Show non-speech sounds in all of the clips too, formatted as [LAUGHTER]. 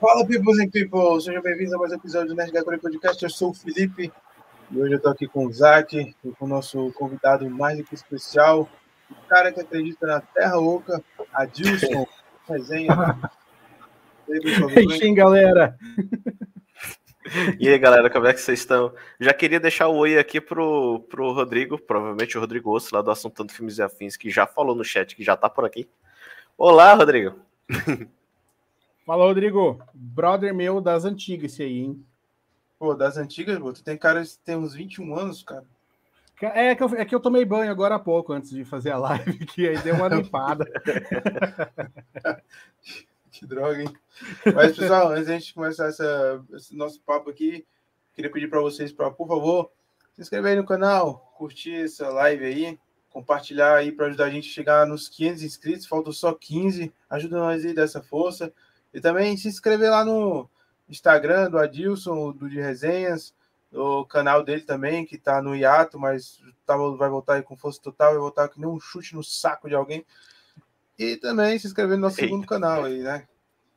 Fala, peoples and people! Sejam bem-vindos a mais um episódio do Nerd Gacore Podcast. Eu sou o Felipe e hoje eu tô aqui com o Zac e com o nosso convidado mais do que especial, o cara que acredita na Terra Oca, Adilson Resenha. E aí, galera! E aí, galera, como é que vocês estão? Já queria deixar o oi aqui pro, pro Rodrigo, provavelmente o Rodrigo Osso, lá do Assuntando Filmes e Afins, que já falou no chat, que já tá por aqui. Olá, Rodrigo! [LAUGHS] Fala, Rodrigo. Brother meu das antigas, esse aí, hein? Pô, das antigas, pô, tu tem cara que tem uns 21 anos, cara. É que, eu, é que eu tomei banho agora há pouco, antes de fazer a live, [LAUGHS] que aí deu uma limpada. [LAUGHS] que droga, hein? Mas, pessoal, antes de a gente começar essa, esse nosso papo aqui, queria pedir para vocês, para, por favor, se inscrever aí no canal, curtir essa live aí, compartilhar aí para ajudar a gente a chegar nos 500 inscritos, faltam só 15, ajuda nós aí dessa força. E também se inscrever lá no Instagram do Adilson, do de Resenhas, o canal dele também, que tá no hiato, mas tá, vai voltar aí com força total, vai voltar que nem um chute no saco de alguém. E também se inscrever no nosso Eita. segundo canal aí, né?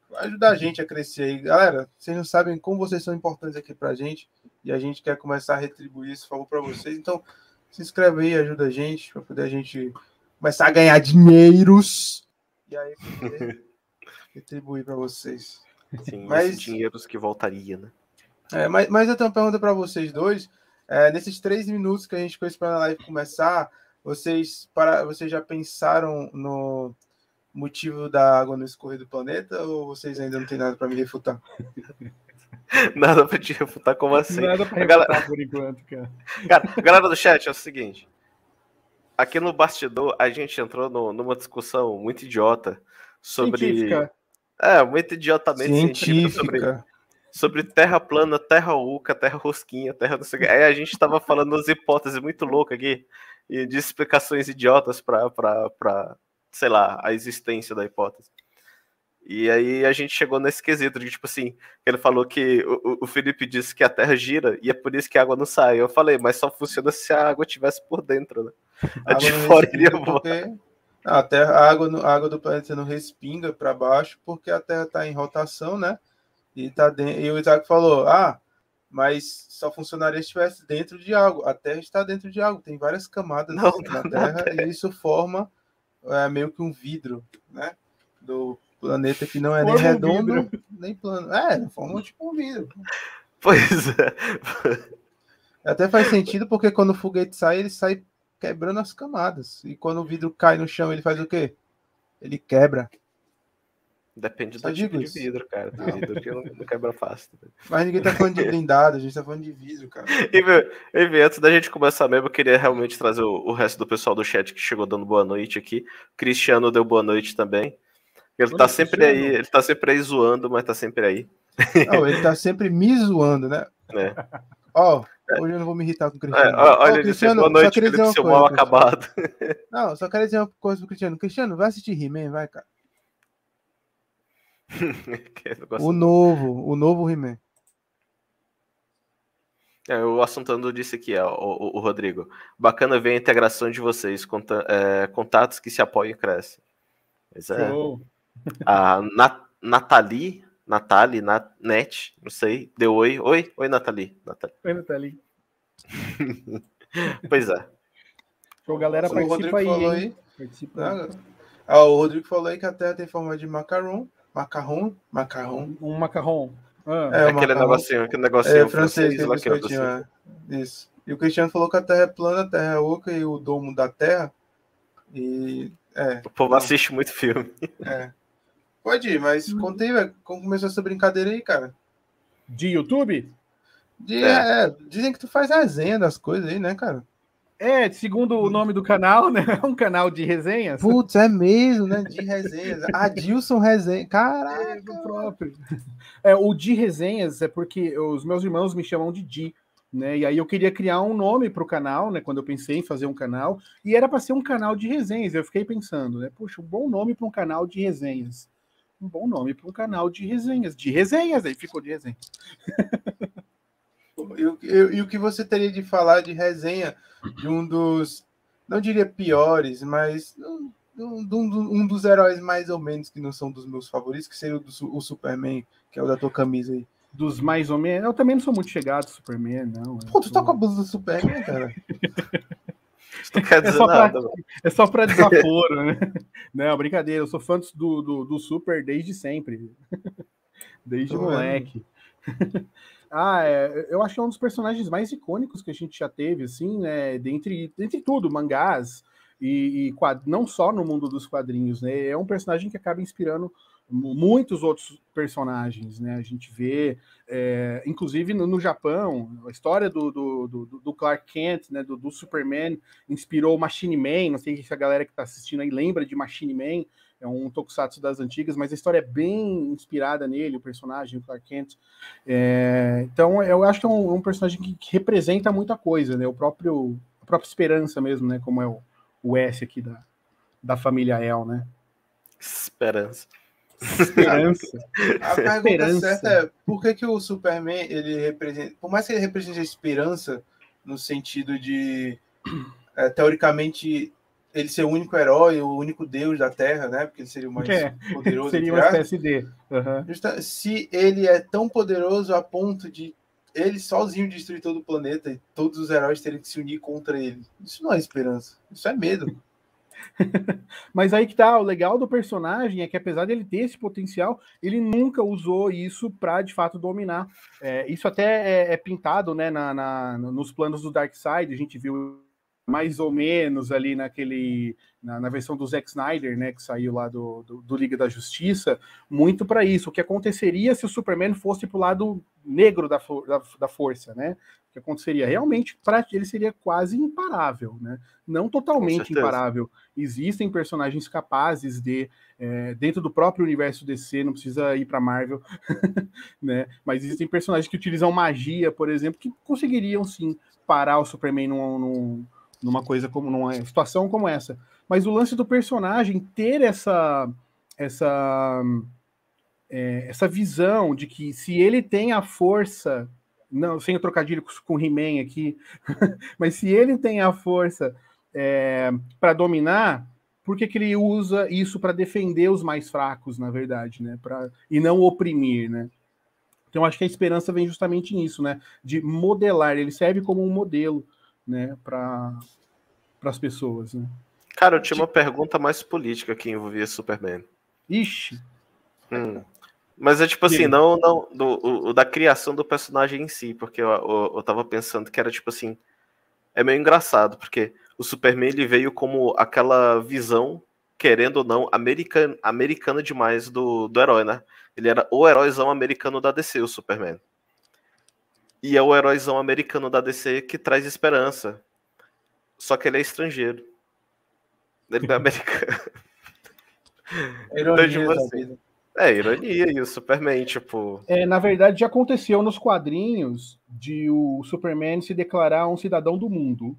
Vai ajudar a gente a crescer aí. Galera, vocês não sabem como vocês são importantes aqui pra gente e a gente quer começar a retribuir esse favor para vocês. Então, se inscreve aí, ajuda a gente, para poder a gente começar a ganhar dinheiros. E aí, [LAUGHS] poder retribuir para vocês. Sim, mas dinheiros que voltaria, né? É, mas, mas eu tenho uma pergunta para vocês dois. É, nesses três minutos que a gente ficou esperando a live começar, vocês, para, vocês já pensaram no motivo da água no escorrer do planeta ou vocês ainda não têm nada para me refutar? [LAUGHS] nada para te refutar, como assim? Nada para refutar galera... por enquanto, cara. Cara, galera do chat, é o seguinte. Aqui no bastidor, a gente entrou no, numa discussão muito idiota sobre. Científica. É, muito idiotamente científica. Sobre, sobre terra plana, terra oca, terra rosquinha, terra não sei o que. Aí a gente tava falando umas hipóteses muito loucas aqui e de explicações idiotas para, sei lá, a existência da hipótese. E aí a gente chegou nesse quesito de tipo assim, ele falou que o, o Felipe disse que a Terra gira e é por isso que a água não sai. Eu falei, mas só funciona se a água estivesse por dentro, né? A, a de fora iria porque... A, terra, a, água, a água do planeta não respinga para baixo porque a Terra está em rotação, né? E, tá dentro, e o Isaac falou: ah, mas só funcionaria se estivesse dentro de algo. A Terra está dentro de algo, tem várias camadas não, na, Terra, terra, e isso forma é, meio que um vidro, né? Do planeta que não é nem redondo, nem plano. É, forma tipo um vidro. Pois é. [LAUGHS] Até faz sentido porque quando o foguete sai, ele sai quebrando as camadas. E quando o vidro cai no chão, ele faz o quê? Ele quebra. Depende Só do tipo isso. de vidro, cara. Tem vidro que não, não quebra fácil. Mas ninguém tá falando de blindado, a gente tá falando de vidro, cara. [LAUGHS] E, e antes da gente começar mesmo, eu queria realmente trazer o, o, resto do pessoal do chat que chegou dando boa noite aqui. Cristiano deu boa noite também. Ele tá sempre aí, ele tá sempre aí zoando, mas tá sempre aí. Não, ele tá sempre me zoando, né? É. Ó, Hoje eu não vou me irritar com o Cristiano. É, olha, oh, Cristiano, boa noite, queria dizer seu mal acabado. [LAUGHS] Não, só quero dizer uma coisa pro Cristiano. Cristiano, vai assistir He-Man, vai, cara. o novo, o novo He-Man. É, o assuntando disse aqui, ó, o, o, Rodrigo. Bacana ver a integração de vocês, conta, é, contatos que se apoiam e crescem. Pois é. A Nat Nathalie Nathalie, Nat, Net, não sei, deu oi. Oi, oi, Nathalie. Nathalie. Oi, Nathalie. [LAUGHS] pois é. Então, galera, o participa aí, falou aí. Participa ah, ah, o Rodrigo falou aí que a Terra tem forma de macarrão. Macarrão? Macarrão. Um macarrão. Ah. É, aquele macarrão. negocinho, aquele negocinho é, francês, francês lá que é, Isso. E o Cristiano falou que a Terra é plana, a Terra é oca e o domo da Terra. E. É. O povo assiste muito filme. É. Pode ir, mas hum. contei, velho, como começou essa brincadeira aí, cara? De YouTube? De, é. É, dizem que tu faz resenha das coisas aí, né, cara? É, segundo o nome do canal, né? É [LAUGHS] um canal de resenhas. Putz, é mesmo, né? De resenhas. Adilson Resenha. Caraca. É, próprio. [LAUGHS] É, o de resenhas é porque os meus irmãos me chamam de Di. Né? E aí eu queria criar um nome para o canal, né? Quando eu pensei em fazer um canal, e era para ser um canal de resenhas. Eu fiquei pensando, né? Poxa, um bom nome para um canal de resenhas um bom nome para um canal de resenhas. De resenhas, aí ficou de resenha. [LAUGHS] E, o que você teria de falar de resenha de um dos, não diria piores, mas não, um, um, dos heróis mais ou menos que não são dos meus favoritos, que seria o, do, o Superman, que é o da tua camisa aí. Dos mais ou menos. Eu também não sou muito chegado do Superman, não. Pô, tu tá com a blusa do Superman, cara? [LAUGHS] [LAUGHS] é, só pra, é só pra desaforo, né? [LAUGHS] Não, brincadeira, eu sou fã do, do, do Super desde sempre. [LAUGHS] Desde Tô moleque. ah, é, eu acho que é um dos personagens mais icônicos que a gente já teve, assim, né? Dentre, dentre tudo, mangás, e, e quad... não só no mundo dos quadrinhos, né? É um personagem que acaba inspirando muitos outros personagens, né? A gente vê, é, inclusive no, no, Japão, a história do, do, do, do Clark Kent, né? Do, do, Superman, inspirou Machine Man. Não sei se a galera que está assistindo aí lembra de Machine Man. É um tokusatsu das antigas, mas a história é bem inspirada nele, o personagem, o Clark Kent. É, então, eu acho que é um, um personagem que, que, representa muita coisa, né? O próprio, a própria esperança mesmo, né? Como é o, o S aqui da, da família El, né? Esperança. Esperança. A pergunta esperança. certa é por que, que o Superman ele representa, por mais que ele represente a esperança no sentido de é, teoricamente ele ser o único herói, o único deus da Terra, né? Porque ele seria o mais é, poderoso. [LAUGHS] seria uma espécie de. Uhum. Se ele é tão poderoso a ponto de ele sozinho destruir todo o planeta e todos os heróis terem que se unir contra ele, isso não é esperança, isso é medo. [LAUGHS] Mas aí que tá, o legal do personagem é que apesar dele ter esse potencial, ele nunca usou isso para de fato dominar. É, isso até é, é pintado né, na, na, nos planos do Darkseid, a gente viu mais ou menos ali naquele na, na, versão do Zack Snyder, né, que saiu lá do, do, do Liga da Justiça, muito para isso. O que aconteceria se o Superman fosse para o lado negro da, da, da, força, né? Que aconteceria? Realmente, para ele seria quase imparável, né? Não totalmente imparável. Existem personagens capazes de, é, dentro do próprio universo DC, não precisa ir para Marvel, [LAUGHS] né? Mas existem personagens que utilizam magia, por exemplo, que conseguiriam sim parar o Superman num, num, numa coisa como numa situação como essa. Mas o lance do personagem ter essa essa é, essa visão de que se ele tem a força, não sem o trocadilho com He-Man aqui, [LAUGHS] mas se ele tem a força é, para dominar, por que, que ele usa isso para defender os mais fracos, na verdade, né? Pra, e não oprimir, né? Então acho que a esperança vem justamente nisso, né? De modelar, ele serve como um modelo, né? Para as pessoas, né? Cara, eu tinha uma pergunta mais política que envolvia Superman. Ixi. Hum. Mas é tipo assim, não, não do, o, da criação do personagem em si, porque eu, eu, eu tava pensando que era tipo assim, é meio engraçado, porque o Superman ele veio como aquela visão, querendo ou não, americana, americana demais do, do herói, né? Ele era o heróizão americano da DC, o Superman. E é o heróizão americano da DC que traz esperança. Só que ele é estrangeiro. Ele não é [LAUGHS] americano. Então, tipo assim, é, ironia, e o Superman, tipo. É, na verdade, já aconteceu nos quadrinhos de o Superman se declarar um cidadão do mundo.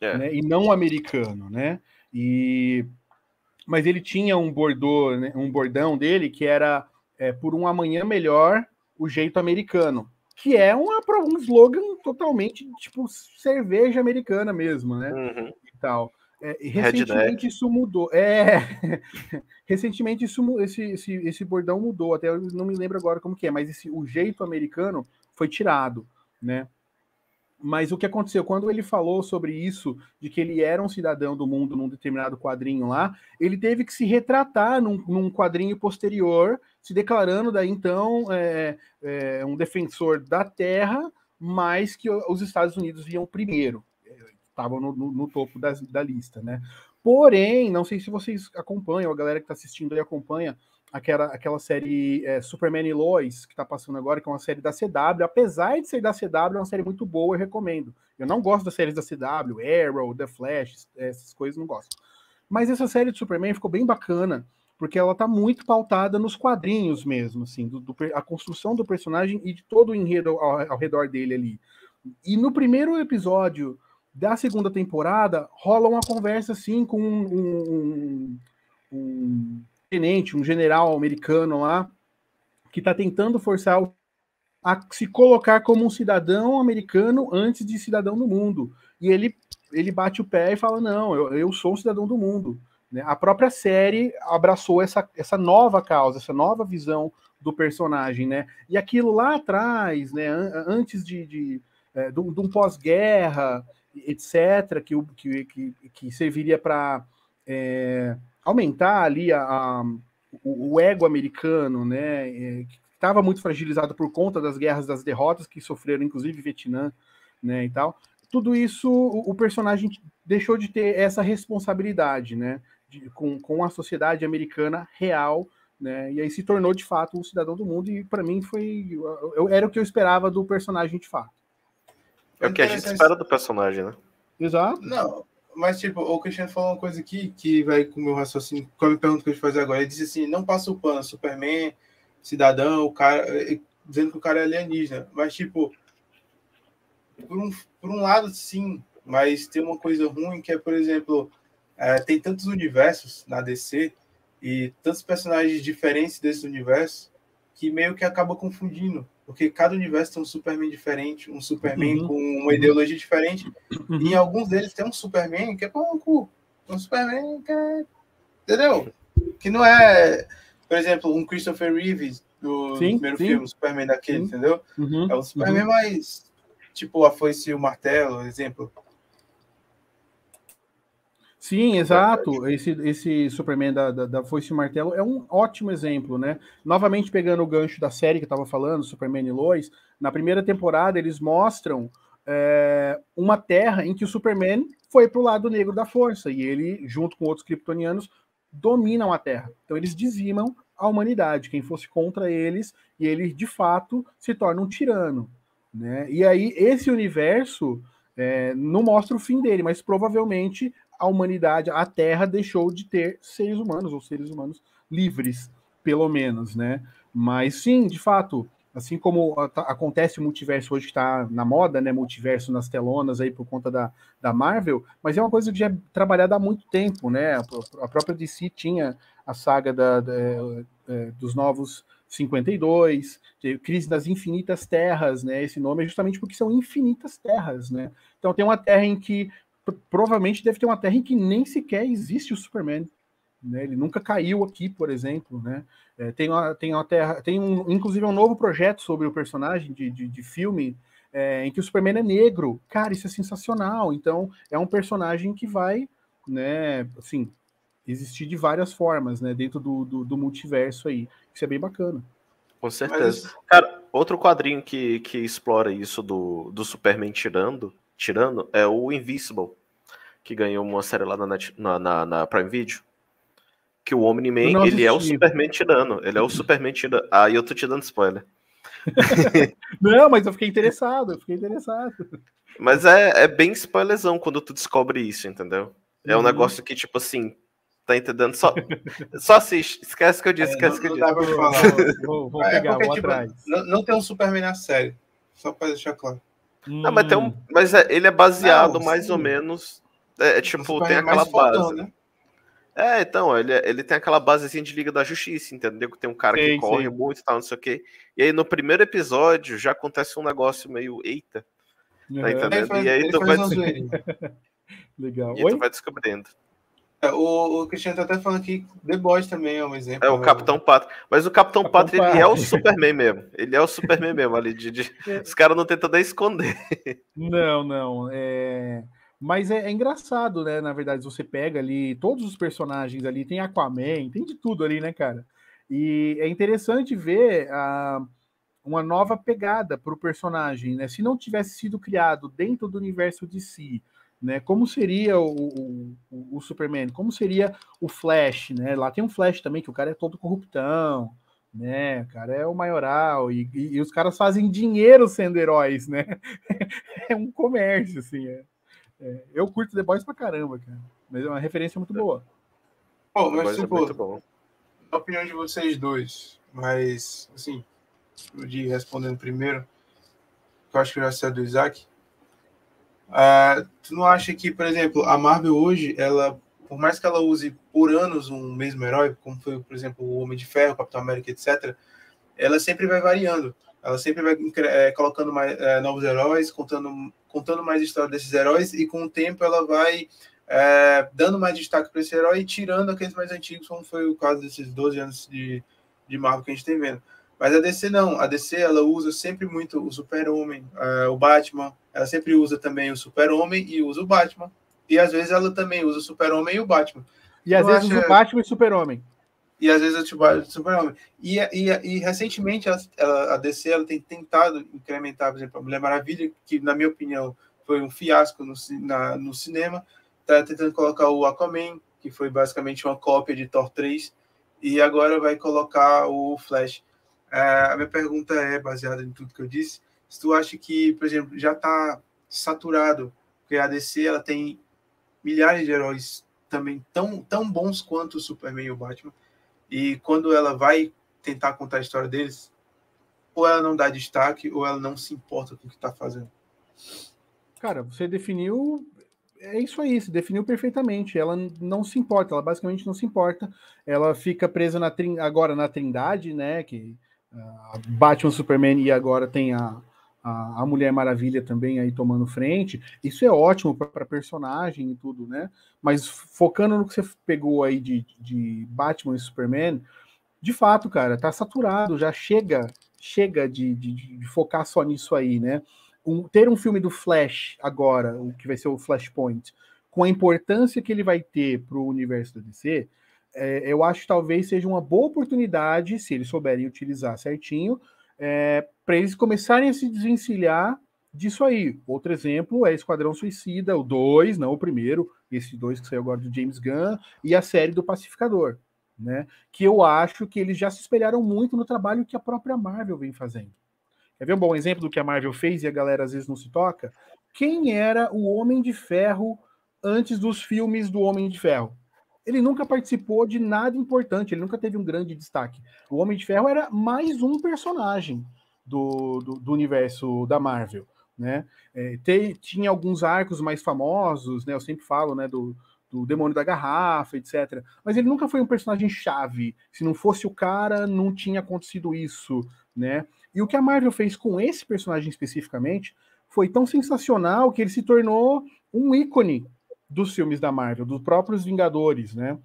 É. Né, e não americano, né? E mas ele tinha um bordô, né, um bordão dele que era é, por um amanhã melhor o jeito americano, que é uma, um slogan totalmente tipo cerveja americana mesmo, né? Uhum. E tal. É, recentemente isso mudou. É, [LAUGHS] recentemente isso, esse, esse, esse bordão mudou. Até eu não me lembro agora como que é, mas esse, o jeito americano foi tirado, né? Mas o que aconteceu quando ele falou sobre isso, de que ele era um cidadão do mundo num determinado quadrinho lá, ele teve que se retratar num, num quadrinho posterior, se declarando daí então é, é, um defensor da Terra, mas que os Estados Unidos viam primeiro estavam no, no, no, topo da, da lista, né? Porém, não sei se vocês acompanham, a galera que está assistindo aí acompanha aquela, aquela série é, Superman e Lois, que está passando agora, que é uma série da CW. Apesar de ser da CW, é uma série muito boa, eu recomendo. Eu não gosto das séries da CW, Arrow, The Flash, essas coisas não gosto. Mas essa série de Superman ficou bem bacana, porque ela está muito pautada nos quadrinhos mesmo, assim, do, do, a construção do personagem e de todo o enredo ao, ao redor dele ali. E no primeiro episódio da segunda temporada, rola uma conversa assim com um, um, um tenente, um general americano lá, que está tentando forçar o, a se colocar como um cidadão americano antes de cidadão do mundo. E ele, ele bate o pé e fala: Não, eu, eu sou um cidadão do mundo. Né? A própria série abraçou essa, essa nova causa, essa nova visão do personagem, né? E aquilo lá atrás, né, antes de, de, é, de um pós-guerra, etc., que, que, que, serviria para é, aumentar ali a, a o, o, ego americano, né, é, que estava muito fragilizado por conta das guerras, das derrotas que sofreram, inclusive Vietnã, né, e tal. Tudo isso, o, o personagem deixou de ter essa responsabilidade, né, de, com, com a sociedade americana real, né, e aí se tornou de fato um cidadão do mundo, e para mim foi, eu, era o que eu esperava do personagem de fato. É o que a gente espera do personagem, né? Exato. Não, mas tipo, o Cristiano falou uma coisa aqui que vai com o meu raciocínio, com a pergunta que eu vou fazer agora. Ele disse assim: não passa o pano, Superman, cidadão, o cara, dizendo que o cara é alienígena. Mas, tipo, por um, por um lado, sim, mas tem uma coisa ruim que é, por exemplo, é, tem tantos universos na DC e tantos personagens diferentes desse universo que meio que acaba confundindo. Porque cada universo tem um Superman diferente, um Superman uhum. com uma ideologia diferente. Uhum. E em alguns deles tem um Superman que é pão cu. Um Superman que é. Entendeu? Que não é, por exemplo, um Christopher Reeves do, sim, primeiro sim. filme, Superman daquele, sim. entendeu? Uhum. É um Superman uhum. mais. Tipo a foice e o martelo, exemplo. Sim, exato. Esse, esse Superman da, da, da Foice e Martelo é um ótimo exemplo, né? Novamente pegando o gancho da série que eu estava falando, Superman e Lois, na primeira temporada eles mostram é, uma terra em que o Superman foi para o lado negro da força e ele, junto com outros kryptonianos, dominam a Terra. Então eles dizimam a humanidade, quem fosse contra eles, e ele de fato se torna um tirano. Né? E aí esse universo é, não mostra o fim dele, mas provavelmente a humanidade, a Terra deixou de ter seres humanos, ou seres humanos livres, pelo menos, né? Mas sim, de fato, assim como acontece o multiverso hoje que está na moda, né? Multiverso nas telonas aí por conta da, da Marvel, mas é uma coisa que já é trabalhada há muito tempo, né? A, própria DC tinha a saga da, da é, dos novos 52, Crise das Infinitas Terras, né? Esse nome é justamente porque são infinitas terras, né? Então tem uma terra em que provavelmente deve ter uma terra em que nem sequer existe o Superman. Né? Ele nunca caiu aqui, por exemplo. Né? É, tem, uma, tem uma terra, tem um, inclusive um novo projeto sobre o personagem de, de, de filme é, em que o Superman é negro. Cara, isso é sensacional. Então, é um personagem que vai, né, assim, existir de várias formas, né, dentro do, do, do multiverso aí. Isso é bem bacana. Com certeza. Mas... Cara, outro quadrinho que, que explora isso do, do Superman tirando tirando é o Invincible, que ganhou uma série lá na, Net, na, na, na Prime Video. Que o Omni-Man, ele é o Superman tirando. Ele é o Superman tirando. Ah, e eu tô te dando spoiler. [LAUGHS] Não, mas eu fiquei interessado, eu fiquei interessado. Mas é, é bem spoilerzão quando tu descobre isso, entendeu? É um uhum. negócio que, tipo assim, tá entendendo? Só, só assiste, esquece que eu disse, é, esquece que eu disse. Vou, vou, é, pegar, é porque, vou tipo, atrás. Não, não tem um Superman na série, só pra deixar claro. Não, mas, tem um, hum. mas é, ele é baseado não, mais ou menos. É, é tipo, tem aquela base. Fodão, né? É, então, ele, é, ele tem aquela base assim, de Liga da Justiça, entendeu? Que tem um cara sim, que corre sim. muito e tal, não sei o quê. E aí no primeiro episódio já acontece um negócio meio eita. Tá entendendo? Faz, e aí tu vai. [LAUGHS] Legal. E Oi? tu vai descobrindo. É, o, o Cristiano tá até falando que The Boys também é um exemplo. É, o Capitão Pátria. Mas o Capitão, Capitão Pátria, ele é o Superman mesmo. Ele é o Superman mesmo ali. De, de... É. Os caras não tentam nem esconder. Não, não. É... Mas é, é, engraçado, né? Na verdade, você pega ali todos os personagens ali, tem Aquaman, tem de tudo ali, né, cara? E é interessante ver a, uma nova pegada para o personagem, né? Se não tivesse sido criado dentro do universo de si, né? Como seria o, o, o, Superman? Como seria o Flash, né? Lá tem um Flash também, que o cara é todo corruptão, né? O cara é o maioral, e, e, e os caras fazem dinheiro sendo heróis, né? [LAUGHS] é um comércio, assim. É, é, eu curto The Boys pra caramba, cara. Mas é uma referência muito boa. Bom, mas tipo, é bom. a opinião de vocês dois, mas assim, de respondendo primeiro, que eu acho que já sei do Isaac. Uh, tu não acha que, por exemplo, a Marvel hoje, ela, por mais que ela use por anos um mesmo herói, como foi, por exemplo, o Homem de Ferro, Capitão América, etc., ela sempre vai variando. Ela sempre vai é, colocando mais, é, novos heróis, contando, contando mais história desses heróis, e com o tempo ela vai é, dando mais destaque para esse herói e tirando aqueles mais antigos, como foi o caso desses 12 anos de, de Marvel que a gente tem vendo. Mas a DC não, a DC ela usa sempre muito o Super-Homem, o Batman, ela sempre usa também o Super-Homem e usa o Batman. E às vezes ela também usa o Super-Homem e o Batman. E às vezes usa o Batman e o Super-Homem. E às vezes o Super-Homem. E, e, e recentemente ela, a DC ela tem tentado incrementar, por exemplo, a Mulher Maravilha, que na minha opinião foi um fiasco no, na, no cinema. Está tentando colocar o Aquaman, que foi basicamente uma cópia de Thor 3, e agora vai colocar o Flash. É, a minha pergunta é, baseada em tudo que eu disse, se tu acha que, por exemplo, já está saturado, porque a DC ela tem milhares de heróis também tão, tão bons quanto o Superman e o Batman, e quando ela vai tentar contar a história deles, ou ela não dá destaque, ou ela não se importa com o que está fazendo. Cara, você definiu. É isso aí, se definiu perfeitamente. Ela não se importa, ela basicamente não se importa. Ela fica presa na agora na Trindade, né? Que uh, Batman, Superman e agora tem a, a, a, Mulher Maravilha também aí tomando frente. Isso é ótimo para personagem e tudo, né? Mas focando no que você pegou aí de, de Batman e Superman, de fato, cara, tá saturado, já chega, chega de, de, de focar só nisso aí, né? Um, ter um filme do Flash agora, o que vai ser o Flashpoint, com a importância que ele vai ter para o universo da DC, é, eu acho que talvez seja uma boa oportunidade, se eles souberem utilizar certinho, é, para eles começarem a se desvencilhar disso aí. Outro exemplo é Esquadrão Suicida, o 2, não o primeiro, esse 2 que saiu agora do James Gunn, e a série do Pacificador, né? Que eu acho que eles já se espelharam muito no trabalho que a própria Marvel vem fazendo. Quer ver um bom exemplo do que a Marvel fez e a galera às vezes não se toca? Quem era o Homem de Ferro antes dos filmes do Homem de Ferro? Ele nunca participou de nada importante, ele nunca teve um grande destaque. O Homem de Ferro era mais um personagem do, do, do universo da Marvel, né? É, te, tinha alguns arcos mais famosos, né? Eu sempre falo, né? Do, do Demônio da Garrafa, etc. Mas ele nunca foi um personagem chave. Se não fosse o cara, não tinha acontecido isso, né? E o que a Marvel fez com esse personagem especificamente foi tão sensacional que ele se tornou um ícone dos filmes da Marvel, dos próprios Vingadores, né?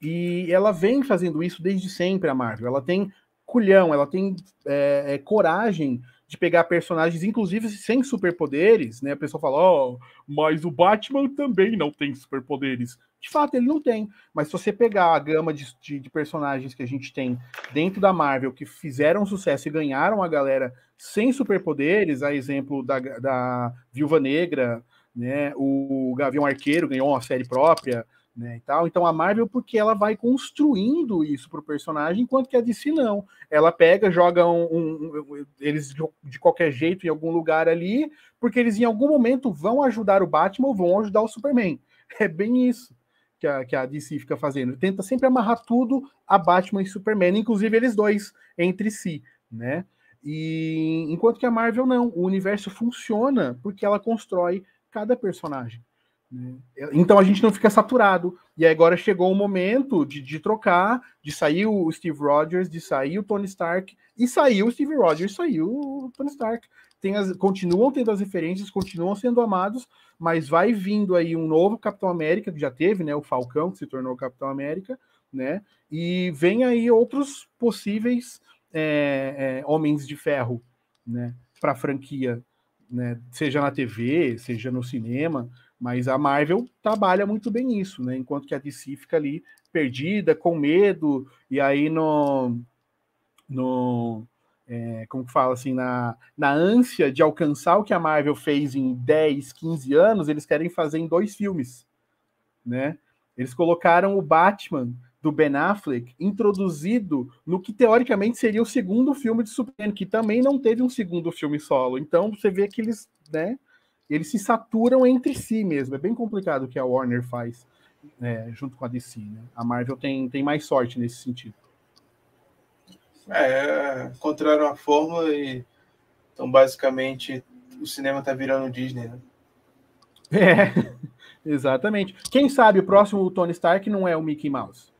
E ela vem fazendo isso desde sempre, a Marvel. Ela tem culhão, ela tem é, é, coragem de pegar personagens, inclusive sem superpoderes, né? A pessoa fala, ó, oh, mas o Batman também não tem superpoderes. De fato, ele não tem. Mas se você pegar a gama de, de, de, personagens que a gente tem dentro da Marvel que fizeram sucesso e ganharam a galera sem superpoderes, a exemplo da, da Viúva Negra, né? O Gavião Arqueiro ganhou uma série própria, né, e tal. Então a Marvel porque ela vai construindo isso para o personagem, enquanto que a DC não. Ela pega, joga um, um, um, eles de qualquer jeito em algum lugar ali, porque eles em algum momento vão ajudar o Batman ou vão ajudar o Superman. [LAUGHS] É bem isso que a, que a DC fica fazendo. Tenta sempre amarrar tudo a Batman e Superman, inclusive eles dois entre si, né? E enquanto que a Marvel não, o universo funciona porque ela constrói cada personagem. Né? Então a gente não fica saturado. E agora chegou o momento de, de, trocar, de sair o Steve Rogers, de sair o Tony Stark, e saiu o Steve Rogers, saiu o Tony Stark. Tem as, continuam tendo as referências, continuam sendo amados, mas vai vindo aí um novo Capitão América, que já teve, né? O Falcão, que se tornou Capitão América, né? E vem aí outros possíveis é, é, Homens de Ferro, né? Para a franquia né? Seja na TV, seja no cinema, mas a Marvel trabalha muito bem isso, né? Enquanto que a DC fica ali perdida, com medo, e aí no. no é, como que fala assim, na, na ânsia de alcançar o que a Marvel fez em 10, 15 anos, eles querem fazer em dois filmes, né? Eles colocaram o Batman do Ben Affleck introduzido no que teoricamente seria o segundo filme de Superman, que também não teve um segundo filme solo. Então você vê que eles, né, eles se saturam entre si mesmo. É bem complicado o que a Warner faz né, junto com a DC. Né? A Marvel tem, tem mais sorte nesse sentido. É, encontraram a fórmula e então basicamente o cinema tá virando Disney, né? É, exatamente. Quem sabe o próximo Tony Stark não é o Mickey Mouse?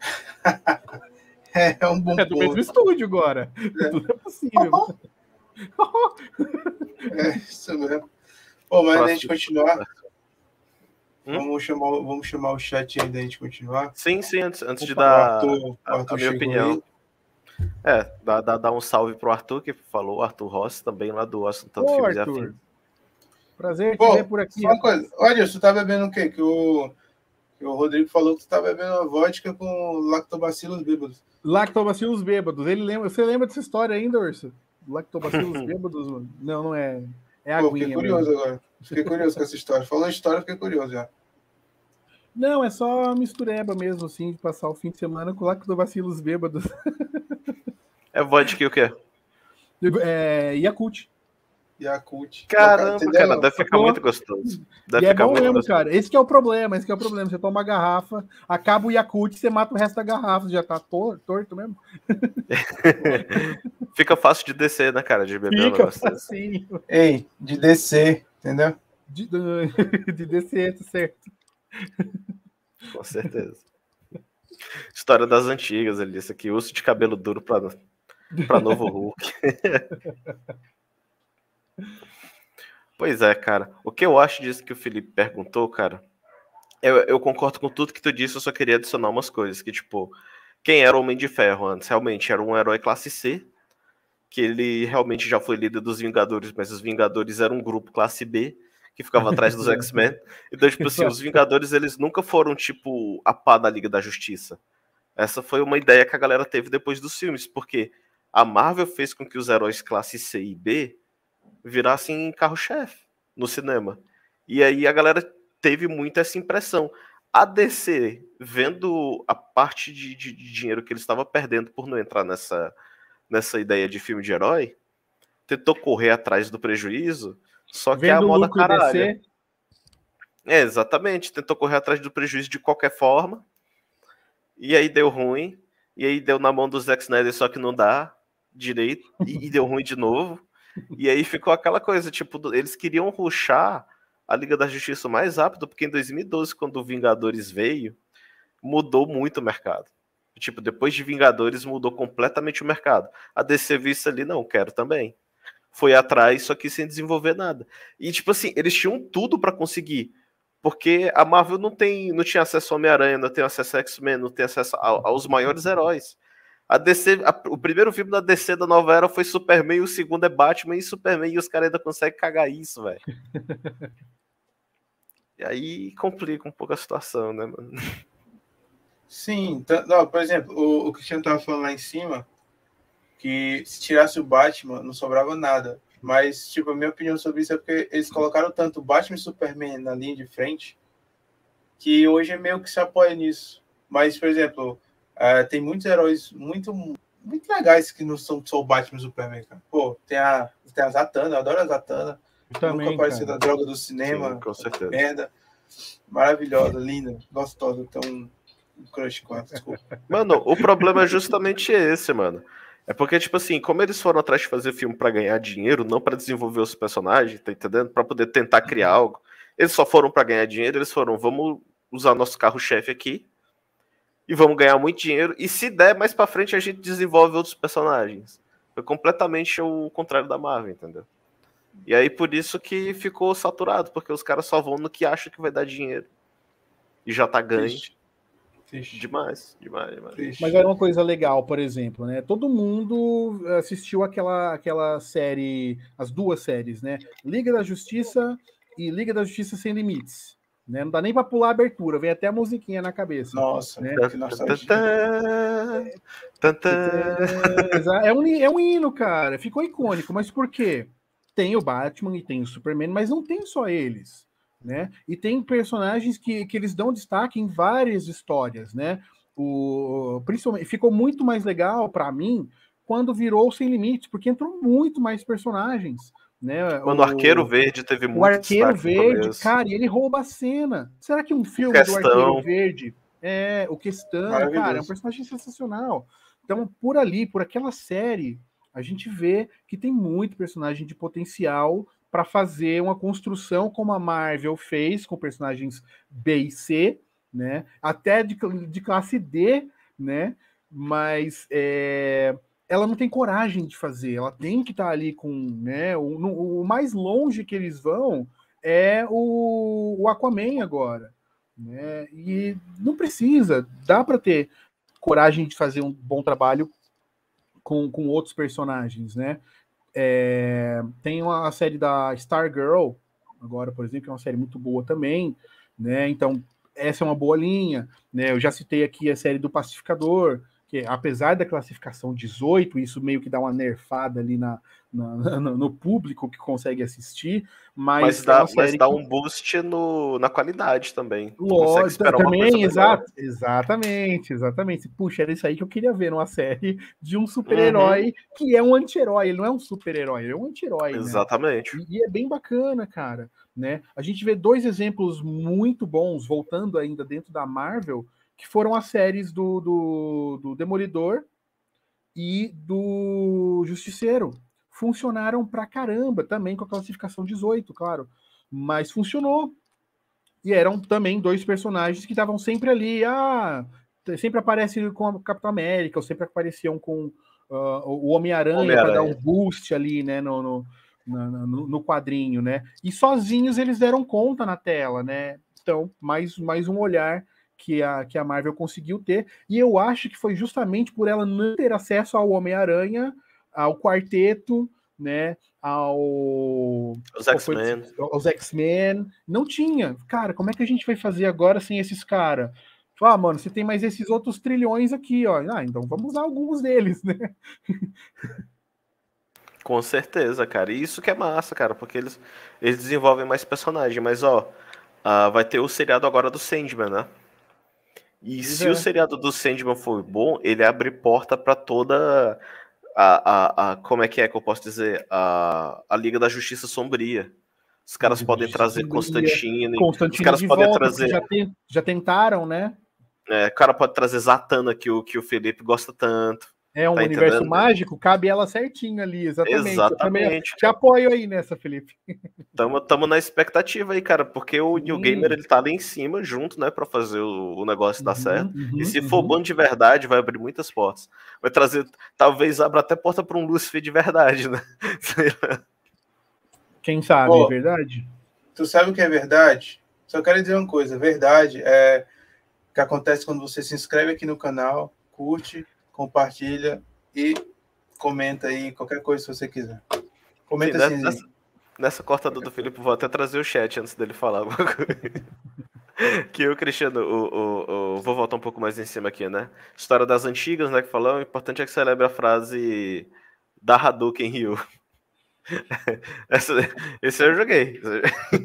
[LAUGHS] é, é um bom É do ponto. mesmo estúdio agora. É. Tudo é possível. [LAUGHS] é, isso mesmo. Bom, mas a gente continuar. Hum? Vamos, chamar, vamos chamar o chat aí da gente continuar. Sim, sim, antes, antes de dar Arthur, a, Arthur a minha opinião. Aí. É, dá, dá, dá um salve pro Arthur, que falou, Arthur Rossi, também lá do Washington Ô, Filmes Arthur. Prazer te ver por aqui. Uma coisa. Olha, você tá bebendo o quê? Que o, que o Rodrigo falou que você tá bebendo vodka com lactobacilos bêbados. Lactobacilos bêbados. Ele lembra, você lembra dessa história ainda, Urso? Lactobacilos [LAUGHS] bêbados? Não, não é. É aguinha. Pô, fiquei curioso mesmo. agora. Fiquei curioso com essa história. Falou a história, fiquei curioso já. Não, é só mistureba mesmo, assim, de passar o fim de semana com lactobacilos bêbados. [LAUGHS] É vodka e o quê? É Yakult. Yakult. Caramba, cara, cara deve ficar muito gostoso. Deve e é bom mesmo, gostoso. cara. Esse é o problema, esse é o problema. Você toma uma garrafa, acaba o Yakult, você mata o resto da garrafa, já tá torto, torto mesmo. [LAUGHS] Fica fácil de descer, né, cara, de beber. Fica facinho. Ei, de descer, entendeu? De, [LAUGHS] de descer, tá certo. Com certeza. História das antigas ali, isso aqui, uso de cabelo duro para para novo Hulk. [LAUGHS] pois é, cara. O que eu acho disso que o Felipe perguntou, cara, eu, eu, concordo com tudo que tu disse, eu só queria adicionar umas coisas, que tipo, quem era o Homem de Ferro antes? Realmente era um herói classe C, que ele realmente já foi líder dos Vingadores, mas os Vingadores eram um grupo classe B, que ficava atrás dos [LAUGHS] X-Men. Então, tipo assim, os Vingadores, eles nunca foram, tipo, a pá da Liga da Justiça. Essa foi uma ideia que a galera teve depois dos filmes, porque a Marvel fez com que os heróis classe C e B virassem carro-chefe no cinema. E aí a galera teve muito essa impressão. A DC, vendo a parte de, de, de dinheiro que ele estava perdendo por não entrar nessa, nessa ideia de filme de herói, tentou correr atrás do prejuízo, só que vendo é a moda caralho. É, exatamente. Tentou correr atrás do prejuízo de qualquer forma. E aí deu ruim. E aí deu na mão do Zack Snyder, só que não dá direito e, e deu ruim de novo. E aí ficou aquela coisa, tipo, eles queriam ruxar a Liga da Justiça mais rápido, porque em 2012, quando o Vingadores veio, mudou muito o mercado. Tipo, depois de Vingadores mudou completamente o mercado. A DC viu ali, não, quero também. Foi atrás, só que sem desenvolver nada. E tipo assim, eles tinham tudo para conseguir. Porque a Marvel não tem, não tinha acesso ao Homem-Aranha, não tem acesso a X-Men, não tem acesso a, aos maiores heróis. A DC, a, o primeiro filme da DC da nova era foi Superman, o segundo é Batman e Superman, e os caras ainda conseguem cagar isso, velho. [LAUGHS] e aí complica um pouco a situação, né, mano? Sim, não, por exemplo, o, o Cristiano tava falando lá em cima que se tirasse o Batman, não sobrava nada. Mas, tipo, a minha opinião sobre isso é porque eles colocaram tanto Batman e Superman na linha de frente que hoje é meio que se apoia nisso. Mas, por exemplo, Uh, tem muitos heróis muito, muito legais que não são só o Batman e o Superman, cara. Pô, tem a, tem a Zatanna, eu adoro a Zatanna. Também, Nunca apareceu da droga do cinema. Sim, com certeza. Merda. Maravilhosa, linda, gostosa. Então, um crush com ela, desculpa. [LAUGHS] Mano, o problema é justamente esse, mano. É porque, tipo assim, como eles foram atrás de fazer filme para ganhar dinheiro, não para desenvolver os personagens, tá entendendo? Para poder tentar criar algo. Eles só foram para ganhar dinheiro, eles foram, vamos usar nosso carro-chefe aqui, e vamos ganhar muito dinheiro. E se der, mais para frente a gente desenvolve outros personagens. Foi completamente o contrário da Marvel, entendeu? E aí por isso que ficou saturado, porque os caras só vão no que acham que vai dar dinheiro. E já tá ganho. Triste. Triste. Demais, demais, demais. Triste. Mas era uma coisa legal, por exemplo, né? Todo mundo assistiu aquela, aquela série, as duas séries, né? Liga da Justiça e Liga da Justiça Sem Limites. Né? Não dá nem para pular a abertura, vem até a musiquinha na cabeça. Nossa, né? é, um, é um hino, cara. Ficou icônico, mas por quê? Tem o Batman e tem o Superman, mas não tem só eles. Né? E tem personagens que, que eles dão destaque em várias histórias, né? O, principalmente, ficou muito mais legal para mim quando virou Sem Limites, porque entrou muito mais personagens. Né? Mano, o Arqueiro Verde teve muito O Arqueiro Verde, cara, ele rouba a cena. Será que um filme do Arqueiro Verde é o questão, cara, é um personagem sensacional. Então, por ali, por aquela série, a gente vê que tem muito personagem de potencial para fazer uma construção como a Marvel fez com personagens B e C, né? Até de, de classe D, né? Mas é, ela não tem coragem de fazer, ela tem que estar tá ali com, né, o, o, mais longe que eles vão é o, o Aquaman agora, Né? E não precisa, dá para ter coragem de fazer um bom trabalho com, com outros personagens, né? É, tem uma série da Stargirl, agora, por exemplo, que é uma série muito boa também, né? Então, essa é uma boa linha, né? Eu já citei aqui a série do Pacificador, que apesar da classificação 18, isso meio que dá uma nerfada ali na, na, [LAUGHS] no público que consegue assistir, mas, mas dá, é mas dá que... um boost no, na qualidade também. Lógico, também, exato, exatamente, exatamente. Puxa, era isso aí que eu queria ver numa série de um super-herói uhum. que é um anti-herói, ele não é um super-herói, ele é um anti-herói. Né? Exatamente. Né? E, e é bem bacana, cara. Né? A gente vê dois exemplos muito bons, voltando ainda dentro da Marvel, que foram as séries do, do, do Demolidor e do Justiceiro. Funcionaram pra caramba também com a classificação 18, claro. Mas funcionou. E eram também dois personagens que estavam sempre ali. Ah, sempre aparecem com a Capitão América, ou sempre apareciam com uh, o Homem-Aranha Homem para dar um boost ali, né? No, no, no, no, quadrinho, né? E sozinhos eles deram conta na tela, né? Então, mais, mais um olhar que a, que a Marvel conseguiu ter, e eu acho que foi justamente por ela não ter acesso ao Homem-Aranha, ao quarteto, né, ao os X-Men, aos X-Men, não tinha. Cara, como é que a gente vai fazer agora sem esses caras? Ah, mano, você tem mais esses outros trilhões aqui, ó. Ah, então vamos usar alguns deles, né? [LAUGHS] Com certeza, cara. E isso que é massa, cara, porque eles, eles desenvolvem mais personagens. Mas, ó, uh, vai ter o seriado agora do Sandman, né? E se é. o seriado do Sandman for bom, ele abre porta para toda a, a, a, Como é que é que eu posso dizer? A, a Liga da Justiça Sombria. Os caras podem trazer Constantine. Constantine os caras podem volta, trazer. Já, tem, já, tentaram, né? É, o cara pode trazer Zatana, que o, que o Felipe gosta tanto. É um tá universo entendendo? mágico, cabe ela certinho ali, exatamente. Exatamente. te apoio aí nessa, Felipe. [LAUGHS] Tamo, tamo na expectativa aí, cara, porque o New Gamer ele tá ali em cima junto, né, para fazer o, o, negócio dar uhum, certo. Uhum, e se uhum. for bom de verdade, vai abrir muitas portas. Vai trazer, talvez abra até porta para um Lucifer de verdade, né? [LAUGHS] Quem sabe, Pô, é verdade? Tu sabe o que é verdade? Só quero dizer uma coisa, verdade é o que acontece quando você se inscreve aqui no canal, curte, compartilha e comenta aí qualquer coisa se você quiser. Comenta Sim, assim. Nessa, nessa cortada do Felipe, vou até trazer o chat antes dele falar alguma coisa. [LAUGHS] que o Cristiano, o, o, o, vou voltar um pouco mais em cima aqui, né? História das antigas, né? Que falou, o importante é que celebre a frase da Hadouken Ryu. [LAUGHS] Essa, esse eu joguei.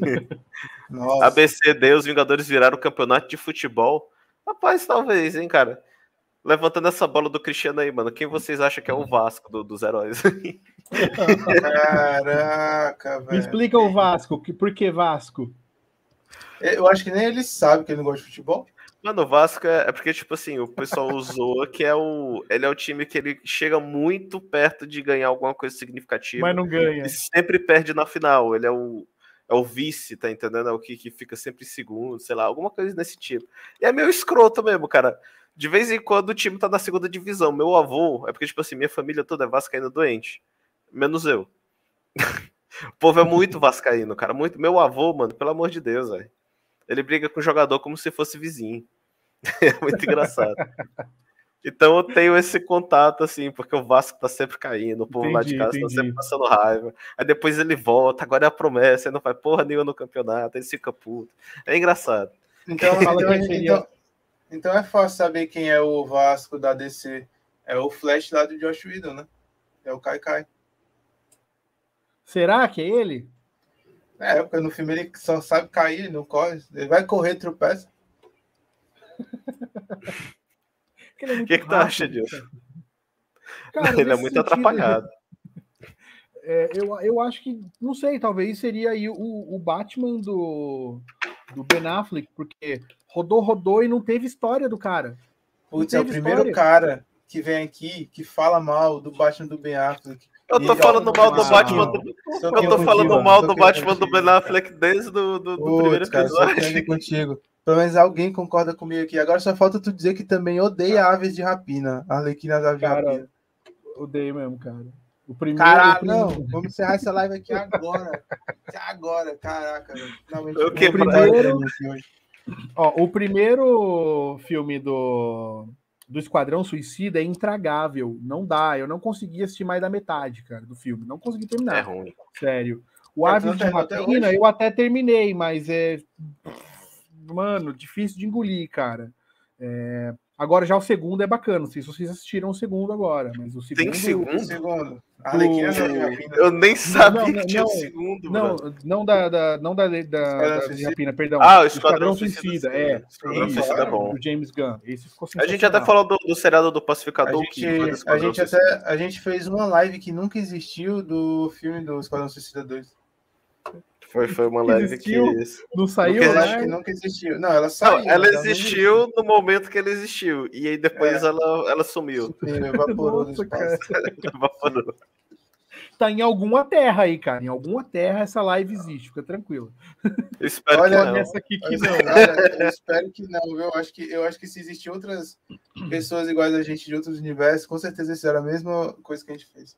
[LAUGHS] Nossa. ABCD, os Vingadores viraram o campeonato de futebol. Rapaz, talvez, hein, cara. Levantando essa bola do Cristiano aí, mano. Quem vocês acham que é o Vasco do, dos heróis? Caraca, [LAUGHS] velho. Me explica o Vasco. Por que Vasco? Eu acho que nem ele sabe que ele não gosta de futebol. Mano, o Vasco é, é, porque, tipo assim, o pessoal [LAUGHS] usou que é o. Ele é o time que ele chega muito perto de ganhar alguma coisa significativa. Mas não ganha. E sempre perde na final. Ele é o, é o vice, tá entendendo? É o que, que fica sempre em segundo, sei lá, alguma coisa desse tipo. E é meio escroto mesmo, cara. De vez em quando o time tá na segunda divisão. Meu avô, é porque, tipo assim, minha família toda é vascaína doente. Menos eu. [LAUGHS] o povo é muito [LAUGHS] vascaíno, cara. Muito. Meu avô, mano, pelo amor de Deus, velho. Ele briga com o jogador como se fosse vizinho. [LAUGHS] é muito engraçado. Então eu tenho esse contato, assim, porque o Vasco tá sempre caindo, o povo entendi, lá de casa entendi. tá sempre passando raiva. Aí depois ele volta, agora é a promessa, ele não faz porra nenhuma no campeonato, ele fica puto. É engraçado. Então, então, então, então é fácil saber quem é o Vasco da DC. É o Flash lá do Josh Whedon, né? É o Kai Kai. Será que é ele? É, porque no filme ele só sabe cair, não corre. Ele vai correr, tropeça. [LAUGHS] O é que, que tu acha disso? Cara, ele é muito sentido, atrapalhado. [LAUGHS] É, eu, eu acho que, não sei, talvez seria aí o, o Batman do, do Ben Affleck, porque rodou, rodou e não teve história do cara. Putz, é o primeiro história. cara que vem aqui que fala mal do Batman do Ben Affleck. Eu tô falando mal do Batman do... Eu tô falando mal do Batman do Ben Affleck desde do, do, do primeiro episódio. Cara, contigo. Pelo menos alguém concorda comigo aqui. Agora só falta tu dizer que também odeia aves de rapina. Arlequinas aves cara, de rapina. Odeio mesmo, cara. O primeiro. Caralho, não. Vamos encerrar essa live aqui agora. agora, caraca, velho. Finalmente. O que, primeiro... Ó, o primeiro filme do, do Esquadrão Suicida é intragável. Não dá. Eu não consegui assistir mais da metade, cara, do filme. Não consegui terminar. É ruim. Sério. O É, Aves de Rapina eu até terminei, mas é. Mano, difícil de engolir, cara. É, Agora já o segundo é bacana. Não sei se vocês assistiram o segundo agora, mas o segundo. Tem segundo? Segundo. A Arlequina Do- já rapina. Eu nem sabia não, que tinha não, o segundo, Não, brother. não da, da, não da, da, da, Suicida? Rapina, perdão. Ah, o Esquadrão Suicida, sim. é. Esquadrão Suicida é bom. Do James Gunn. Esse ficou A gente até falou do, do seriado do A Pacificador que do gente, a Esquadrão gente Suicida. até a gente fez uma live que nunca existiu do filme do Esquadrão Suicida 2. Foi, foi uma live que. Existiu? Não saiu, Nunca Eu né? nunca existiu. Não, ela saiu. Não, ela não existiu no momento que ela existiu. E aí depois É. ela, ela sumiu. existiu. Evaporou Nossa, espaço. [LAUGHS] Evaporou. Tá em alguma terra aí, cara. Em alguma terra essa live existe, fica tranquilo. Eu espero Olha, que não. Nessa aqui que não. cara, eu espero que não, viu? Eu acho que, eu acho que se existem outras pessoas iguais a gente de outros universos, com certeza isso era a mesma coisa que a gente fez.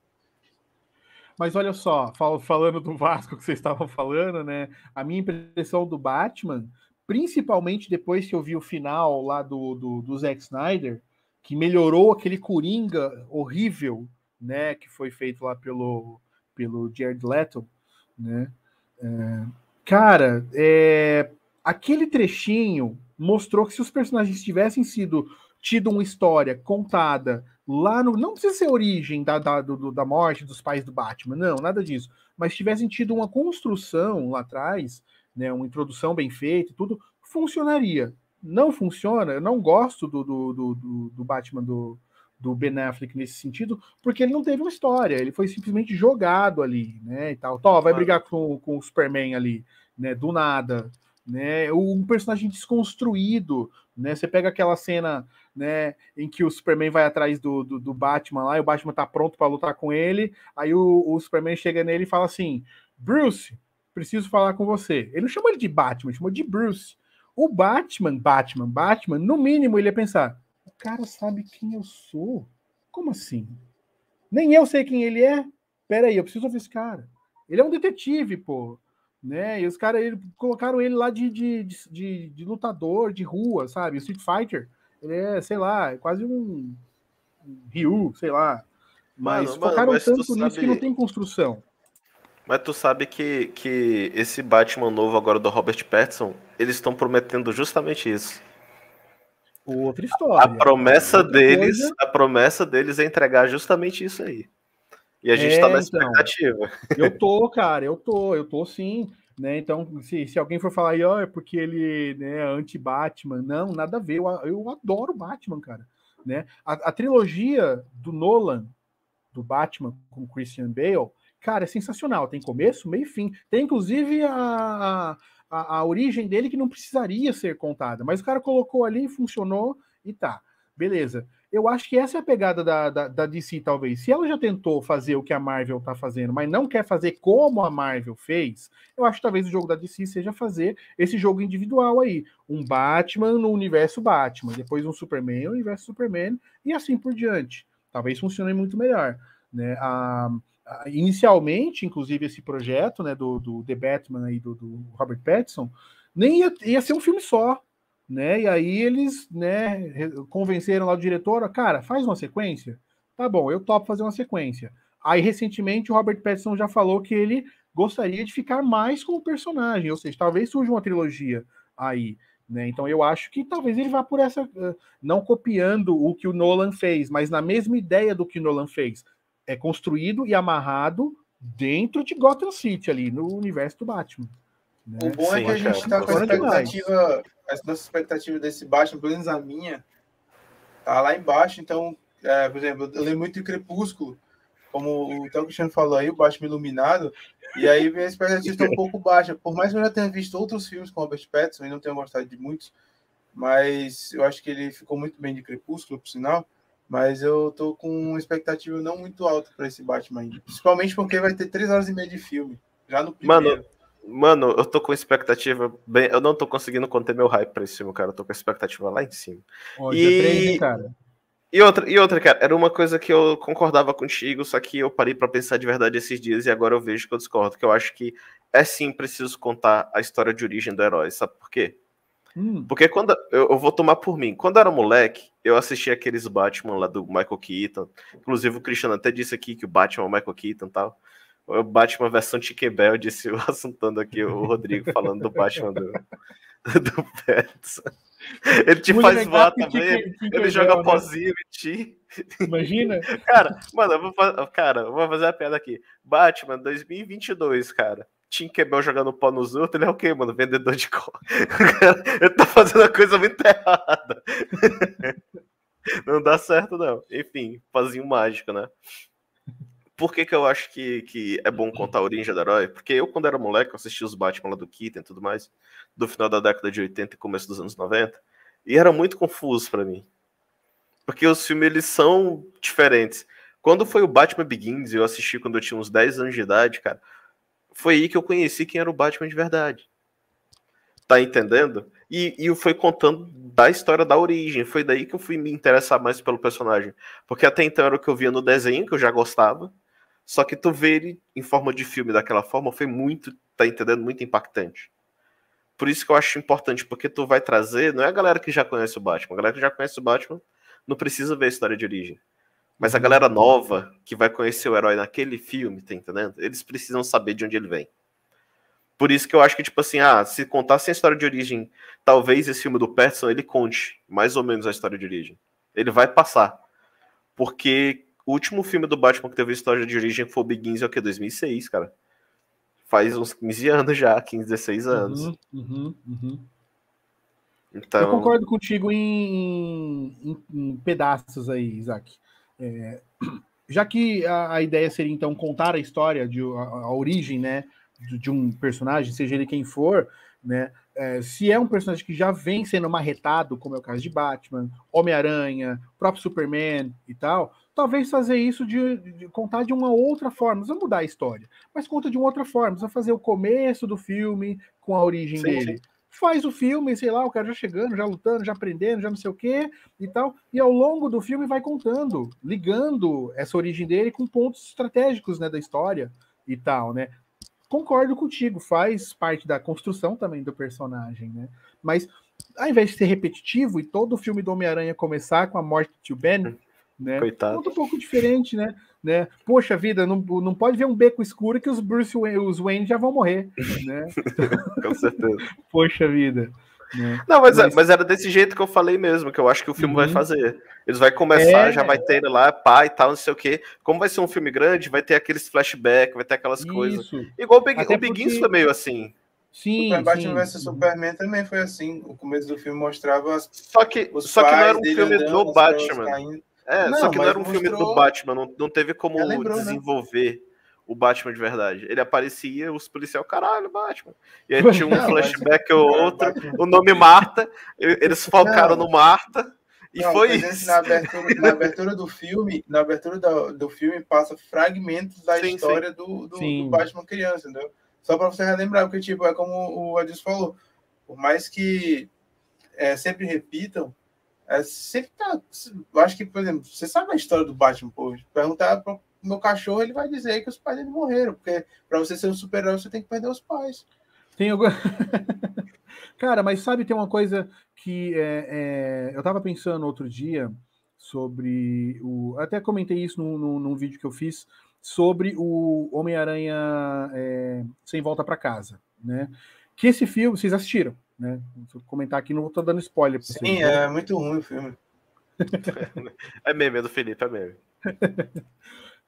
Mas olha só, fal- falando do Vasco que vocês estavam falando, né? A minha impressão do Batman, principalmente depois que eu vi o final lá do, do, do Zack Snyder, que melhorou aquele Coringa horrível, né? Que foi feito lá pelo, pelo Jared Leto, né? É, cara, é, aquele trechinho mostrou que se os personagens tivessem sido tido uma história contada lá no. Não precisa ser a origem da, da, do- da morte dos pais do Batman, não, nada disso. Mas tivessem tido uma construção lá atrás, né, uma introdução bem feita, e tudo, funcionaria. Não funciona, eu não gosto do, do, do, do- Batman do, do Ben Affleck nesse sentido, porque ele não teve uma história, ele foi simplesmente jogado ali, né? E tal. Tó, vai brigar com, com o Superman ali, né? Do nada. Né, um personagem desconstruído, né? Você pega aquela cena né, em que o Superman vai atrás do, do, do Batman lá, e o Batman tá pronto para lutar com ele, aí o, o Superman chega nele e fala assim: Bruce, preciso falar com você. Ele não chamou ele de Batman, ele chamou de Bruce. O Batman, Batman, Batman, no mínimo ele ia pensar: o cara sabe quem eu sou? Como assim? Nem eu sei quem ele é? Pera aí, eu preciso ouvir esse cara. Ele é um detetive, pô. Né? E os caras colocaram ele lá de, de, de, de- lutador de rua, sabe? O Street Fighter. Ele é, sei lá, é quase um, um Ryu, sei lá. Mas Mano, mano, focaram mas tu tanto nisso sabe- que não tem construção. Mas tu sabe que, que esse Batman novo agora do Robert Pattinson, eles estão prometendo justamente isso. Outra A história. promessa Outra deles, coisa- a promessa deles é entregar justamente isso aí. E a gente É, tá na então. expectativa. Eu tô, [LAUGHS] cara, eu tô, eu tô sim. Né? Então, se, se alguém for falar aí, ó, é porque ele né, é anti-Batman, não, nada a ver. Eu, eu adoro Batman, cara. Né? A, a trilogia do Nolan, do Batman com Christian Bale, cara, é sensacional. Tem começo, meio e fim. Tem inclusive a, a, a origem dele que não precisaria ser contada, mas o cara colocou ali, funcionou e tá. Beleza. Eu acho que essa é a pegada da, da, da DC, talvez. Se ela já tentou fazer o que a Marvel tá fazendo, mas não quer fazer como a Marvel fez, eu acho que talvez o jogo da DC seja fazer esse jogo individual aí. Um Batman no universo Batman, depois um Superman no universo Superman, e assim por diante. Talvez funcione muito melhor. Né? A, a- inicialmente, inclusive, esse projeto né, do, do The Batman aí, do, do Robert Pattinson, nem ia, ia ser um filme só né? E aí eles, né, convenceram lá o diretor, cara, faz uma sequência. Tá bom, eu topo fazer uma sequência. Aí recentemente o Robert Pattinson já falou que ele gostaria de ficar mais com o personagem, ou seja, talvez surja uma trilogia aí, né? Então eu acho que talvez ele vá por essa, eh, não copiando o que o Nolan fez, mas na mesma ideia do que o Nolan fez, é construído e amarrado dentro de Gotham City ali, no universo do Batman. né? O bom é Sim, que a gente cara. tá com a é expectativa, a nossa expectativa desse Batman, pelo menos a minha, tá lá embaixo. Então, é, por exemplo, eu lembro muito de Crepúsculo, como o Théo Cristiano falou aí, o Batman Iluminado, e aí minha expectativa está um [LAUGHS] pouco baixa. Por mais que eu já tenha visto outros filmes com Robert Pattinson e não tenha gostado de muitos, mas eu acho que ele ficou muito bem de Crepúsculo, por sinal. Mas eu tô com uma expectativa não muito alta para esse Batman ainda. Principalmente porque vai ter três horas e meia de filme. Já no primeiro. Mano, Mano, eu tô com expectativa bem. Eu não tô conseguindo conter meu hype pra esse filme, cara. Eu tô com expectativa lá em cima. Ó, E- dia 3, hein, cara? E outra, e outra, cara, era uma coisa que eu concordava contigo, só que eu parei pra pensar de verdade esses dias e agora eu vejo que eu discordo, que eu acho que é sim preciso contar a história de origem do herói, sabe por quê? Hum. Porque quando eu, eu, vou tomar por mim, quando eu era moleque, eu assisti aqueles Batman lá do Michael Keaton. Inclusive o Cristiano até disse aqui que o Batman é o Michael Keaton e tal. O Batman versão Tinkerbell, disse o [LAUGHS] assuntando aqui o Rodrigo falando do Batman do, do Pets. Ele te Mulher faz voar também, ele, ele joga né? pozinho em ti. Imagina? [LAUGHS] Cara, mano, eu vou, fazer, cara, eu vou fazer a piada aqui. Batman 2022, cara. Tinkerbell jogando pó nos outros, ele é o quê, mano? Vendedor de cola. [LAUGHS] ele tá fazendo a coisa muito errada. não dá certo, não. Enfim, pozinho mágico, né? Por que, que eu acho que, que é bom contar a origem do herói? Porque eu, quando era moleque, eu assistia os Batman lá do Keaton e tudo mais, do final da década de 80 e começo dos anos 90, e era muito confuso para mim. Porque os filmes, eles são diferentes. Quando foi o Batman Begins, eu assisti quando eu tinha uns 10 anos de idade, cara, foi aí que eu conheci quem era o Batman de verdade. Tá entendendo? E, e foi contando da história da origem. Foi daí que eu fui me interessar mais pelo personagem. Porque até então era o que eu via no desenho, que eu já gostava. Só que tu ver ele em forma de filme daquela forma foi muito, tá entendendo? Muito impactante. Por isso que eu acho importante, porque tu vai trazer, não é a galera que já conhece o Batman, a galera que já conhece o Batman não precisa ver a história de origem. Mas a galera nova que vai conhecer o herói naquele filme, tá entendendo? Eles precisam saber de onde ele vem. Por isso que eu acho que, tipo assim, ah, se contasse a história de origem, talvez esse filme do Patterson ele conte mais ou menos a história de origem. Ele vai passar. Porque o último filme do Batman que teve história de origem foi o Begins, é o que? 2006, cara. Faz uns 15 anos já, 15, 16 anos. Uhum, uhum, uhum. Então... Eu concordo contigo em, em, em pedaços aí, Isaac. É, já que a, a, ideia seria, então, contar a história, de, a, a origem, né, de, de, um personagem, seja ele quem for, né, é, se é um personagem que já vem sendo marretado, como é o caso de Batman, Homem-Aranha, próprio Superman e tal, talvez fazer isso de, de, contar de uma outra forma. Não mudar a história, mas conta de uma outra forma. Você fazer o começo do filme com a origem sim, dele. Sim. Faz o filme, sei lá, o cara já chegando, já lutando, já aprendendo, já não sei o quê e tal. E ao longo do filme vai contando, ligando essa origem dele com pontos estratégicos né, da história e tal, né? Concordo contigo, faz parte da construção também do personagem, né? Mas ao invés de ser repetitivo e todo o filme do Homem-Aranha começar com a morte de Tio Ben, né? Coitado. um pouco diferente, né? né? Poxa vida, não, não pode ver um beco escuro que os Bruce Wayne, os Wayne já vão morrer, [LAUGHS] né? com certeza. [LAUGHS] Poxa vida. Né? Não, mas, mas... mas, era desse jeito que eu falei mesmo, que eu acho que o filme uhum. vai fazer. Eles vai começar, é... já vai ter lá, pai e tal, não sei o quê. Como vai ser um filme grande, vai ter aqueles flashbacks, vai ter aquelas Isso. coisas. Igual o, Big, o Begins porque... foi meio assim. Sim, Super Batman vs Superman também foi assim. O começo do filme mostrava as, só que só que não era um filme do Batman. É, não, só que não era um mostrou... filme do Batman, não, não teve como lembrou, né? desenvolver. Né? o Batman de verdade. Ele aparecia, os policiais, caralho, Batman. E aí tinha um não, flashback ou [LAUGHS] outro, o nome Marta, eles focaram não. no Marta. E não, foi isso. Na abertura, na abertura, do filme, na abertura do, do filme passa fragmentos da sim, história sim. Do, do, do, Batman criança, entendeu? Só para você relembrar, porque tipo, é como o Adilson falou, por mais que é, sempre repitam, é, sempre tá. Eu acho que, por exemplo, você sabe a história do Batman, pô, perguntar para meu cachorro, ele vai dizer que os pais dele morreram, porque para você ser um super-herói, você tem que perder os pais. Tem algum... [LAUGHS] Cara, mas sabe, tem uma coisa que é, é, eu estava pensando outro dia sobre o. Até comentei isso num, num, num vídeo que eu fiz sobre o Homem-Aranha é, Sem Volta para Casa, né? Que esse filme, vocês assistiram, né? Vou comentar aqui, não estou dando spoiler. Sim, vocês, é muito ruim o filme. é meme, é do Felipe, é meme. [LAUGHS]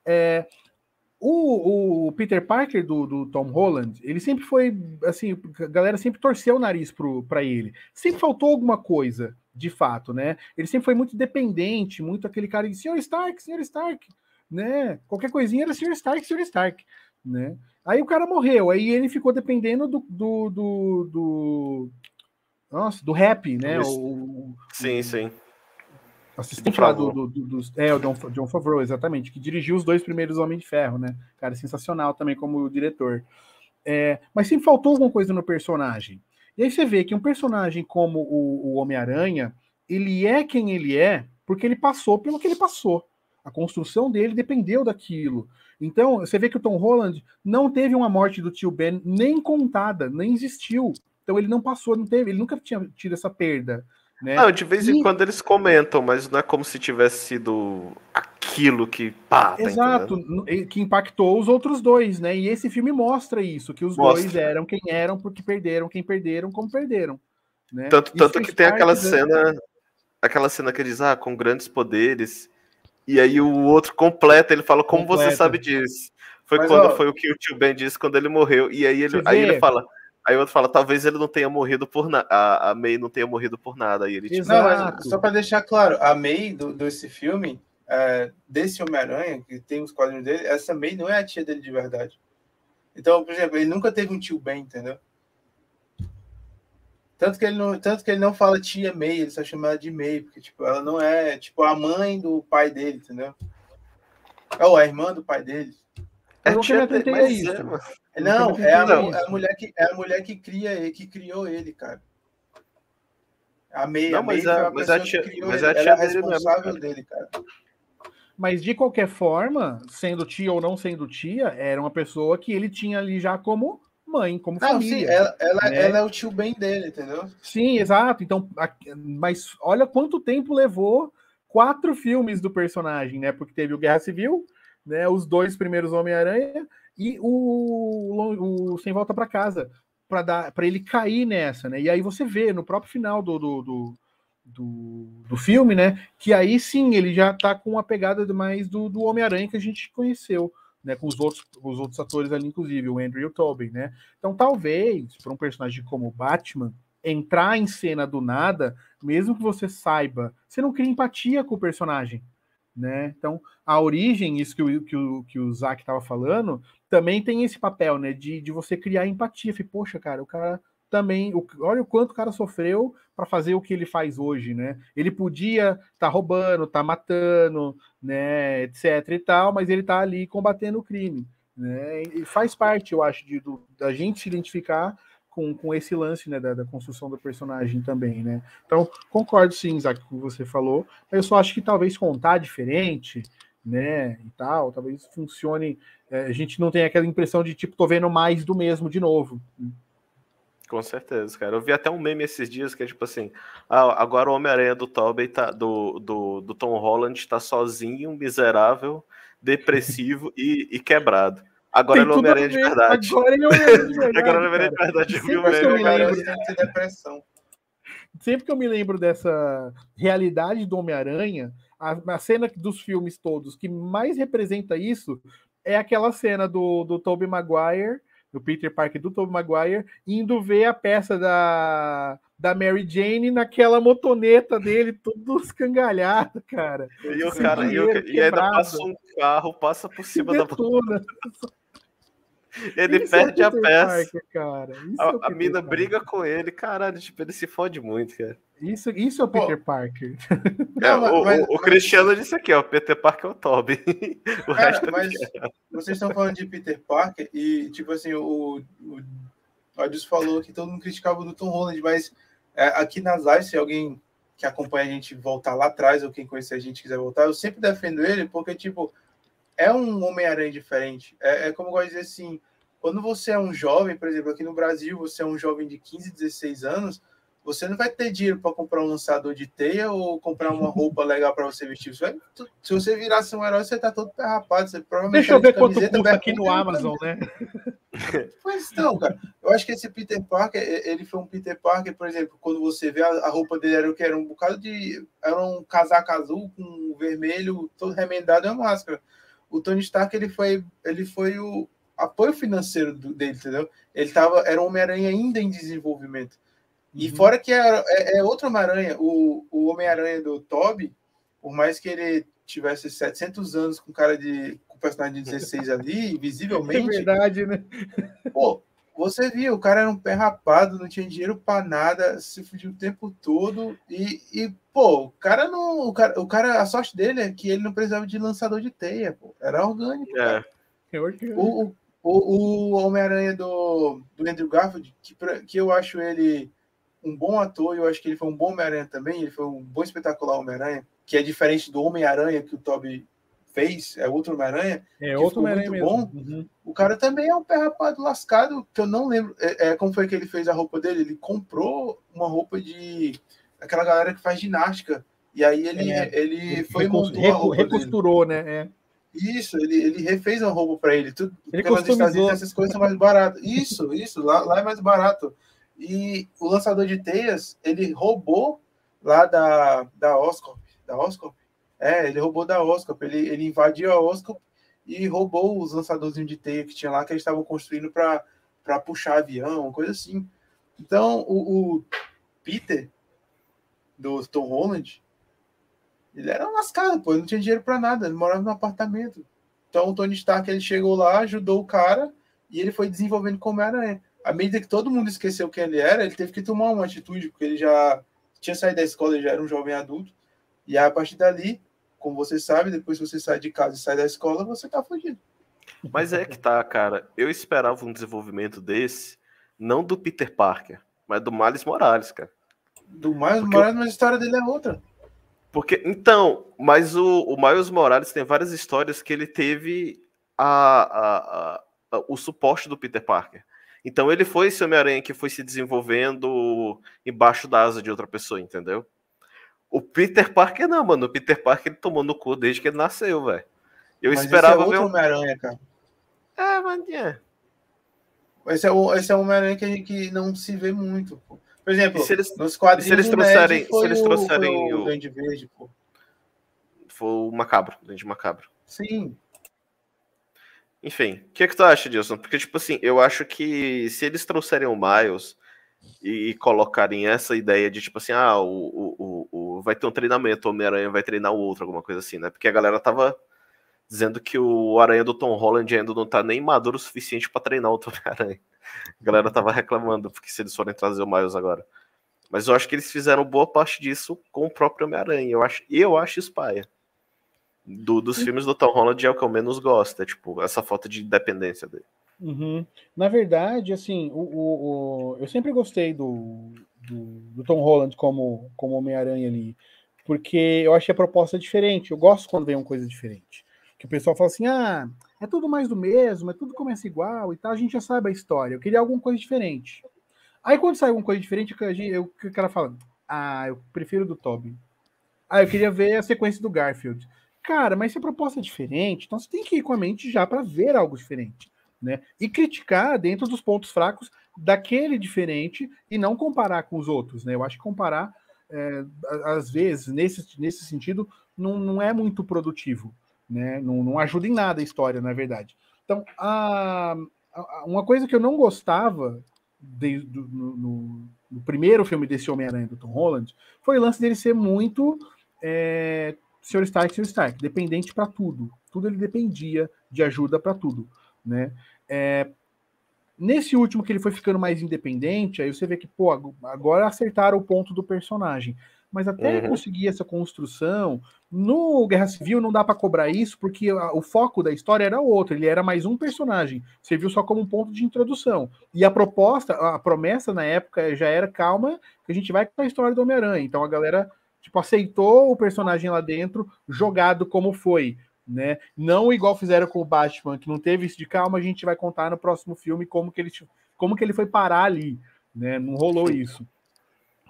É, o, o, Peter Parker do, do, Tom Holland, ele sempre foi assim, a galera sempre torceu o nariz para ele. Sempre faltou alguma coisa, de fato, né? Ele sempre foi muito dependente, muito aquele cara de Sr. Stark, Sr. Stark, né? Qualquer coisinha era Sr. Stark, Sr. Stark, né? Aí o cara morreu, aí ele ficou dependendo do, do, do, do nossa, do rap, né? O, sim, sim Assistente lá do, do, do, do, É, o John, John Favreau, exatamente, que dirigiu os dois primeiros Homem de Ferro, né? Cara, sensacional também como diretor. É, mas sempre faltou alguma coisa no personagem. E aí você vê que um personagem como o, o Homem-Aranha, ele é quem ele é porque ele passou pelo que ele passou. A construção dele dependeu daquilo. Então, você vê que o Tom Holland não teve uma morte do tio Ben nem contada, nem existiu. Então ele não passou, não teve, ele nunca tinha tido essa perda. Né? Não, de vez em quando eles comentam, mas não é como se tivesse sido aquilo que pá, tá Exato, que impactou os outros dois, né? E esse filme mostra isso, que os mostra. dois eram quem eram, porque perderam quem perderam, como perderam. Né? Tanto, tanto que tem aquela da... cena, aquela cena que diz, ah, com grandes poderes, e aí o outro completa, ele fala, como completa. você sabe disso? Foi mas, quando ó, foi o que o tio Ben disse quando ele morreu. E aí ele, aí ele fala, Aí o outro fala, talvez ele não tenha morrido por nada. A, a May não tenha morrido por nada. Aí ele, tipo, não, mas só para deixar claro, a May do, desse filme, é, desse Homem-Aranha, que tem os quadrinhos dele, essa May não é a tia dele de verdade. Então, por exemplo, ele nunca teve um tio Ben, entendeu? Tanto que ele não, tanto que ele não fala tia May, ele só chama ela de May, porque tipo, ela não é tipo a mãe do pai dele, entendeu? Ou a irmã do pai dele. É, tia, é isso. É, não, é a, é a, mulher que, é a mulher que cria ele, que criou ele, cara. A meia, não, mas a, a, mas a tia, mas a tia é responsável dele, dele, cara. Mas de qualquer forma, sendo tia ou não sendo tia, era uma pessoa que ele tinha ali já como mãe, como família. Sim, ela, ela, né? ela, é o tio bem dele, entendeu? Sim, exato. Então, mas olha quanto tempo levou quatro filmes do personagem, né? Porque teve o Guerra Civil, né? Os dois primeiros Homem-Aranha e o, o Sem Volta para Casa, para dar para ele cair nessa, né? E aí você vê no próprio final do, do, do, do, do filme, né? Que aí sim ele já tá com uma pegada mais do, do Homem-Aranha que a gente conheceu. Né, com os outros, os outros atores ali, inclusive, o Andrew e o Tobey, né? Então, talvez, para um personagem como Batman, entrar em cena do nada, mesmo que você saiba, você não cria empatia com o personagem, né? Então, a origem, isso que o, que o, que o Zac estava falando, também tem esse papel, né? De, de você criar empatia. Falei, Poxa, cara, o cara também. Olha o quanto o cara sofreu para fazer o que ele faz hoje, né? Ele podia estar tá roubando, tá matando, né? Etc e tal, mas ele tá ali combatendo o crime. Né? E faz parte, eu acho, de, do, da gente se identificar com, com esse lance né, da, da, construção do personagem também, né? Então, concordo sim, Isaac, com o que você falou. Eu só acho que talvez contar diferente, né? E tal, talvez funcione. É, a gente não tem aquela impressão de tipo, tô vendo mais do mesmo de novo. Com certeza, cara. Eu vi até um meme esses dias que é tipo assim: ah, agora o Homem-Aranha do Tobey tá, do, do, do Tom Holland está sozinho, miserável, depressivo e, e quebrado. Agora ele é Homem-Aranha de verdade. Agora ele é [LAUGHS] Homem-Aranha de verdade. Agora ele é Homem-Aranha de verdade. Eu vi o meme, depressão. Sempre que eu me lembro dessa realidade do Homem-Aranha, a, a, cena dos filmes todos que mais representa isso é aquela cena do, do Tobey Maguire, do Peter Parker do Tobey Maguire, indo ver a peça da, da Mary Jane naquela motoneta dele, tudo escangalhado, cara. E o cara, e, e ainda passa um carro, passa por cima da motoneta. [LAUGHS] Ele Isso é perde é a peça. Parker, cara. Isso a, é a mina briga com ele, caralho, tipo, ele se fode muito, cara. Isso, isso é o Peter Pô. Parker. É, [LAUGHS] o, mas, o, o Cristiano disse aqui, ó, Peter Parker é o Toby. [LAUGHS] o cara, resto é mas é vocês estão falando de Peter Parker e, tipo assim, o, o Adilson falou que todo mundo criticava o Tom Holland, mas é, aqui nas lives, se alguém que acompanha a gente voltar lá atrás, ou quem conhecer a gente quiser voltar, eu sempre defendo ele, porque, tipo, é um Homem-Aranha diferente. É, é, como eu gosto de dizer assim, quando você é um jovem, por exemplo, aqui no Brasil, você é um jovem de 15, 16 anos, você não vai ter dinheiro para comprar um lançador de teia ou comprar uma roupa [LAUGHS] legal para você vestir. Você vai, se você virasse um herói, você tá todo perrapado. Você provavelmente Deixa eu ver quanto custa aqui no Amazon, né? [LAUGHS] Pois não, cara. Eu acho que esse Peter Parker, ele foi um Peter Parker, por exemplo, quando você vê a, roupa dele era o que era um bocado de. Era um casaco azul com vermelho, todo remendado e uma máscara o Tony Stark ele foi, ele foi o apoio financeiro do, dele, entendeu? Ele tava, era um Homem-Aranha ainda em desenvolvimento. E uhum. fora que é, é, é outro Homem-Aranha, o, o Homem-Aranha do Toby, por mais que ele tivesse 700 anos com cara de com personagem de 16 ali, [LAUGHS] visivelmente. É verdade, né? Pô, você viu, o cara era um pé rapado, não tinha dinheiro para nada, se fugiu o tempo todo. E, e, pô, o cara não. O cara, o cara, a sorte dele é que ele não precisava de lançador de teia, pô. Era orgânico. É. é o, o, o Homem-Aranha do, do Andrew Garfield, que, que eu acho ele um bom ator, eu acho que ele foi um bom Homem-Aranha também, ele foi um bom espetacular Homem-Aranha, que é diferente do Homem-Aranha que o Toby fez, é outro Homem-Aranha, É outro Homem-Aranha muito mesmo. bom. Uhum. o cara também é um pé rapado lascado, que eu não lembro. É, é, como foi que ele fez a roupa dele? Ele comprou uma roupa de aquela galera que faz ginástica. E aí ele, É. ele foi Recos- montou a recu- roupa dele. recosturou, né? É. Isso, ele, ele refez a roupa para ele. Tudo, Ele porque nos Estados. Unidos essas coisas são mais baratas. Isso, isso, lá, lá é mais barato. E o lançador de teias, ele roubou lá da, da Oscorp. Da Oscorp? É, ele roubou da Oscorp. Ele, ele invadiu a Oscorp e roubou os lançadorzinhos de teia que tinha lá, que eles estavam construindo para puxar avião, coisa assim. Então, o, o Peter, do Tom Holland, ele era lascado, pô, ele não tinha dinheiro para nada, ele morava num apartamento. Então o Tony Stark ele chegou lá, ajudou o cara e ele foi desenvolvendo como Homem-Aranha. À medida que todo mundo esqueceu quem ele era, ele teve que tomar uma atitude, porque ele já tinha saído da escola, ele já era um jovem adulto. E aí, a partir dali, como você sabe, depois que você sai de casa e sai da escola, você tá fudido. Mas é que tá, cara. Eu esperava um desenvolvimento desse, não do Peter Parker, mas do Miles Morales, cara. Do mais, Porque Morales, mas a história dele é outra. Porque, então, mas o, o Miles Morales tem várias histórias que ele teve a, a- a- a- o suporte do Peter Parker. Então ele foi esse Homem-Aranha que foi se desenvolvendo embaixo da asa de outra pessoa, entendeu? O Peter Parker não, mano. O Peter Parker ele tomou no cu desde que ele nasceu, velho. Eu mas esperava esse é ver outro um... Homem-Aranha, cara. É, mas é. Esse é, o, esse é um Homem-Aranha que, a gente- não se vê muito. pô. Por exemplo, E se eles- nos quadrinhos se eles o trouxerem- se eles o- trouxerem o o- Duende Verde, pô. Foi o macabro, dente macabro. Sim, Enfim, o que, é que tu acha, Dilson? Porque, tipo assim, eu acho que se eles trouxerem o Miles e, colocarem essa ideia de, tipo assim, ah, o, o, o, o- vai ter um treinamento, o Homem-Aranha vai treinar o outro, alguma coisa assim, né? Porque a galera tava dizendo que o Aranha do Tom Holland ainda não tá nem maduro o suficiente pra treinar outro Homem-Aranha. A galera tava reclamando, porque se eles forem trazer o Miles agora. Mas eu acho que eles fizeram boa parte disso com o próprio Homem-Aranha. Eu acho, eu acho espaia. Do, dos filmes do Tom Holland é o que eu menos gosto, é tipo, essa falta de independência dele. Uhum. Na verdade, assim, o, o- o- eu sempre gostei do, do, do Tom Holland como, como Homem-Aranha ali, porque eu achei a proposta diferente. Eu gosto quando vem uma coisa diferente. Que o pessoal fala assim: ah, é tudo mais do mesmo, é tudo começa igual e tal, a gente já sabe a história. Eu queria alguma coisa diferente. Aí quando sai alguma coisa diferente, eu- o cara fala: ah, eu prefiro do Toby. Ah, eu queria ver a sequência do Garfield. Cara, mas se a proposta é diferente, então você tem que ir com a mente já para ver algo diferente né? E criticar dentro dos pontos fracos daquele diferente e não comparar com os outros, né? Eu acho que comparar, é, às vezes, nesse, nesse sentido, não, não é muito produtivo, né? Não, não ajuda em nada a história, na verdade. Então, a, a- uma coisa que eu não gostava desde do- no- no primeiro filme desse Homem-Aranha do Tom Holland foi o lance dele ser muito é, Sr. Stark, Sr. Stark, dependente para tudo. Tudo ele dependia de ajuda para tudo né? É, nesse último que ele foi ficando mais independente, aí você vê que, pô, ag- agora acertaram o ponto do personagem. Mas até Uhum. conseguir essa construção, no Guerra Civil não dá para cobrar isso, porque o foco da história era outro, ele era mais um personagem, serviu só como um ponto de introdução. E a proposta, a promessa na época já era calma, que a gente vai contar a história do Homem-Aranha. Então a galera tipo aceitou o personagem lá dentro, jogado como foi né? Não igual fizeram com o Batman, que não teve isso de calma, a gente vai contar no próximo filme como que ele, como que ele foi parar ali, né? Não rolou isso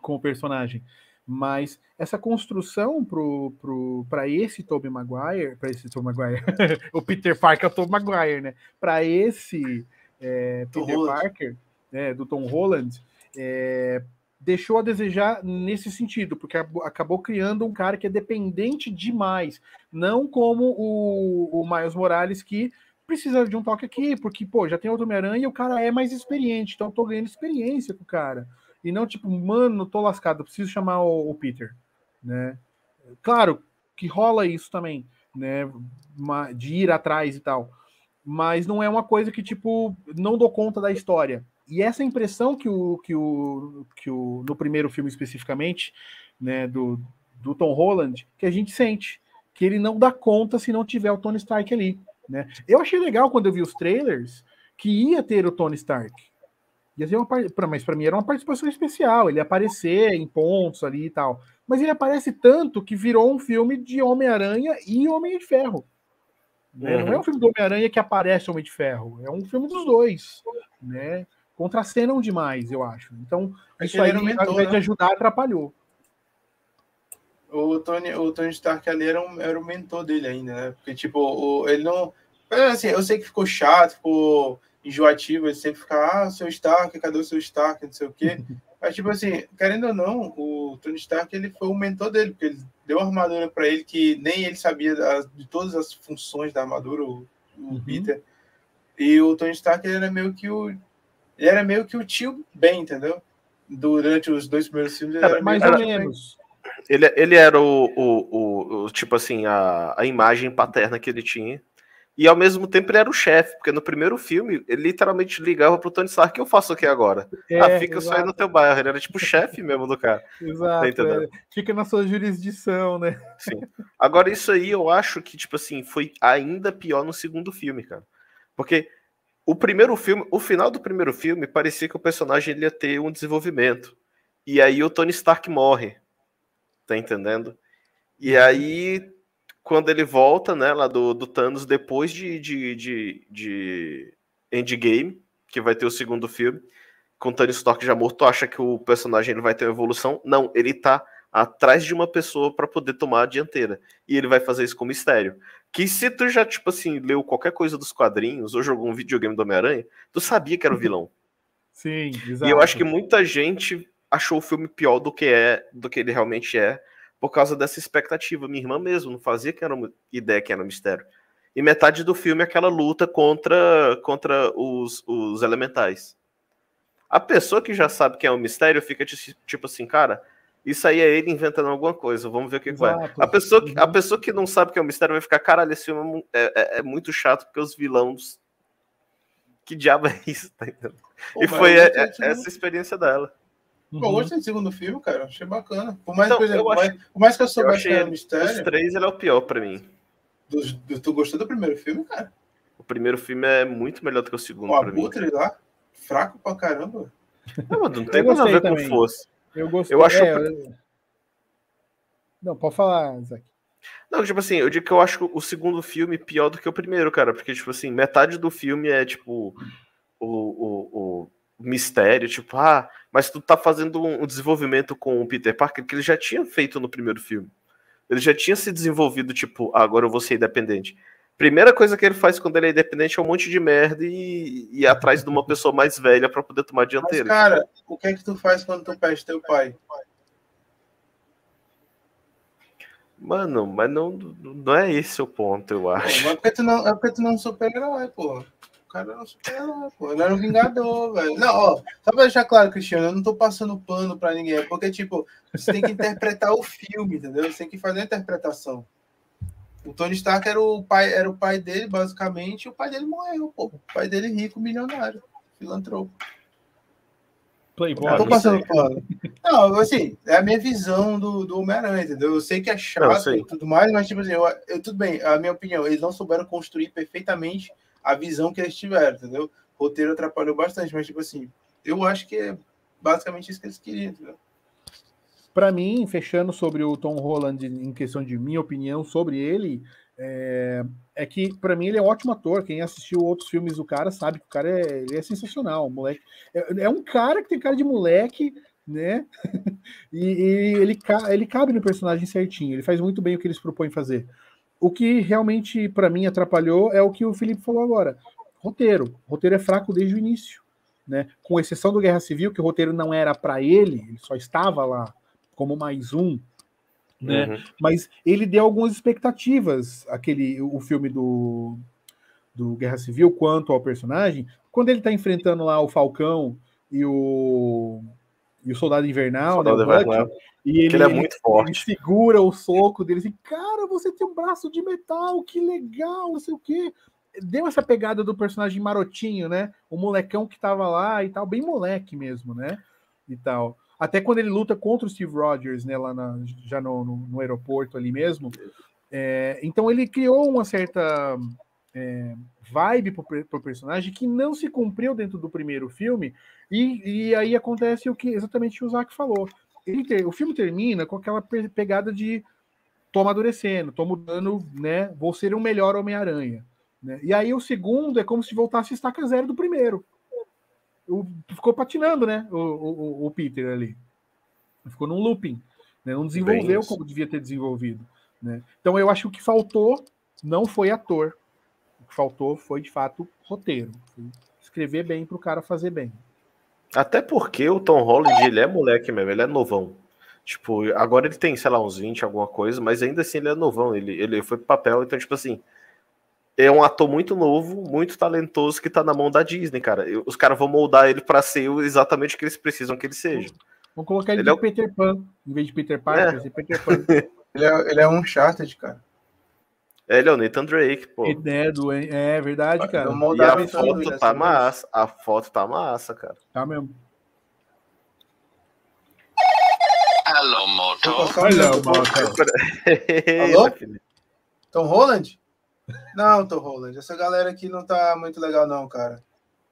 com o personagem. Mas essa construção pro, pro, para esse Tobey Maguire, para esse Tobey Maguire, [LAUGHS] o Peter Parker é o Tobey Maguire, né? Para esse é, Peter Holland. Parker, né, do Tom Holland, é, deixou a desejar nesse sentido, porque ab- acabou criando um cara que é dependente demais, não como o, o Miles Morales que precisa de um toque aqui, porque pô, já tem outro Homem-Aranha e o cara é mais experiente, então eu tô ganhando experiência com o cara. E não tipo, mano, tô lascado, preciso chamar o, o Peter, né? Claro que rola isso também, né, de ir atrás e tal. Mas não é uma coisa que tipo, não dou conta da história. E essa impressão que o que o que o no primeiro filme especificamente, né, do do Tom Holland, que a gente sente que ele não dá conta se não tiver o Tony Stark ali, né? Eu achei legal quando eu vi os trailers que ia ter o Tony Stark. Ia ser uma mas para mim era uma participação especial, ele aparecer em pontos ali e tal. Mas ele aparece tanto que virou um filme de Homem-Aranha e Homem de Ferro, Né? Uhum. Não é um filme do Homem-Aranha que aparece Homem de Ferro, é um filme dos dois, né? Contracenam demais, eu acho. Então, é isso aí, mentor, ao invés né? de ajudar, atrapalhou. O Tony, o Tony Stark ali era, um, era o mentor dele ainda, né? Porque, tipo, o, ele não. Assim, eu sei que ficou chato, ficou enjoativo, ele sempre fica, ah, seu Stark, cadê o seu Stark, não sei o quê. [LAUGHS] Mas, tipo assim, querendo ou não, o Tony Stark ele foi o mentor dele, porque ele deu uma armadura para ele que nem ele sabia de todas as funções da armadura, o, o uhum. Peter. E o Tony Stark ele era meio que o. Ele era meio que o tio bem, entendeu? Durante os dois primeiros filmes. Ele era, mais ou menos. Ele, ele era o, o, o, o, tipo assim, a, a imagem paterna que ele tinha. E ao mesmo tempo ele era o chefe, porque no primeiro filme ele literalmente ligava pro Tony Stark: o que eu faço aqui agora? É, ah, fica exato. só aí no teu bairro. Ele era tipo o chefe mesmo do cara. [LAUGHS] Exato. Tá é. Fica na sua jurisdição, né? Sim. Agora, isso aí eu acho que, tipo assim, foi ainda pior no segundo filme, cara. Porque o primeiro filme, o final do primeiro filme, parecia que o personagem ia ter um desenvolvimento. E aí o Tony Stark morre. Tá entendendo? E aí quando ele volta, né, lá do, do Thanos, depois de, de, de, de Endgame, que vai ter o segundo filme, com Tony Stark já morto, acha que o personagem ele vai ter uma evolução? Não, ele tá atrás de uma pessoa para poder tomar a dianteira. E ele vai fazer isso com mistério. Que se tu já, tipo assim, leu qualquer coisa dos quadrinhos ou jogou um videogame do Homem-Aranha, tu sabia que era o [LAUGHS] vilão. Sim, exato. E eu acho que muita gente achou o filme pior do que é, do que ele realmente é, por causa dessa expectativa. Minha irmã mesmo não fazia que era uma ideia que era um mistério. E metade do filme é aquela luta contra, contra os, os elementais. A pessoa que já sabe que é um mistério fica tipo assim, cara, isso aí é ele inventando alguma coisa, vamos ver o que, que vai. A pessoa, que, a uhum. pessoa que não sabe que é um mistério vai ficar, caralho, esse filme é, é, é muito chato porque os vilões. Que diabo é isso? [LAUGHS] Tá Pô, e foi é, essa experiência dela. Uhum. Pô, eu gostei do segundo filme, cara. Achei bacana. Por mais, então, por, exemplo, acho, por mais que eu soubesse que era um mistério. Dos três, ele é o pior pra mim. Do, do, tu gostou do primeiro filme, cara? O primeiro filme é muito melhor do que o segundo. O Abutre lá, fraco pra caramba. Não, não tem nada a ver também. com força. Eu gostei. Eu acho. É, eu... Não, pode falar, Zac. Não, tipo assim, eu digo que eu acho o segundo filme pior do que o primeiro, cara. Porque, tipo assim, metade do filme é, tipo, o, o, o mistério, tipo, ah, mas tu tá fazendo um, desenvolvimento com o Peter Parker que ele já tinha feito no primeiro filme. Ele já tinha se desenvolvido, tipo, ah, agora eu vou ser independente. Primeira coisa que ele faz quando ele é independente é um monte de merda e, e ir atrás de uma pessoa mais velha para poder tomar dianteira. Mas, cara, o que é que tu faz quando tu perde teu pai? Mano, mas não, não é esse o ponto, eu acho. Mas é porque tu não, é porque tu não é um super-herói, porra cara era um super-herói, pô. Ele era um vingador, velho. Não, ó, só pra deixar claro, Cristiano, eu não tô passando pano pra ninguém, porque, tipo, você tem que interpretar o filme, entendeu? Você tem que fazer a interpretação. O Tony Stark era o pai, era o pai dele, basicamente, e o pai dele morreu, pô. O pai dele rico, milionário, filantropo. Playboy. Não tô passando pano. Não, assim, é a minha visão do, do Homem-Aranha, entendeu? Eu sei que é chato e tudo mais, mas, tipo assim, eu, eu, tudo bem, a minha opinião, eles não souberam construir perfeitamente a visão que eles tiveram, entendeu? O roteiro atrapalhou bastante, mas, tipo assim, eu acho que é basicamente isso que eles queriam, entendeu? Para mim, fechando sobre o Tom Holland, em questão de minha opinião sobre ele, é, é que para mim ele é um ótimo ator. Quem assistiu outros filmes do cara sabe que o cara é, ele é sensacional. moleque é, é, um cara que tem cara de moleque, né? [LAUGHS] e, e ele, ele cabe no personagem certinho. Ele faz muito bem o que eles propõem fazer. O que realmente, para mim, atrapalhou é o que o Felipe falou agora. Roteiro. O roteiro é fraco desde o início. Né? Com exceção do Guerra Civil, que o roteiro não era para ele, ele só estava lá como mais um. Né? Uhum. Mas ele deu algumas expectativas, aquele o filme do, do Guerra Civil, quanto ao personagem. Quando ele está enfrentando lá o Falcão e o, e o Soldado Invernal, Soldado né, Invernal. E ele, ele é muito forte. Ele segura o soco dele assim, cara, você tem um braço de metal, que legal, não sei o quê. Deu essa pegada do personagem marotinho, né? O molecão que tava lá e tal, bem moleque mesmo, né? E tal. Até quando ele luta contra o Steve Rogers, né? Lá na, já no, no, no, aeroporto ali mesmo. É, então ele criou uma certa é, vibe pro, pro personagem que não se cumpriu dentro do primeiro filme. E, e aí acontece o que exatamente o Zack falou ter, o filme termina com aquela pegada de tô amadurecendo, tô mudando, né? Vou ser um melhor Homem-Aranha. Né? E aí o segundo é como se voltasse a estaca zero do primeiro. O, ficou patinando, né? O, o, o Peter ali. Ficou num looping. Né? Não desenvolveu como devia ter desenvolvido. Né? Então eu acho que o que faltou não foi ator. O que faltou foi, de fato, roteiro. Escrever bem para o cara fazer bem. Até porque o Tom Holland, ele é moleque mesmo, ele é novão. Tipo, agora ele tem, sei lá, uns 20, alguma coisa, mas ainda assim ele é novão, ele, ele foi pro papel, então, tipo assim, é um ator muito novo, muito talentoso que tá na mão da Disney, cara. Os caras vão moldar ele para ser exatamente o que eles precisam que ele seja. Vamos colocar ele, ele de é... Peter Pan, em vez de Peter Parker, é. Peter Pan. [LAUGHS] ele, é, ele é um Uncharted, cara. É, ele é o Nathan Drake, pô. É, do, é verdade, cara. E a foto tá massa. A foto tá massa, cara. Tá mesmo. [LAUGHS] Alô, motor. Alô, motor. Alô? Tom Holland? Não, Tom Holland. Essa galera aqui não tá muito legal, não, cara.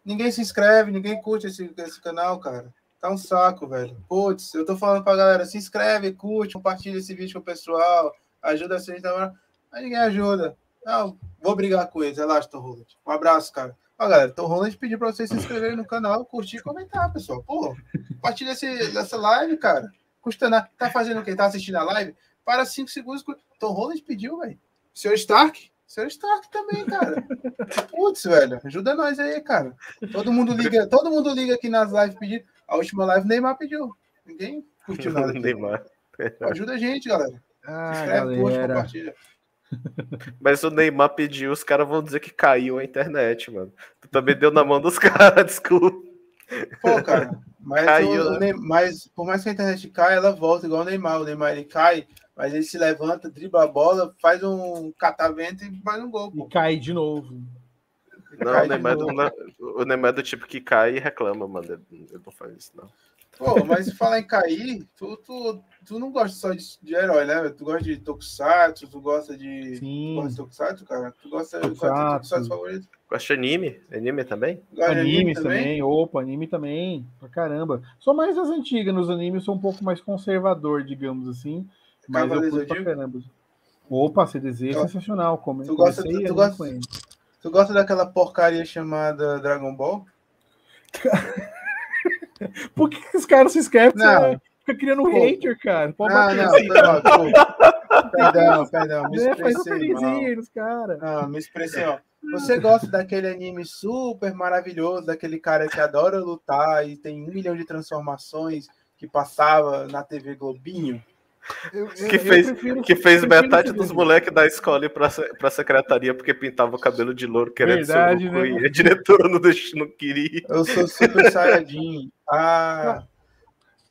Ninguém se inscreve, ninguém curte esse, esse canal, cara. Tá um saco, velho. Putz, eu tô falando pra galera, se inscreve, curte, compartilha esse vídeo com o pessoal, ajuda a gente, tá? Mas ninguém ajuda. Não, vou brigar com eles, relaxa, Tom Holland. Um abraço, cara. Ó, galera, Tom Holland pediu pra vocês se inscreverem no canal, curtir e comentar, pessoal. Pô, compartilha esse, dessa live, cara. Custa nada. Tá fazendo o quê? Tá assistindo a live? Para cinco segundos. Tom Holland pediu, velho. Seu Stark? Seu Stark também, cara. [LAUGHS] Putz, velho. Ajuda nós aí, cara. Todo mundo liga, todo mundo liga aqui nas lives pedindo. A última live Neymar pediu. Ninguém curtiu nada. Aqui. [LAUGHS] Neymar. Ajuda a gente, galera. Ah, Escreve, curte, compartilha. [LAUGHS] Mas o Neymar pediu, os caras vão dizer que caiu a internet, mano. Tu também deu na mão dos caras, desculpa. Pô, cara, mas, caiu, o, né? mas por mais que a internet caia, ela volta igual o Neymar. O Neymar ele cai, mas ele se levanta, dribla a bola, faz um catavento e faz um gol. Pô. E cai de novo. Não, o Neymar, é do, o Neymar é do tipo que cai e reclama, mano. Ele não faz isso, não. Pô, mas falar em cair, tu, tu, tu não gosta só de, de herói, né? Tu gosta de Tokusatsu, tu gosta de. Sim. Tu gosta de Tokusatsu, cara? Tu gosta de Tokusatsu favorito? Gosta de anime? Anime também? Anime, anime também? também? Opa, anime também. Pra caramba. Sou mais das antigas, nos animes sou um pouco mais conservador, digamos assim. Mas Cavaleiros eu curto pra caramba. Opa, CDZ é sensacional. Como tu gosta, tu, tu, gosta, tu gosta daquela porcaria chamada Dragon Ball? [LAUGHS] Por que, os caras se esquecem? Não. Fica criando um hater, cara. Pô, não, não, não, perdão, perdão, me expressei [LAUGHS] é, Faz cara. Não, me expressei, ó. Você gosta daquele anime super maravilhoso, daquele cara que adora lutar e tem um milhão de transformações que passava na TV Globinho? Eu, eu, que fez, prefiro, que fez metade dos moleques da escola ir pra, pra secretaria porque pintava o cabelo de louro querendo Verdade, ser louco, né? e a diretora não, deixou, não queria. Eu sou super [LAUGHS] saiyajin. Ah.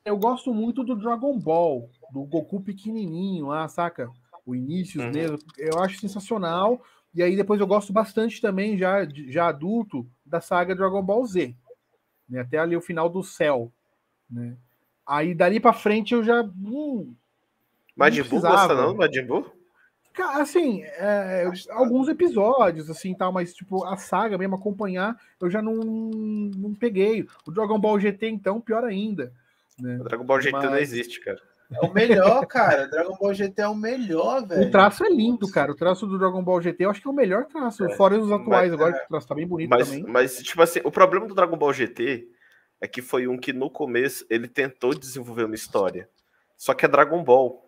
Eu gosto muito do Dragon Ball, do Goku pequenininho lá, saca? O início uhum. mesmo. Eu acho sensacional. E aí depois eu gosto bastante também, já, já adulto, da saga Dragon Ball Z. Né? Até ali o final do céu. Né? Aí dali para frente eu já. Hum, Majin Buu gosta não, Majin Buu? Assim, é, alguns episódios, assim, tal, mas, tipo, a saga mesmo, acompanhar, eu já não, não peguei. O Dragon Ball GT, então, pior ainda. Né? O Dragon Ball GT mas... não existe, cara. É o melhor, cara. Dragon Ball GT é o melhor, velho. O traço é lindo, cara. O traço do Dragon Ball GT eu acho que é o melhor traço. É, fora os atuais mas, agora, é, que o traço tá bem bonito mas, também. Mas, tipo assim, o problema do Dragon Ball GT é que foi um que no começo ele tentou desenvolver uma história. Só que é Dragon Ball.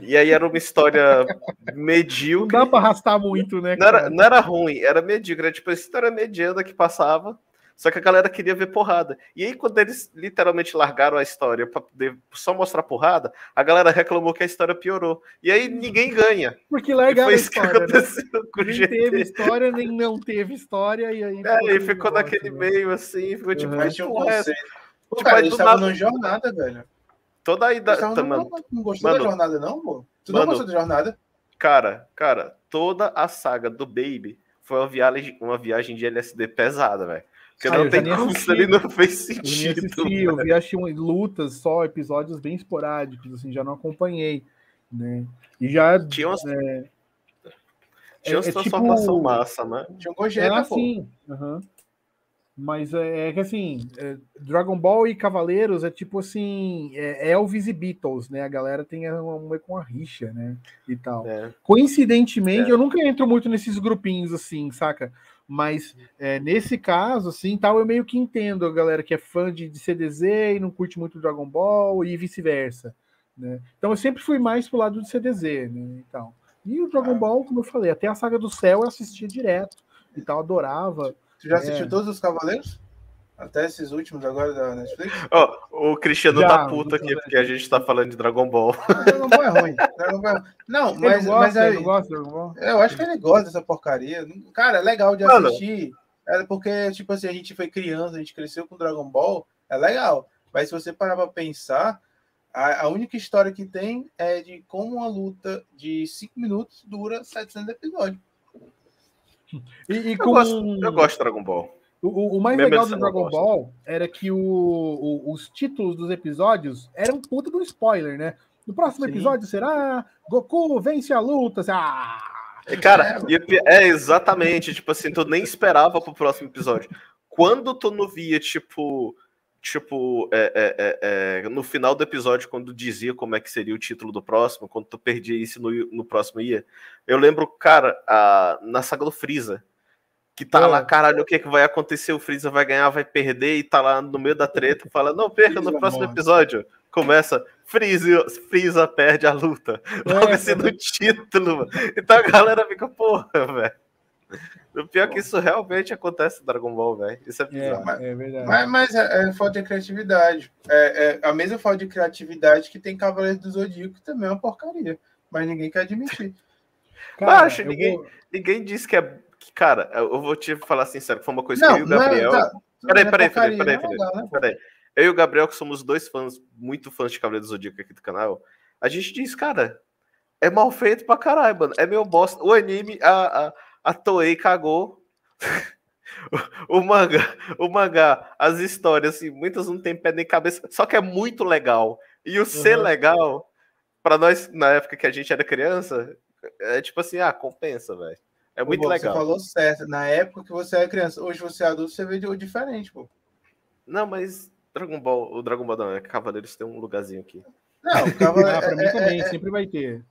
E aí era uma história medíocre. Não dá pra arrastar muito, né? Não era, não era, ruim, era medíocre. Era tipo a história mediana que passava. Só que a galera queria ver porrada. E aí, quando eles literalmente largaram a história para poder só mostrar porrada, a galera reclamou que a história piorou. E aí ninguém ganha. Porque largaram a história. Né? nem teve história, nem não teve história. E aí é, e ficou naquele né? meio assim, ficou tipo, uhum. mas tinha um conceito. Pô, tipo, cara, eles estavam numa jornada, velho. Toda a idade. Tá, não, não gostou mano, da jornada, não, pô? Tu mano, não gostou da jornada? Cara, cara, toda a saga do Baby foi uma viagem, uma viagem de LSD pesada, velho. Porque ah, não tem como isso ali não fez sentido. Eu, assisti, eu vi acho, lutas só, episódios bem esporádicos, assim, já não acompanhei. Né? E já. Tinha umas, é, tinha é, é transformação tipo, massa, né? Tinha um Gogeta, é assim. Uhum. Mas é, é que assim, é, Dragon Ball e Cavaleiros é tipo assim, é Elvis e Beatles, né? A galera tem uma, com a rixa, né? E tal. É. Coincidentemente, É. eu nunca entro muito nesses grupinhos assim, saca? Mas é, nesse caso, assim, tal, eu meio que entendo a galera que é fã de, de CDZ e não curte muito Dragon Ball e vice-versa. Né? Então eu sempre fui mais pro lado do CDZ, né? E, tal. e o Dragon Ah. Ball, como eu falei, até a saga do céu eu assistia direto e tal, adorava. Tu já É. assistiu todos os Cavaleiros? Até esses últimos agora da Netflix? Ó, o Cristiano Já, tá puto aqui bem. porque a gente tá falando de Dragon Ball. Dragon Ball é ruim. [LAUGHS] Dragon Ball é ruim. Não, mas, ele não mas gosta, aí, ele gosta Dragon Ball? eu acho que ele gosta dessa porcaria. Cara, é legal de Mano. assistir. É porque, tipo assim, a gente foi criança, a gente cresceu com Dragon Ball, é legal. Mas se você parar pra pensar, a, a única história que tem é de como uma luta de 5 minutos dura 700 episódios. [LAUGHS] E, e Eu com... gosto, eu gosto de Dragon Ball. O, o- mais Mesmo legal se do eu Dragon. Ball era que o, o- os títulos dos episódios eram puta do spoiler, né? No próximo Sim. episódio será Goku vence a luta. assim, ah! Cara, pi- é exatamente, tipo assim, tu nem esperava pro próximo episódio. Quando tu não via, tipo, tipo, é, é, é, é, no final do episódio, quando dizia como é que seria o título do próximo, quando tu perdia isso no, no próximo ia, eu lembro, cara, a- na saga do Freeza, que tá É. lá, caralho, o que, que vai acontecer? O Freeza vai ganhar, vai perder, e tá lá no meio da treta, fala, não perca no próximo episódio. Começa, Freeza, Freeza perde a luta. Logo É, assim no título, mano. Então a galera fica, porra, velho. [LAUGHS] O pior é que isso realmente acontece no Dragon Ball, velho. Isso é bizarro. É, é verdade. Mas, mas é, é falta de criatividade. É, é a mesma falta de criatividade que tem Cavaleiros do Zodíaco, que também é uma porcaria. Mas ninguém quer admitir. [LAUGHS] Cara, acho eu ninguém- vou- Ninguém disse que é. que, cara, eu vou te falar sincero, foi uma coisa Não, que eu e o Gabriel. não é, tá, Peraí, é peraí, peraí, é peraí, né? Peraí. Eu e o Gabriel, que somos dois fãs, muito fãs de Cavaleiro do Zodíaco aqui do canal, a gente diz, cara, é mal feito pra caralho, mano. É meio bosta. O anime, a, a, a Toei cagou. [LAUGHS] o, o mangá, o mangá, as histórias, assim, muitas não tem pé nem cabeça, só que é muito legal. E o ser Uhum. legal, pra nós, na época que a gente era criança, é tipo assim, ah, compensa, velho. É muito Pô, legal. Você falou certo. Na época que você era criança, hoje você é adulto, você vê de diferente, pô. Não, mas Dragon Ball, o Dragon Ball não, é Cavaleiros tem um lugarzinho aqui. Não, Cavaleiro, [LAUGHS] Ah, pra mim é, também, é, é, sempre vai ter.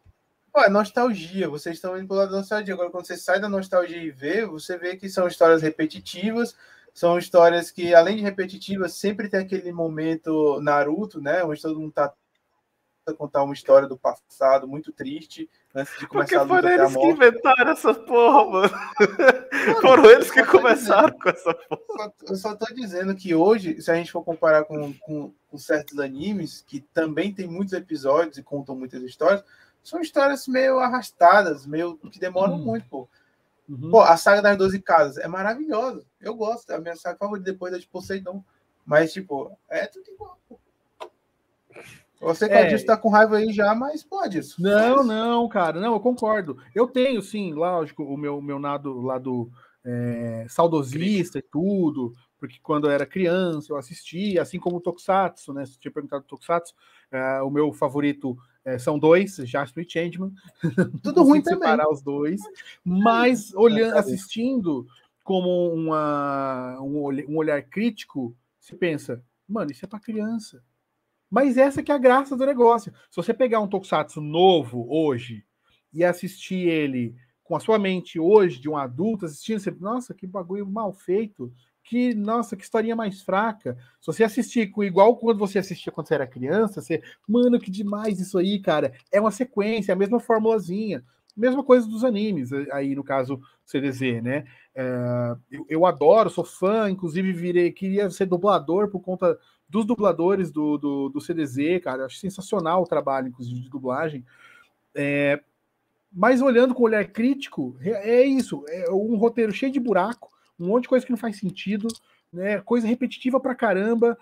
Pô, é nostalgia. Vocês estão indo pro lado da nostalgia. Agora, quando você sai da nostalgia e vê, você vê que são histórias repetitivas. São histórias que, além de repetitivas, sempre tem aquele momento Naruto, né? Onde todo mundo tá contar uma história do passado muito triste antes de Porque começar a luta foram eles que inventaram essa porra, mano. foram eles que começaram com essa porra. Eu só tô dizendo que hoje, se a gente for comparar com, com, com certos animes, que também tem muitos episódios e contam muitas histórias, são histórias meio arrastadas, meio que demoram Hum. muito, pô. Uhum. Pô, a saga das 12 casas é maravilhosa. Eu gosto, é a minha saga favorita depois da de Poseidon. Mas, tipo, é tudo igual, pô. Você que É. é. tá com raiva aí já, mas pode isso. Não, não, cara, não, eu concordo. Eu tenho, sim, lógico, o meu, meu lado, lado é, saudosista e tudo, porque quando eu era criança eu assistia, assim como o Tokusatsu, né? Você tinha perguntado do Tokusatsu, é, o meu favorito é, são dois, Jasper e Changeman. [LAUGHS] Tudo ruim também. separar os dois, mas olhando, assistindo como uma, um, um olhar crítico, você pensa, mano, isso é para criança. Mas essa que é a graça do negócio. Se você pegar um Tokusatsu novo hoje e assistir ele com a sua mente hoje, de um adulto assistindo, você, nossa, que bagulho mal feito. Que, nossa, que historinha mais fraca. Se você assistir com igual quando você assistia quando você era criança, você, mano, que demais isso aí, cara. É uma sequência, é a mesma formulazinha. Mesma coisa dos animes, aí no caso CDZ, né? É, eu, eu adoro, sou fã, inclusive virei, queria ser dublador por conta dos dubladores do, do, do CDZ, cara. Acho sensacional o trabalho, inclusive, de dublagem. É, mas olhando com olhar crítico, é, é isso: é um roteiro cheio de buraco, um monte de coisa que não faz sentido, né? Coisa repetitiva pra caramba.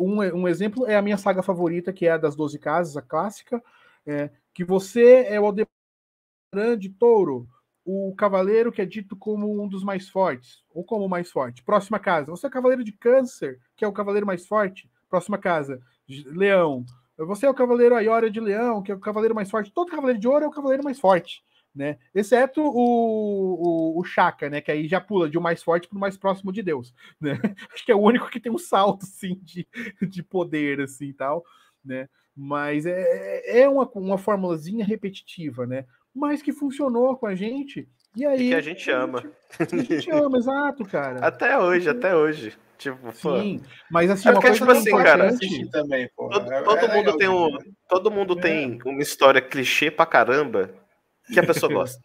Um, um exemplo é a minha saga favorita, que é a das 12 Casas, a clássica, é, que você é o Aldebaran de Touro, o cavaleiro que é dito como um dos mais fortes, ou como o mais forte. Próxima casa, você é o cavaleiro de câncer, que é o cavaleiro mais forte. Próxima casa, leão. Você é o cavaleiro Aiora de leão, que é o cavaleiro mais forte. Todo cavaleiro de ouro é o cavaleiro mais forte. Né? Exceto o, o, o Chaka, né? Que aí já pula de um mais forte para o mais próximo de Deus, [LAUGHS] né? Acho que é o único que tem um salto, assim, de, de poder, assim, tal, né? Mas é, é uma, uma formulazinha repetitiva, né? Mas que funcionou com a gente. E aí. E que a gente ama. A gente ama, exato, cara. Até hoje, até hoje. Tipo, Sim, mas assim, é uma porque, coisa tipo assim, cara, também, pô. todo, É- todo é mundo legal tem um, todo mundo É. tem uma história clichê pra caramba que a pessoa [LAUGHS] gosta.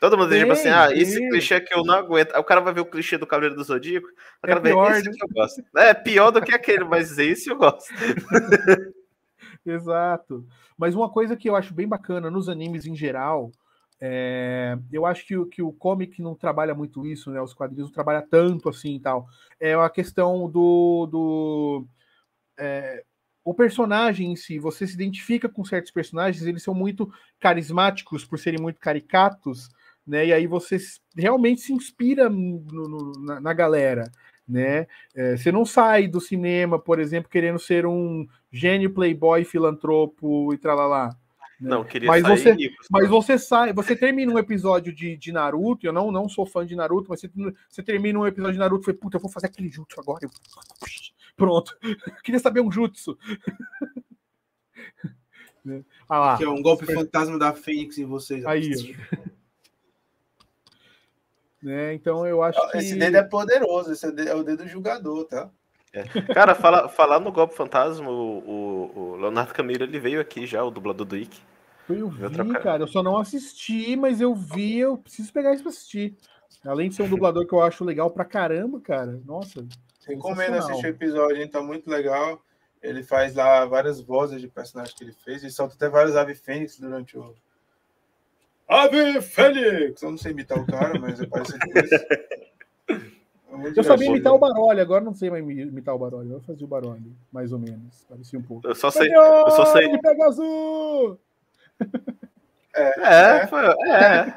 Todo mundo diz tipo assim, ah, esse clichê aqui eu não aguento. Aí o cara vai ver o clichê do Cavaleiro do Zodíaco, o cara vai pior, esse né? que eu gosto. É pior do que aquele, mas esse eu gosto. [LAUGHS] Exato. Mas uma coisa que eu acho bem bacana nos animes em geral, é, eu acho que, o- que o comic não trabalha muito isso, né? Os quadrinhos não trabalham tanto assim e tal. É a questão do. do é, o personagem em si, você se identifica com certos personagens, eles são muito carismáticos por serem muito caricatos, né? E aí você realmente se inspira no- no- na, na galera, né? É, você não sai do cinema, por exemplo, querendo ser um gênio playboy filantropo e tralalá. né? Não, queria Mas sair você- rico. Mas você sai, você termina um episódio de, de Naruto, eu não, não sou fã de Naruto, mas você, você termina um episódio de Naruto e fala, puta, eu vou fazer aquele jutsu agora. Eu- Pronto. [LAUGHS] Queria saber um jutsu. [LAUGHS] Né? ah lá. Que é um golpe fantasma da Fênix em vocês. Aí, Né? Então eu acho que. Esse dedo é poderoso, esse é o dedo- é julgador, tá? Cara, fala, falar no Golpe Fantasma, o, o- o Leonardo Camilo, ele veio aqui já, o dublador do Ick. Eu vi, trocar. cara. Eu só não assisti, mas eu vi, eu preciso pegar isso pra assistir. Além de ser um dublador que eu acho legal pra caramba, cara. Nossa. Recomendo assistir o episódio, hein? Tá muito legal. Ele faz lá várias vozes de personagens que ele fez. Ele solta até vários Ave Fênix durante o. Ave Fênix! Eu não sei imitar o cara, mas é parecido com isso. É Eu sabia imitar o Baroli, agora não sei mais imitar o Baroli. Eu fazia o Baroli, mais ou menos. Parecia um pouco. Eu só sei. Eu só sei. Ele pega azul! É, foi, é,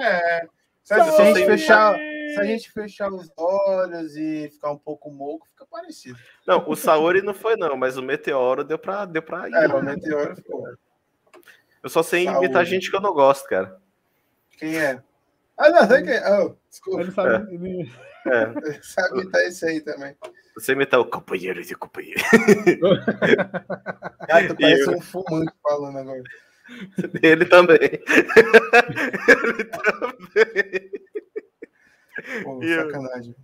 É. Sabe, se, a Só gente sei fechar, se a gente fechar os olhos e ficar um pouco moco, fica parecido. Não, o Saori não foi, não, mas o Meteoro deu pra, deu pra ir. É, o meteoro ficou. Eu só sei Saori. imitar gente que eu não gosto, cara. Quem é? Ah, não, sei quem é. Oh, desculpa. Ele sabe. [LAUGHS] ele- É, Sabe imitar esse aí também. sei imitar o companheiro de companheiro. Ah, tu [LAUGHS] parece Eu- um fumante falando agora. Ele também. [LAUGHS] Ele também. Pô, E eu- sacanagem.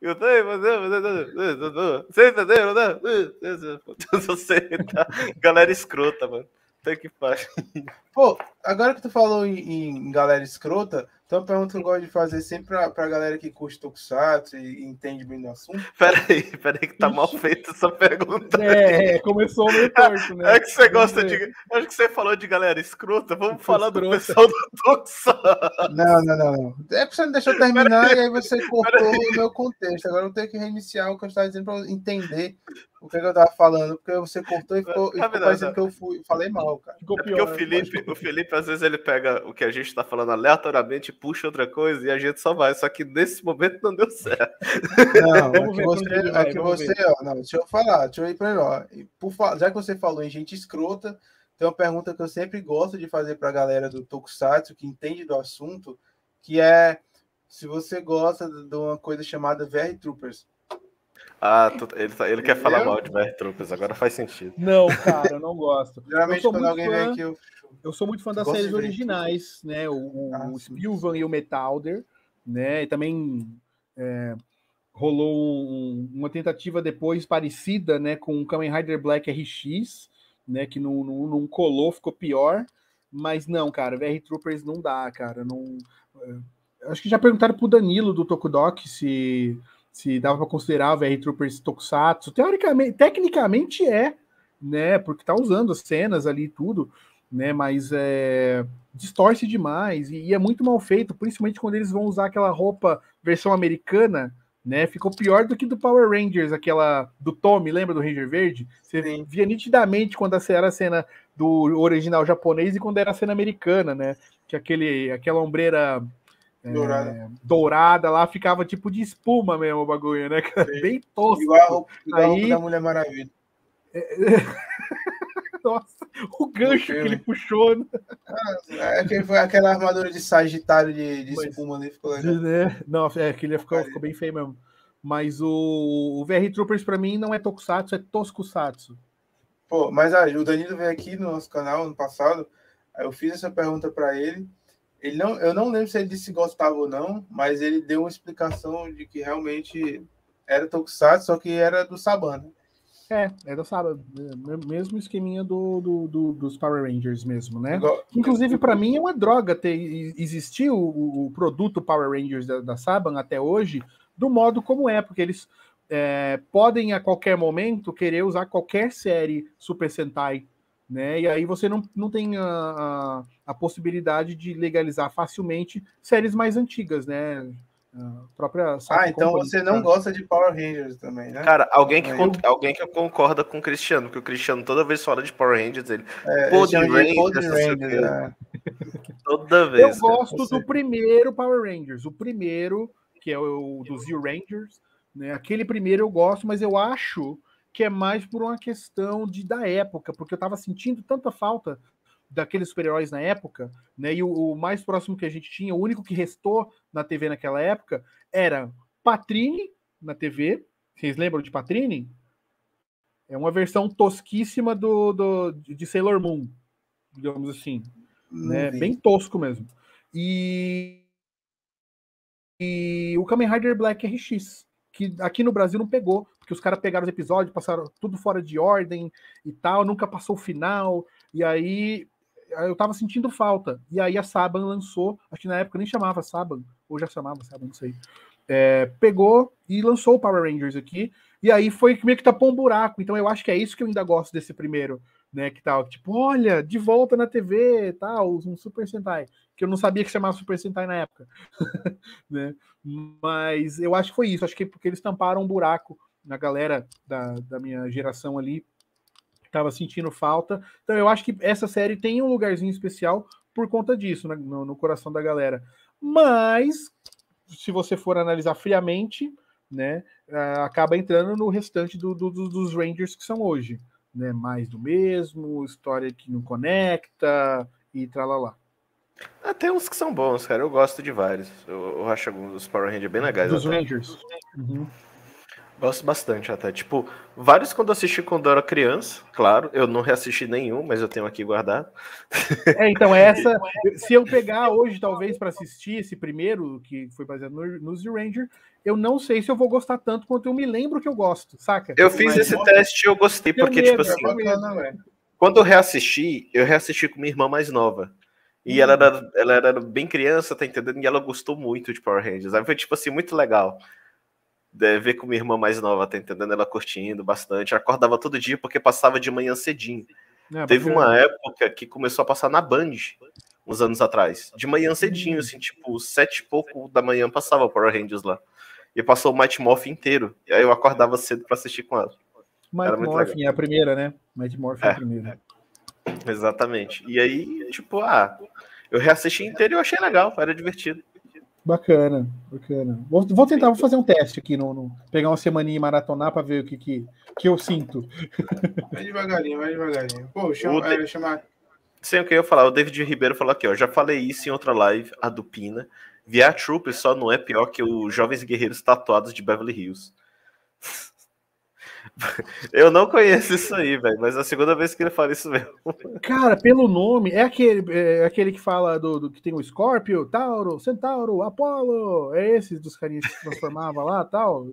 Eu sei, mas eu- Você entendeu, né? Galera escrota, mano. Tem que faz. Pô, agora que tu falou em, em galera escrota, então uma pergunta que eu gosto de fazer sempre pra, pra galera que curte Tokusatsu e entende bem do assunto. Peraí, peraí, que tá mal feita essa pergunta. É, começou meio torto, né? [LAUGHS] É que você gosta de. Acho que você falou de galera escrota. Vamos falar do pessoal do Tokusatsu. Não, não, não, não. É porque você não deixou eu terminar e aí você cortou o meu contexto. Agora eu tenho que reiniciar o que eu estava dizendo para entender o que, que eu estava falando, porque você cortou e ficou, e Tá ficou parecendo tá? que eu fui, falei mal, cara. Ficou É porque pior. o Felipe, o Felipe, às vezes, ele pega o que a gente tá falando aleatoriamente, puxa outra coisa e a gente só vai. Só que nesse momento não deu certo. Não, ver pra você, aqui vamos você ó, não, deixa eu falar, deixa eu ir para ele, ó. Por, já que você falou em gente escrota, tem uma pergunta que eu sempre gosto de fazer para a galera do Tokusatsu, que entende do assunto, que é se você gosta de de uma coisa chamada VR Troopers. Ah, tu- ele, tá- ele quer falar mal de VR Troopers, agora faz sentido. Não, cara, eu não gosto. Geralmente, quando alguém fã. vem aqui, eu. Eu sou muito fã das séries originais, né? O, o, Ah, o e o Metalder, né? E também é, rolou um- uma tentativa depois parecida, né? Com o Kamen Rider Black RX, né? Que não, não, não colou, ficou pior. Mas não, cara, VR Troopers não dá, cara. Não, é, acho que já perguntaram pro Danilo do Tokudok se se dava para considerar o VR Troopers Tokusatsu. Teoricamente, tecnicamente é, né? Porque tá usando as cenas ali e tudo, né? Mas é, distorce demais e, e é muito mal feito, principalmente quando eles vão usar aquela roupa versão americana, né? Ficou pior do que do Power Rangers, aquela do Tommy, lembra do Ranger Verde? Você Sim. via nitidamente quando era a cena do original japonês e quando era a cena americana, né? Que aquele, aquela ombreira é, Dourada. dourada lá ficava tipo de espuma mesmo o bagulho, né? cara? Sim. Bem tosco. Igual igual Aí- da Mulher Maravilha. [LAUGHS] Nossa, o gancho que ele puxou. Né? Ah, é, foi aquela armadura de Sagitário de, de Mas, espuma ali, ficou legal. Né? Não, é que ele ficou, ficou bem feio mesmo. Mas o, o VR Troopers para mim não é Tokusatsu, é Toskusatsu. Pô, mas ah, o Danilo veio aqui no nosso canal no passado, eu fiz essa pergunta para ele. Ele não, eu não lembro se ele disse se gostava ou não, mas ele deu uma explicação de que realmente era Tokusatsu, só que era do Saban, né? É, é do Saban, é, mesmo esqueminha do, do, do, dos Power Rangers mesmo, né? Igual, Inclusive, para mim é uma droga ter existir o, o produto Power Rangers da, da Saban até hoje, do modo como é, porque eles é, podem a qualquer momento querer usar qualquer série Super Sentai, né? E aí você não, não tem a, a, a possibilidade de legalizar facilmente séries mais antigas, né? própria ah, então você não gosta de Power Rangers também, né? Cara, alguém que, eu... alguém que concorda com o Cristiano, que o Cristiano toda vez fala de Power Rangers, ele. É, Pod Rangers, Rangers é. Toda vez. Eu gosto do primeiro Power Rangers, o primeiro que é o do Zio Rangers, né? Aquele primeiro eu gosto, mas eu acho que é mais por uma questão de da época, porque eu tava sentindo tanta falta daqueles super-heróis na época, né? E o, o, mais próximo que a gente tinha, o único que restou na TV naquela época era Patrine na TV. Vocês lembram de Patrine? É uma versão tosquíssima do, do de Sailor Moon, digamos assim, né? Bem tosco mesmo. E e o Kamen Rider Black RX, que aqui no Brasil não pegou, porque os caras pegaram os episódios, passaram tudo fora de ordem e tal, nunca passou o final, e aí eu tava sentindo falta. E aí a Saban lançou, acho que na época nem chamava Saban, ou já chamava Saban, não sei. É, pegou e lançou o Power Rangers aqui, e aí foi meio que tapou um buraco. Então eu acho que é isso que eu ainda gosto desse primeiro, né? Que tal, tipo, olha, de volta na TV, tal, um Super Sentai que eu não sabia que chamava Super Sentai na época. [LAUGHS] né? Mas eu acho que foi isso, acho que porque eles tamparam um buraco na galera da, da minha geração ali, estava sentindo falta. Então eu acho que essa série tem um lugarzinho especial por conta disso, né? no, no coração da galera. Mas, se você for analisar friamente, né, acaba entrando no restante do, do, dos Rangers que são hoje. Né? Mais do mesmo, história que não conecta e tralalá. Ah, tem uns que são bons, cara. Eu gosto de vários. Eu, eu acho alguns dos Power Rangers bem legais. Dos até. Rangers. Uhum. Gosto bastante até. Tipo, vários quando eu assisti quando eu era criança, claro. Eu não reassisti nenhum, mas eu tenho aqui guardado. É, então essa. [LAUGHS] se eu pegar hoje, talvez, para assistir esse primeiro, que foi baseado no, no Z Ranger, eu não sei se eu vou gostar tanto quanto eu me lembro que eu gosto, saca? Eu fiz mas, esse teste e eu gostei, porque, tipo assim. quando eu reassisti, eu reassisti com minha irmã mais nova. E ela, era, ela era bem criança, tá entendendo? E ela gostou muito de Power Rangers. Aí foi, tipo assim, muito legal. De ver com minha irmã mais nova, tá entendendo? Ela curtindo bastante. Acordava todo dia porque passava de manhã cedinho. É, Teve uma época que começou a passar na Band, uns anos atrás. De manhã cedinho, hum. assim, tipo, sete e pouco da manhã passava Power Rangers lá. E passou o Mighty Morphin inteiro. E aí eu acordava cedo para assistir com ela. Mighty Morphin é a primeira, né? Mighty Morphin é, é a primeira. Exatamente. E aí, tipo, ah, eu reassisti inteiro e eu achei legal, era divertido. Bacana, bacana. Vou, vou tentar, vou fazer um teste aqui, no, no pegar uma semaninha e maratonar para ver o que, que, que eu sinto. [LAUGHS] Vai devagarinho, vai devagarinho. Pô, chama, o é, chamar. Sem o que eu ia falar, o David Ribeiro falou aqui, ó. Já falei isso em outra live, a do Pina. VR Troopers só não é pior que os Jovens Guerreiros Tatuados de Beverly Hills. [LAUGHS] Eu não conheço isso aí, velho, mas é a segunda vez que ele fala isso mesmo. [LAUGHS] Cara, pelo nome, é aquele, é aquele que fala do, do que tem o Scorpio, Tauro, Centauro, Apolo, é esse dos carinhas que se transformava lá tal.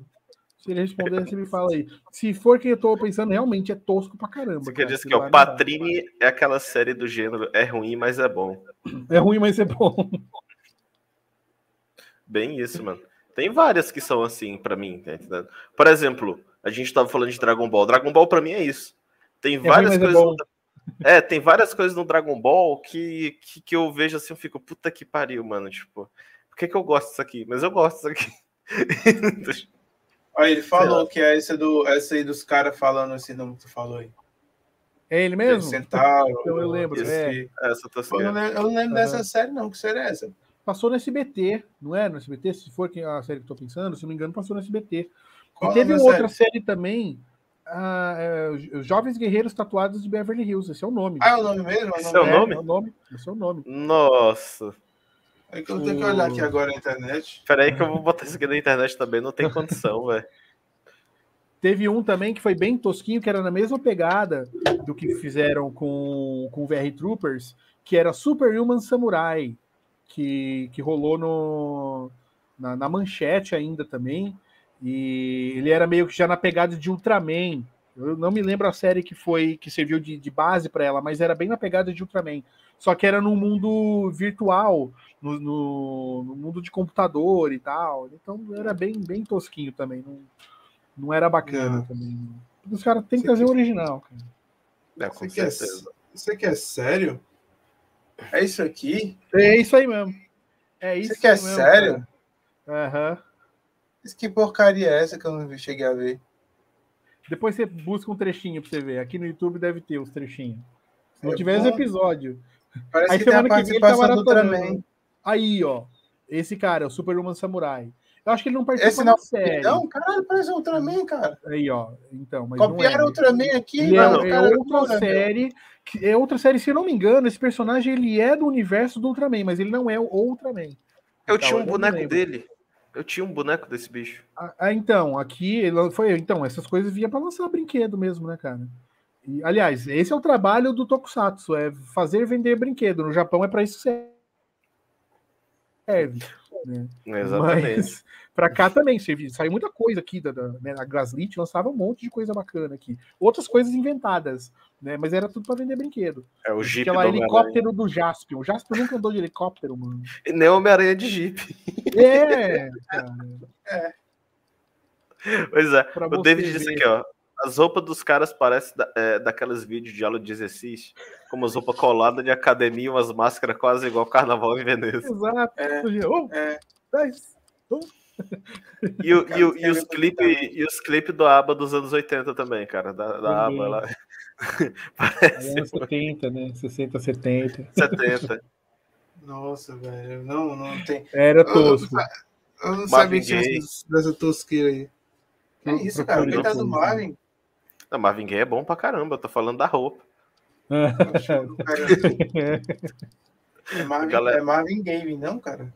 Se ele responder, você me fala aí. Se for que eu tô pensando, realmente é tosco pra caramba. Você quer dizer que o Patrine é aquela série do gênero é ruim, mas é bom. É ruim, mas é bom. Bem isso, mano. Tem várias que são assim para mim, tá entendendo? Por exemplo, a gente estava falando de Dragon Ball. Dragon Ball para mim é isso. Tem é várias é coisas. É, no... é, tem várias coisas no Dragon Ball que, que, que, eu vejo assim, eu fico, puta que pariu, mano. Tipo, por que, que eu gosto disso aqui? Mas eu gosto disso aqui. Aí ele falou que é esse do, essa aí dos caras falando esse nome que tu falou aí. É ele mesmo? Centauro. Então eu lembro. Esse, é. Essa tá eu, não lembro, eu não lembro dessa série, não. Que série é essa? Passou no SBT, não é? No SBT, se for a série que eu tô pensando, se não me engano, passou no SBT. Qual e teve outra série? série também Ah, é, os Jovens Guerreiros Tatuados de Beverly Hills, esse é o nome. Ah, é o nome mesmo? É o Esse nome é o nome? É o nome. Esse é o nome. Nossa. É que eu tenho que olhar aqui agora na internet. Peraí que eu vou botar isso aqui na internet também, não tem condição, [LAUGHS] velho. Teve um também que foi bem tosquinho, que era na mesma pegada do que fizeram com, com o VR Troopers, que era Superhuman Samurai, que, que rolou no, na, na manchete ainda também. E ele era meio que já na pegada de Ultraman. Eu não me lembro a série que foi que serviu de, de base para ela, mas era bem na pegada de Ultraman. Só que era no mundo virtual, no, no, no mundo de computador e tal. Então era bem, bem tosquinho também. Não, não era bacana Não. também. Os caras têm que Você trazer o original, cara. É, com é, certeza. isso aqui é sério? É isso aqui? É isso aí mesmo. É isso Isso aqui é mesmo, sério? Aham. Isso que porcaria é essa que eu não cheguei a ver? Depois você busca um trechinho pra você ver. Aqui no YouTube deve ter os trechinhos. Se não É tiver os bom. episódios. Parece Aí que tem a semana que vem ele tá participação do maratonando. Ultraman. Aí, ó. Esse cara, o Superhuman Samurai. Eu acho que ele não participa Esse não da série. Não, caralho, parece o Ultraman, cara. Aí, ó. Então, mas não Copiaram é. o Ultraman aqui, Ele é, mano. é cara, outra loucura, meu. série. que- É outra série, se eu não me engano, esse personagem ele é do universo do Ultraman, mas ele não é o Ultraman. Eu Então, tinha um eu não boneco dele. Eu tinha um boneco desse bicho. Ah, ah, então, aqui ele foi. Então, essas coisas vinha para lançar brinquedo mesmo, né, cara? E, aliás, esse é o trabalho do Tokusatsu, é fazer vender brinquedo. No Japão é para isso que serve. Né? Exatamente. [LAUGHS] Para cá também saiu muita coisa aqui da, da né, a Glaslit lançava um monte de coisa bacana aqui. Outras coisas inventadas, né? Mas era tudo para vender brinquedo. É o Jeep do Aquela Homem-Aranha. helicóptero do Jaspion. O Jaspion nunca andou de helicóptero, mano. E Nem Homem-Aranha de Jeep. É, [LAUGHS] cara, Pois é. pra O David disse ver. aqui, ó. As roupas dos caras parecem da, é, daqueles vídeos de aula de exercício, como as roupas coladas de academia, umas máscaras quase igual carnaval em Veneza. Exato. É, Oh, é. dez. E, o- e, o- e Cara, os você clipes e os clipes do ABBA dos anos 80 também, cara. Da, da. ABBA lá. [LAUGHS] Parece anos 70, né? 60, 70. 70. Nossa, velho. Não, não tem. Era tosco. Eu não Marvin sabia que tinha dessa tosqueira aí. Que Pro- isso, cara? Coitado do depois, Marvin. Não, Marvin Gaye é bom pra caramba, eu tô falando da roupa. Cara, É Marvin, Galera. é Marvin Gaye, não, cara?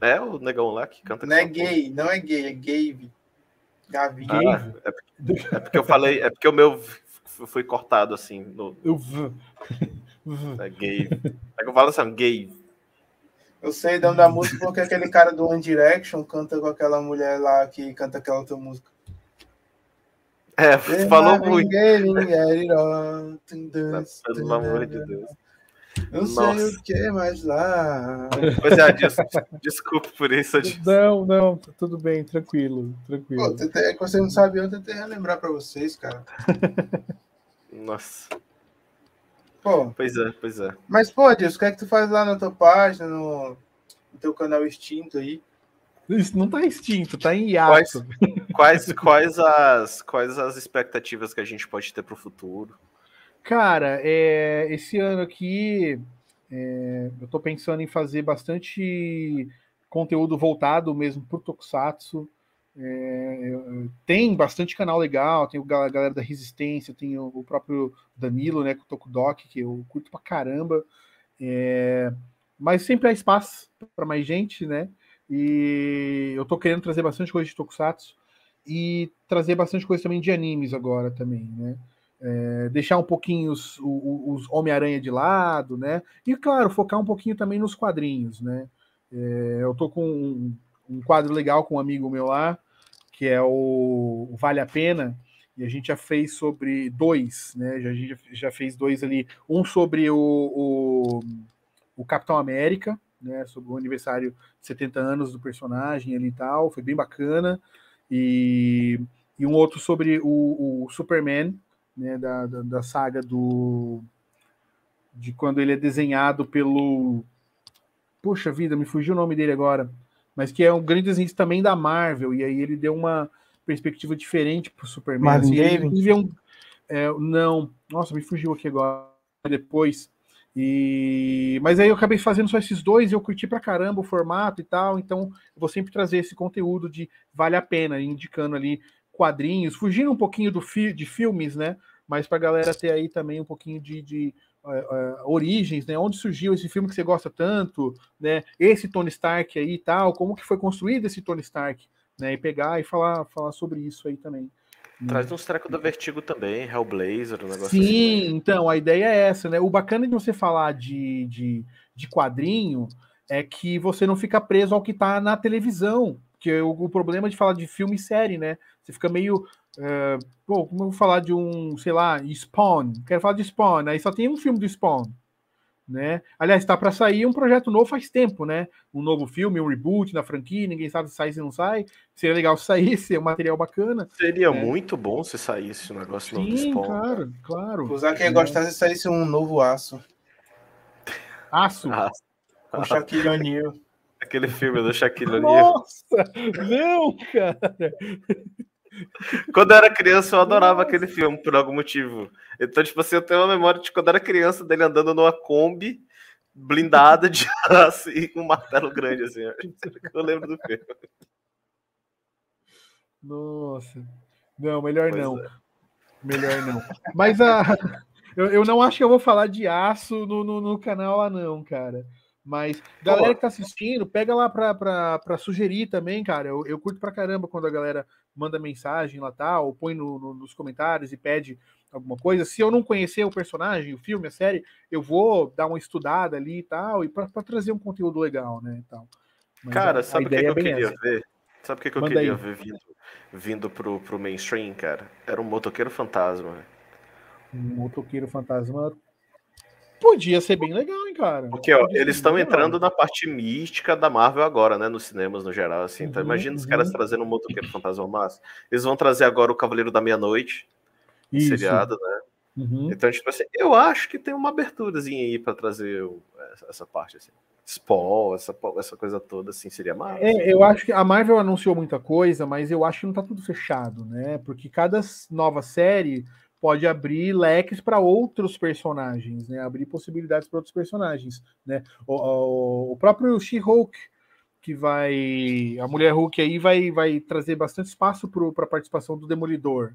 É o negão lá que canta Não é essa porra. gay, não é gay, é Gabe. Gavi. Ah, é, porque, é porque eu falei, é porque o meu foi cortado assim, no, Eu é gay. É que eu falo assim, gay. Eu sei o nome da música porque aquele cara do One Direction canta com aquela mulher lá que canta aquela outra música. É, falou Marvin muito. Pelo amor de Deus. Não sei Nossa. o que mais lá. Pois é, des, desculpe por isso. Adilson. Não, não, tudo bem, tranquilo, Pô, tranquilo. tentei, é que você não sabe, eu tentei relembrar pra vocês, cara. [LAUGHS] Nossa, Pô, pois é, pois é. mas pô, Deus, o que é que tu faz lá na tua página, no, no teu canal extinto aí? Isso não tá extinto, tá em hiato. Quais, quais, as, quais as expectativas que a gente pode ter pro futuro? Cara, é, esse ano aqui é, eu tô pensando em fazer bastante conteúdo voltado mesmo pro Tokusatsu. É, tem bastante canal legal, tem o galera da Resistência, tem o, o próprio Danilo, né, com o Tokudok, que eu curto pra caramba. É, mas sempre há espaço para mais gente, né? E eu tô querendo trazer bastante coisa de Tokusatsu e trazer bastante coisa também de animes agora também, né? É, deixar um pouquinho os, os Homem-Aranha de lado, né? E, claro, focar um pouquinho também nos quadrinhos, né? É, eu tô com um, um quadro legal com um amigo meu lá, que é o, Vale a Pena, e a gente já fez sobre dois, né? Já, a gente já fez dois ali, um sobre o, o, o Capitão América, né? Sobre o aniversário de 70 anos do personagem ali e tal, foi bem bacana, e, e um outro sobre o, o Superman, né, da, da, da saga do de quando ele é desenhado pelo Poxa vida, me fugiu o nome dele agora, mas que é um grande desenhista também da Marvel e aí ele deu uma perspectiva diferente pro Superman. Marvin assim, ele, inclusive, é um, é, não, nossa, me fugiu aqui agora depois. E mas aí eu acabei fazendo só esses dois e eu curti pra caramba o formato e tal, então vou sempre trazer esse conteúdo de vale a pena, indicando ali quadrinhos, fugindo um pouquinho do fi de filmes, né? Mas para a galera ter aí também um pouquinho de, de uh, uh, origens, né? Onde surgiu esse filme que você gosta tanto, né? Esse Tony Stark aí e tal, como que foi construído esse Tony Stark, né? E pegar e falar, falar sobre isso aí também. Traz uns trecos da Vertigo também, Hellblazer, um negócio Sim, assim, né? então, a ideia é essa, né? O bacana de você falar de, de, de quadrinho é que você não fica preso ao que está na televisão, que o, o, problema de falar de filme e série, né? Você fica meio. Uh, pô, como eu vou falar de um, sei lá, Spawn? Quero falar de Spawn, aí só tem um filme do Spawn né? Aliás, está para sair um projeto novo faz tempo, né? Um novo filme, um reboot na franquia, ninguém sabe se sai se não sai. Seria legal se saísse, é um material bacana. Seria né? muito bom se saísse um negócio Sim, novo Sim, claro, claro. Usar quem é. gostasse se saísse um novo aço. Aço? aço. Com Shaquille O'Neal. Aquele filme do Shaquille O'Neal. Nossa! Não, cara! Quando eu era criança, eu adorava aquele filme, por algum motivo. Então, tipo assim, eu tenho uma memória de quando eu era criança dele andando numa Kombi blindada de [LAUGHS] aço e com um martelo grande, assim. Eu lembro do filme. Nossa. Não, melhor pois não. É. Melhor não. Mas a. [LAUGHS] Eu, eu não acho que eu vou falar de aço no, no, no canal lá, não, cara. Mas, galera que tá assistindo, pega lá pra, pra, pra sugerir também, cara. Eu, eu curto pra caramba quando a galera manda mensagem lá, tal, tá, ou põe no, no, nos comentários e pede alguma coisa. Se eu não conhecer o personagem, o filme, a série, eu vou dar uma estudada ali e tal, e para trazer um conteúdo legal, né? E tal. Mas cara, a, sabe o que, que, eu queria essa. ver? Sabe o que, que eu queria aí. ver vindo, vindo pro, pro mainstream, cara? Era um motoqueiro fantasma. Um motoqueiro fantasma Podia ser bem legal, hein, cara. Porque, ó, eles estão entrando na parte mística da Marvel agora, né? Nos cinemas no geral, assim. Então, uhum, imagina os caras uhum. trazendo um motoqueiro fantasma massa. Eles vão trazer agora o Cavaleiro da Meia-Noite, seriado, né? Uhum. Então, tipo assim, eu acho que tem uma aberturazinha aí para trazer essa, essa, parte, assim. Spawn, essa, essa coisa toda, assim, seria massa. É, eu acho que a Marvel anunciou muita coisa, mas eu acho que não tá tudo fechado, né? Porque cada nova série pode abrir leques para outros personagens, né? Abrir possibilidades para outros personagens, né? O, o, o próprio She-Hulk, que vai. A mulher Hulk aí vai, vai trazer bastante espaço para a participação do Demolidor,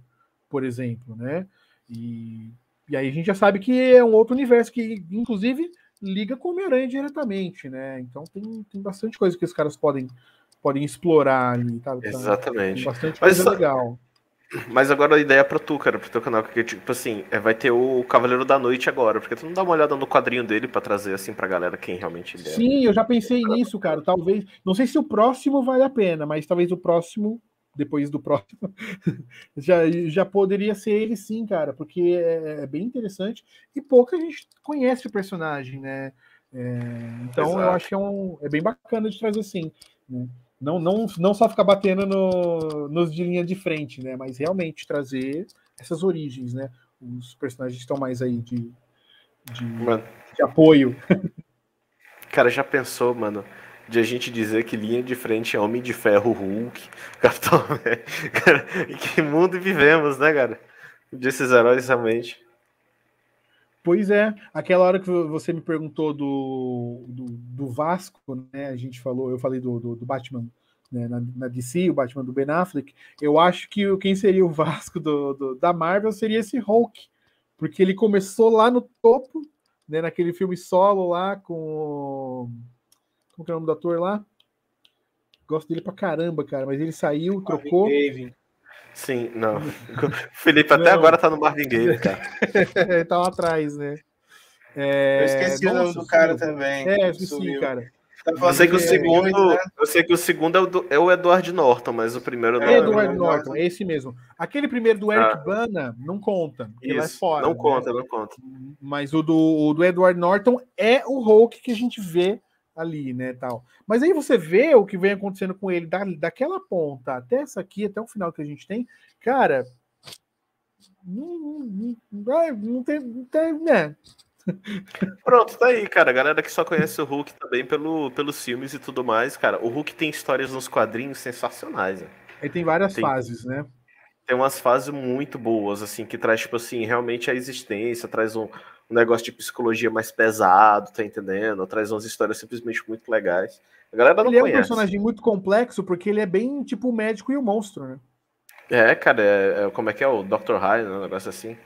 por exemplo, né? E, e aí a gente já sabe que é um outro universo que, inclusive, liga com o Homem-Aranha diretamente, né? Então tem, tem bastante coisa que os caras podem, podem explorar ali, tá? Exatamente. Tem bastante coisa Mas, legal. Mas agora a ideia é pra tu, cara, pro teu canal, que tipo assim, é, vai ter o Cavaleiro da Noite agora, porque tu não dá uma olhada no quadrinho dele para trazer assim pra galera quem realmente é. Sim, eu já pensei nisso, cara. Talvez, não sei se o próximo vale a pena, mas talvez o próximo, depois do próximo, [LAUGHS] já, já poderia ser ele sim, cara, porque é, é bem interessante e pouca gente conhece o personagem, né? É, então Exato. eu acho que é, um, é bem bacana de trazer sim. Né? Não, não, não só ficar batendo no, nos de linha de frente, né? Mas realmente trazer essas origens, né? Os personagens estão mais aí de, de, de apoio. [LAUGHS] Cara, já pensou, mano? de a gente dizer que linha de frente é Homem de Ferro, Hulk, [LAUGHS] Capitão Cara, [LAUGHS] em que mundo vivemos, né, cara? Desses heróis realmente. Pois é, aquela hora que você me perguntou do, do, do Vasco, né? A gente falou, eu falei do, do, do Batman né, na, na, DC, o Batman do Ben Affleck. Eu acho que quem seria o Vasco do, do, da Marvel seria esse Hulk, porque ele começou lá no topo, né? Naquele filme solo lá com. Como que é o nome do ator lá? Gosto dele pra caramba, cara, mas ele saiu, trocou. Marvin Sim, não. [LAUGHS] Felipe até não. agora tá no Marvin Gaye, cara. [LAUGHS] tá lá atrás, né? É... Eu esqueci Nossa, o nome do cara também. É, esqueci, cara. Tá eu sei que o segundo, né? eu sei que o segundo é o, do, é o Edward Norton, mas o primeiro não é. Edward Norton, é esse mesmo. Aquele primeiro do Eric ah. Bana não conta, ele é fora. Não né? conta, não conta. Mas o do, o do Edward Norton é o Hulk que a gente vê ali, né, tal. Mas aí você vê o que vem acontecendo com ele da, daquela ponta até essa aqui, até o final que a gente tem, cara, não, não, não, tem, não tem, né? [LAUGHS] Pronto, tá aí, cara. A galera que só conhece o Hulk também pelo, pelos filmes e tudo mais, cara. O Hulk tem histórias nos quadrinhos sensacionais. Né? Ele tem várias tem, fases, né? Tem umas fases muito boas, assim, que traz, tipo assim, realmente a existência, traz um, um negócio de psicologia mais pesado, tá entendendo? Traz umas histórias simplesmente muito legais. A galera não ele conhece. é um personagem muito complexo porque ele é bem tipo o médico e o monstro, né? É, cara, é, é- como é que é o Dr. High, né? um negócio assim.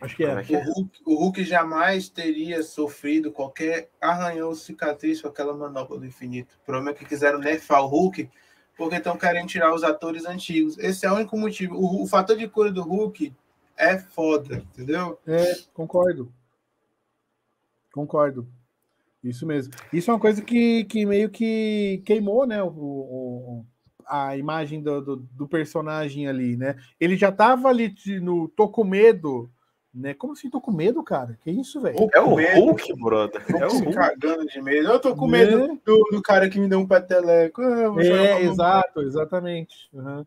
Acho que é. É que O é? Hulk, o Hulk jamais teria sofrido qualquer arranhão ou cicatriz com aquela manopla do infinito. O problema é que quiseram nerfar o Hulk porque estão querendo tirar os atores antigos. Esse é o único motivo. O, o fator de cura do Hulk é foda, entendeu? É, concordo. Concordo. Isso mesmo. Isso é uma coisa que, que meio que queimou, né? O, o- a imagem do, do, do personagem ali, né? Ele já tava ali no Tô com medo, né? Como assim tô com medo, cara? Que isso, velho? É o Hulk, brother. É o Hulk. cagando de medo. Eu tô com medo É. do, do cara que me deu um peteleco. Ah, É, exato, exatamente. Uhum.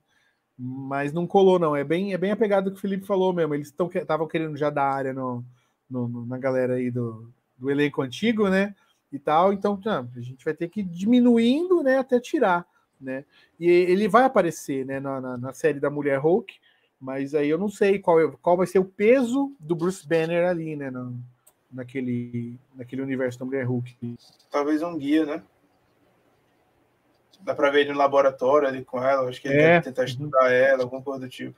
Mas não colou, não. É bem, é bem apegado que o Felipe falou mesmo. Eles estavam querendo já dar área no, no- no- na galera aí do, do elenco antigo, né? E tal. Então, ah, a gente vai ter que ir diminuindo, né? Até tirar, né? E ele vai aparecer, né? Na, na, na série da Mulher Hulk. Mas aí eu não sei qual, é- qual vai ser o peso do Bruce Banner ali, né? No, naquele, naquele universo da Mulher Hulk. Talvez um guia, né? Dá pra ver ele no laboratório ali com ela. Acho que ele É. deve tentar estudar ela, alguma coisa do tipo.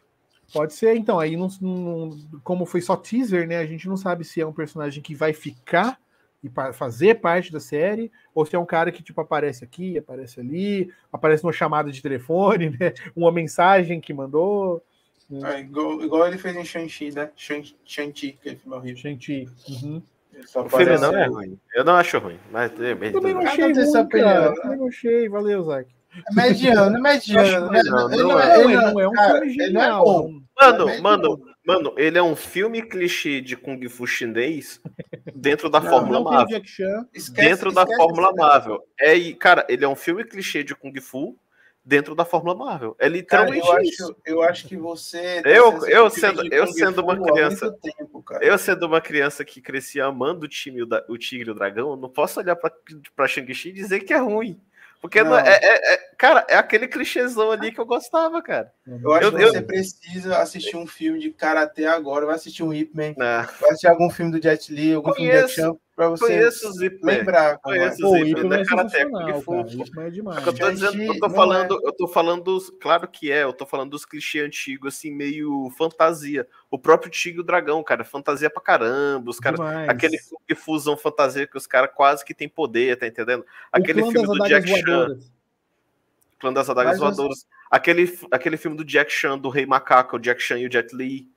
Pode ser, então. Aí, não, não- como foi só teaser, né? A gente não sabe se é um personagem que vai ficar e fazer parte da série, ou se é um cara que, tipo, aparece aqui, aparece ali, aparece numa chamada de telefone, [LAUGHS] né? Uma mensagem que mandou. É, igual, igual ele fez em Shang-Chi, né? Shang- Shang-Chi, aquele filme horrível. Gente. Uhum. O filme não é ruim. Eu não acho ruim, mas é bem. Também não Ah, achei não tem essa ruim, cara. né? Também não achei. Valeu, Zac. É mediano, é mediano. Né? que não, Ele não não é. é- Não, ele não- não é um cara, filme não é genial. bom. não. Mano, É mano, mano, ele é um filme clichê de Kung Fu chinês dentro da Não, Fórmula Não Marvel. Esquece- dentro da esquece Fórmula esse negócio. Marvel. É, cara, ele é um filme clichê de Kung Fu dentro da Fórmula Marvel. É Cara, literalmente eu isso. acho, eu acho que você. Eu- sendo eu sendo- de eu sendo uma criança- Tempo, cara. Eu, sendo uma criança que crescia amando o time, o, o Tigre e o Dragão, não posso olhar pra, pra Shang-Chi e dizer que é ruim. Porque não Não. é, é- é- Cara, é aquele clichêzão ali que eu gostava, cara. Eu acho Eu- que eu- você precisa assistir um filme de karatê agora. Vai assistir um Ip Man, Né? vai assistir algum filme do Jet Li, algum filme do Jack Pra você Conheço o Zip Man. lembrar. é. Conheço o o Zip Ip Man, Man é é karatê, sensacional, Kung Fu. cara. é demais. É que eu tô dizendo, eu tô falando, eu tô falando dos, claro que é, eu tô falando dos clichês antigos, assim, meio fantasia. O próprio Tigre e o Dragão, cara, fantasia pra caramba, os caras, aquele Kung Fusão fantasia que os caras quase que tem poder, tá entendendo? Aquele filme do Jack Chan. Clã das Adagas Voadoras, aquele, aquele filme do Jack Chan, do Rei Macaco, o Jack Chan e o Jet Li,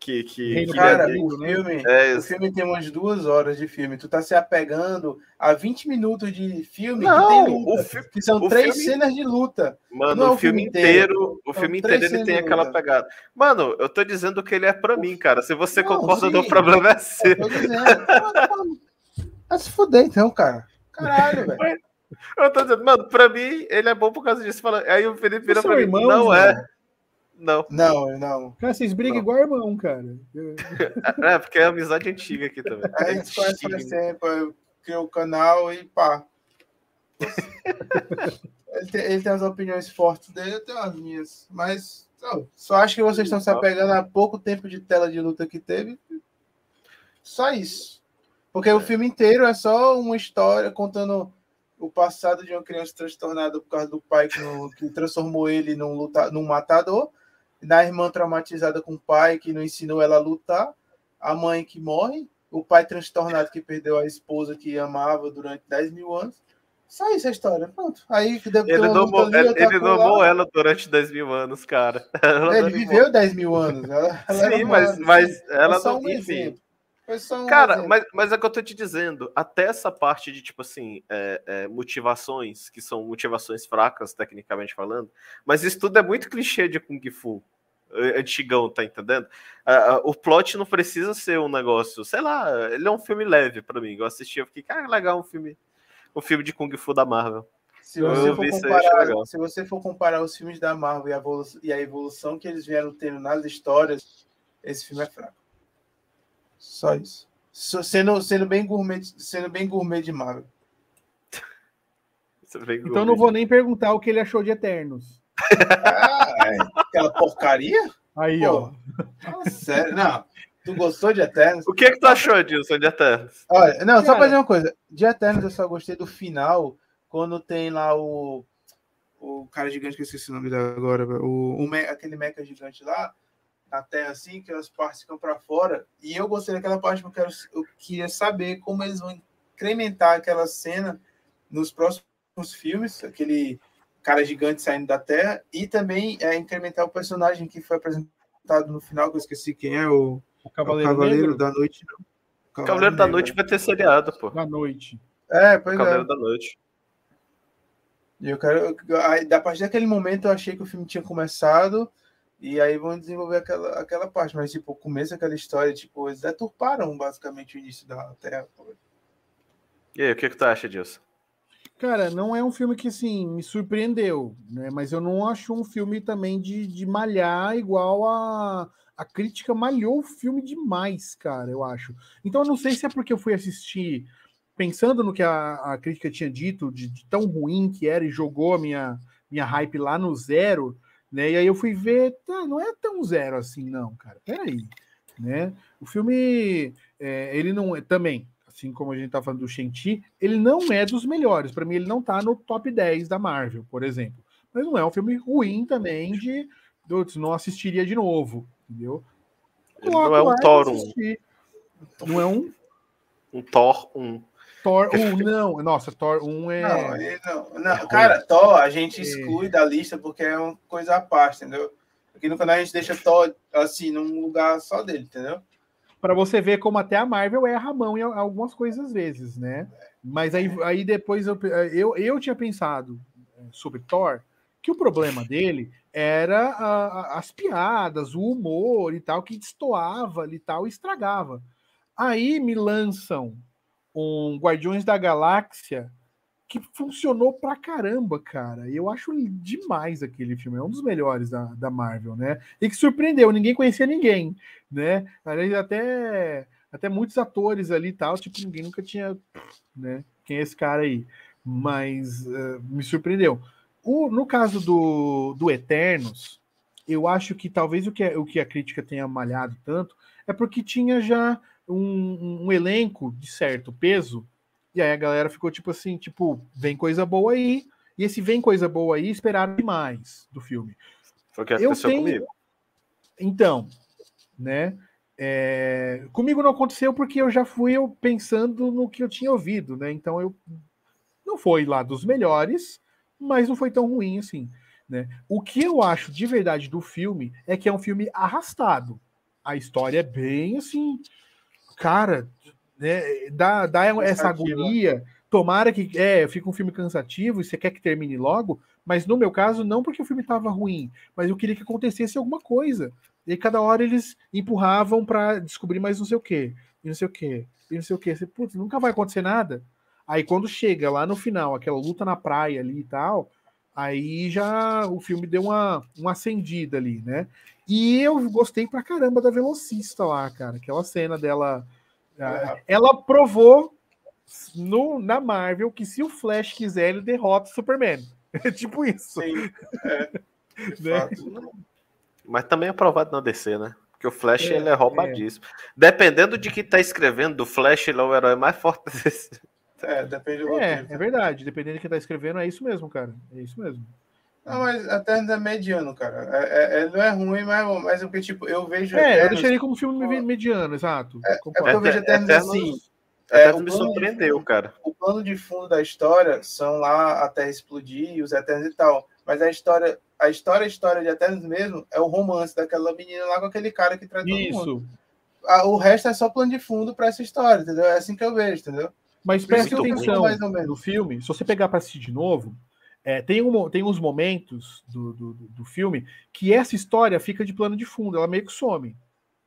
que, que, que Cara, é, Lindo, o né? filme, é, o filme tem umas duas horas de filme. Tu tá se apegando a 20 minutos de filme que Não, tem luta. o fi- que são o três filme- cenas de luta. Mano, Não é o filme filme inteiro, inteiro. o filme inteiro ele tem aquela pegada. Mano, eu tô dizendo que ele é pra mim, cara. Se você Não, concorda, sim. o problema é seu. Eu tô dizendo. Vai se fuder então, cara. Caralho, velho. Eu tô dizendo, mano, pra mim, ele é bom por causa disso. Aí o Felipe vira pra mim, irmãos, não mano? É. Não. Não, não. Cara, vocês brigam Não. igual irmão, cara. É, porque é amizade antiga aqui também. A gente conhece faz tempo, eu criei o canal e pá. ele, tem, ele tem as opiniões fortes dele, eu tenho as minhas. Mas não, só acho que vocês estão se apegando a pouco tempo de tela de luta que teve. Só isso. Porque o filme inteiro é só uma história contando o passado de uma criança transtornada por causa do pai que, não- que transformou ele num, luta, num matador, da irmã traumatizada com o pai que não ensinou ela a lutar, a mãe que morre, o pai transtornado que perdeu a esposa que amava durante 10 mil anos. Só isso a história. Pronto. Aí Ele domou, ali, ele, outra ele colar. domou ela durante 10 mil anos, cara. [LAUGHS] Ela Ele viveu 10 mil anos. Ela, ela Sim, mas, mas ela só não. um Enfim. exemplo. Um Cara, exemplo. mas, mas é o que eu tô te dizendo. Até essa parte de, tipo assim, é, é, motivações, que são motivações fracas, tecnicamente falando, mas isso tudo é muito clichê de Kung Fu. Antigão, tá entendendo? Ah, ah, o plot não precisa ser um negócio, sei lá, ele é um filme leve pra mim. Eu assisti, eu fiquei, cara, legal um filme, um filme de Kung Fu da Marvel. Se você, comparar, se você for comparar os filmes da Marvel e a, evolução, e a evolução que eles vieram tendo nas histórias, esse filme é fraco. Só isso. Só- Sendo, sendo, bem gourmet, sendo bem gourmet de Marvel. Então não vou nem perguntar o que ele achou de Eternos. Ah, é. aquela porcaria? Aí, Pô. ó. Fala sério. Não. Tu gostou de Eternos? O que que tu achou disso, de Eternos? Olha, não, só pra dizer uma coisa. De Eternos eu só gostei do final, quando tem lá o. o cara gigante que eu esqueci o nome dele agora, o, o aquele mecha gigante lá, Terra, assim, que as partes ficam para fora. E eu gostei daquela parte porque eu, quero, eu queria saber como eles vão incrementar aquela cena nos próximos filmes, aquele cara gigante saindo da Terra, e também é, incrementar o personagem que foi apresentado no final, que eu esqueci quem é, o, o Cavaleiro, o Cavaleiro da Noite. Não. Cavaleiro, Cavaleiro da Noite vai ter seriado, pô. Da Noite. É, pois o Cavaleiro é. da Noite. E eu quero. A partir daquele momento eu achei que o filme tinha começado. E aí vão desenvolver aquela, aquela parte. Mas, tipo, o começo daquela história, tipo, eles deturparam basicamente o início da Terra. E aí, o que, que tu acha disso? Cara, não é um filme que, assim, me surpreendeu, né? Mas eu não acho um filme também de, de malhar igual a... A crítica malhou o filme demais, cara, eu acho. Então eu não sei se é porque eu fui assistir pensando no que a, a crítica tinha dito, de, de, tão ruim que era, e jogou a minha, minha hype lá no zero, né? E aí eu fui ver, tá, não é tão zero assim, não, cara. Peraí, né? O filme, é, ele não é também, assim como a gente tá falando do Shang-Chi, ele não é dos melhores. Para mim, ele não tá no top 10 da Marvel, por exemplo. Mas não é um filme ruim também de. Putz, não assistiria de novo, entendeu? Ele não é um Thor 1. Não é um. Um Thor 1. Thor 1, não. Nossa, Thor 1 é. Não, não. não. Cara, Thor a gente exclui da lista porque é uma coisa à parte, entendeu? Aqui no canal a gente deixa Thor assim, num lugar só dele, entendeu? Para você ver como até a Marvel erra a mão em algumas coisas às vezes, né? Mas aí, aí depois eu, eu, eu tinha pensado sobre Thor que o problema dele era a, as piadas, o humor e tal, que destoava e tal, e estragava. Aí me lançam um Guardiões da Galáxia que funcionou pra caramba, cara. E eu acho demais aquele filme. É um dos melhores da, da Marvel, né? E que surpreendeu, ninguém conhecia ninguém, né? Até, até muitos atores ali e tal, tipo, ninguém nunca tinha, né? Quem é esse cara aí? Mas uh, me surpreendeu. O, no caso do, do Eternos, eu acho que talvez o que, o que a crítica tenha malhado tanto é porque tinha já um, um, elenco de certo peso, e aí a galera ficou tipo assim, tipo, vem coisa boa aí, e esse vem coisa boa aí, esperaram demais do filme. Foi o que aconteceu tenho... comigo. Então, né? É... Comigo não aconteceu porque eu já fui eu pensando no que eu tinha ouvido, né? Então eu não foi lá dos melhores, mas não foi tão ruim assim. Né? O que eu acho de verdade do filme é que é um filme arrastado. A história é bem assim, cara, né, dá, dá essa agonia. Tomara que é, fica um filme cansativo e você quer que termine logo, mas no meu caso, não porque o filme estava ruim, mas eu queria que acontecesse alguma coisa. E cada hora eles empurravam para descobrir mais não sei o que, e não sei o que, e não sei o que. Você, putz, nunca vai acontecer nada. Aí quando chega lá no final, aquela luta na praia ali e tal, aí já o filme deu uma, uma acendida ali, né? E eu gostei pra caramba da velocista lá, cara. Aquela cena dela. É. Ela provou no, na Marvel que se o Flash quiser, ele derrota o Superman. É [LAUGHS] tipo isso. Sim, é. [LAUGHS] né? Mas também é provado na DC, né? Porque o Flash é, ele é roubadíssimo. É. Dependendo de quem tá escrevendo, do Flash ele é o herói mais forte desse, é, depende do É, é verdade. Dependendo de quem tá escrevendo, é isso mesmo, cara. É isso mesmo. Não, mas até é mediano, cara. É, é, não é ruim, mas, mas o que, tipo, eu vejo. É, Eternos, eu deixaria como filme mediano, exato. É, é porque eu vejo Eternos, Eternos assim. Eternos me surpreendeu, de, cara. O plano de fundo da história são lá a Terra explodir e os Eternos e tal. Mas a história, a história, a história de Eternos mesmo é o romance daquela menina lá com aquele cara que traz todo Isso. mundo. O resto é só plano de fundo para essa história, entendeu? É assim que eu vejo, entendeu? Mas preste atenção no filme, se você pegar para assistir de novo, é, tem, um, tem uns momentos do, do, do, filme que essa história fica de plano de fundo, ela meio que some.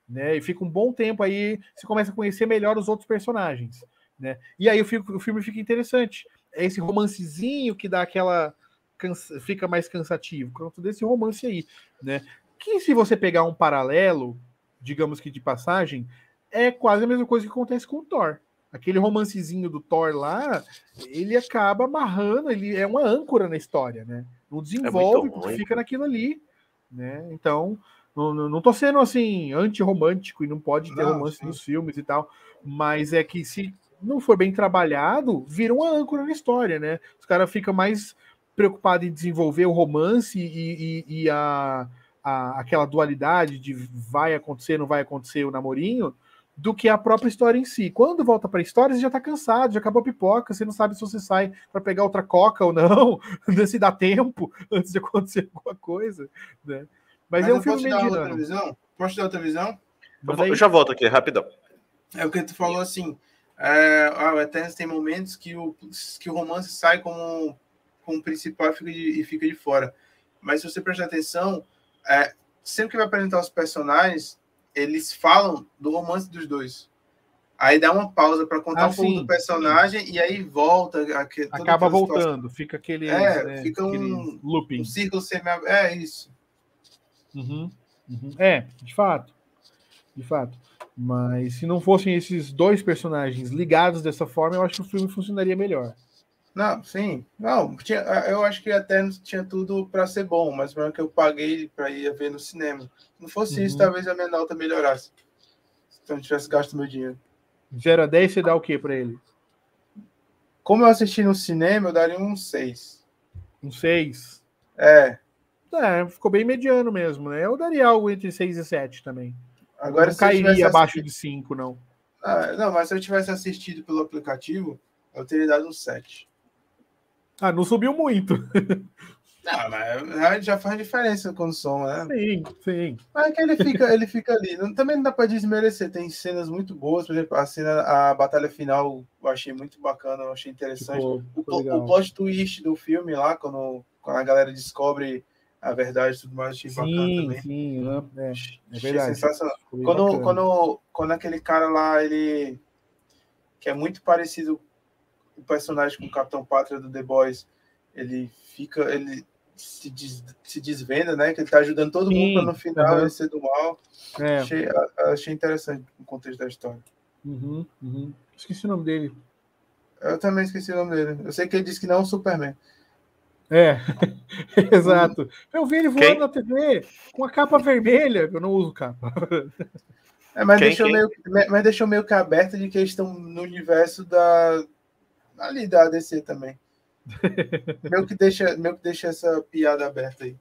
Né? E fica um bom tempo aí, você começa a conhecer melhor os outros personagens. Né? E aí o, o filme fica interessante. É esse romancezinho que dá aquela. Cansa, fica mais cansativo, quanto desse romance aí. Né? Que se você pegar um paralelo, digamos que de passagem, é quase a mesma coisa que acontece com o Thor aquele romancezinho do Thor lá, ele acaba amarrando, ele é uma âncora na história, né? Não é desenvolve, é porque fica naquilo ali, né? Então, não, não tô sendo assim anti-romântico e não pode ter não, romance sim. nos filmes e tal, mas é que se não for bem trabalhado, vira uma âncora na história, né? Os caras ficam mais preocupado em desenvolver o romance e, e, e a, a, aquela dualidade de vai acontecer, não vai acontecer o namorinho, do que a própria história em si. Quando volta para a história, você já está cansado, já acabou a pipoca, você não sabe se você sai para pegar outra coca ou não, [LAUGHS] se dá tempo antes de acontecer [LAUGHS] alguma coisa, né? Mas, Mas é um filme meio outra visão? Posso dar outra visão? Eu, eu, já volto aqui, rapidão. É o que tu falou assim, é, ah, o Eternos tem momentos que o, que o romance sai como, como principal e fica, de, e fica de fora. Mas se você prestar atenção, é, sempre que vai apresentar os personagens, eles falam do romance dos dois. Aí dá uma pausa para contar ah, um pouco do personagem sim. e aí volta. Aqui, Acaba voltando, fica aquele. É, né, fica um, looping. um círculo semi. É isso. Uhum, uhum. É, de fato. De fato. Mas se não fossem esses dois personagens ligados dessa forma, eu acho que o filme funcionaria melhor. Não, sim. Não, tinha, eu acho que até tinha tudo para ser bom, mas o que eu paguei para ir ver no cinema. Não fosse uhum. isso, talvez a minha nota melhorasse. Se eu não tivesse gasto meu dinheiro. 0 a 10, você dá o que para ele? Como eu assisti no cinema, eu daria um 6. Um 6? É. É, ficou bem mediano mesmo, né? Eu daria algo entre 6 e 7 também. Agora, não cairia abaixo assistido... de 5, não. Ah, não, mas se eu tivesse assistido pelo aplicativo, eu teria dado um 7. Ah, não subiu muito. [LAUGHS] Não, mas já faz diferença quando soma, né? Sim, sim. Mas é que ele fica, ele fica ali. Também não dá para desmerecer. Tem cenas muito boas, por exemplo, a cena, a batalha final eu achei muito bacana, eu achei interessante. o, o plot twist do filme lá, quando, quando a galera descobre a verdade e tudo mais, achei sim, bacana também. Sim, né? é, é verdade. Sensacional. Quando, quando, quando aquele cara lá, ele. que é muito parecido o personagem com o Capitão Pátria do The Boys, ele fica, ele se, des, se desvenda, né? Que ele tá ajudando todo Sim, mundo para no final uhum. ele ser do mal. É. Achei, achei interessante o contexto da história. Uhum, uhum. Esqueci o nome dele. Eu também esqueci o nome dele. Eu sei que ele disse que não é o Superman. É, [LAUGHS] exato. Eu vi ele voando Quem? na TV com a capa vermelha, eu não uso capa. [LAUGHS] É, mas, Quem? deixou Quem? Meio, mas deixou meio que aberto de que eles estão no universo da, ali da ADC também. Meu, que deixa, meu que deixa essa piada aberta aí.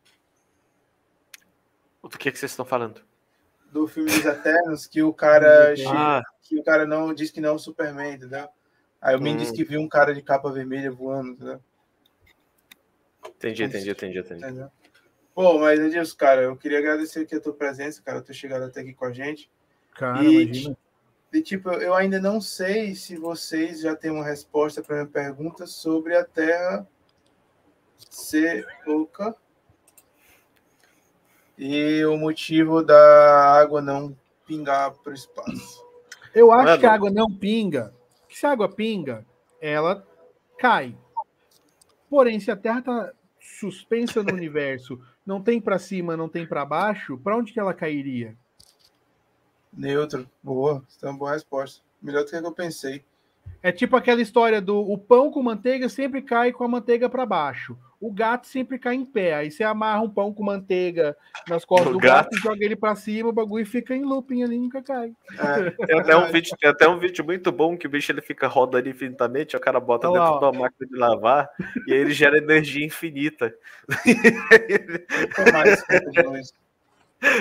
O que, é que vocês estão falando? Do filme dos Eternos, que o cara ah. que o cara não diz que não é o Superman, entendeu? Aí o hum. disse que viu um cara de capa vermelha voando, entendeu? Entendi, entendi, entendi, entendi. Entendeu? Pô, mas Edilson, cara, eu queria agradecer aqui a tua presença, cara, ter chegado até aqui com a gente. Cara, e, imagina. E, tipo, eu ainda não sei se vocês já têm uma resposta para minha pergunta sobre a Terra ser oca e o motivo da água não pingar para o espaço. Eu acho Mano. que a água não pinga. Que se a água pinga, ela cai. Porém, se a Terra está suspensa no universo, não tem para cima, não tem para baixo, para onde que ela cairia? Neutro. Boa. Isso é uma boa resposta. Melhor do que eu pensei. É tipo aquela história do o pão com manteiga sempre cai com a manteiga para baixo. O gato sempre cai em pé. Aí você amarra um pão com manteiga nas costas o do gato, gato joga ele para cima, o bagulho fica em looping ali nunca cai. É, tem, até um vídeo, tem até um vídeo muito bom que o bicho ele fica rodando infinitamente, o cara bota Olha dentro lá, da máquina de lavar e aí ele gera energia infinita.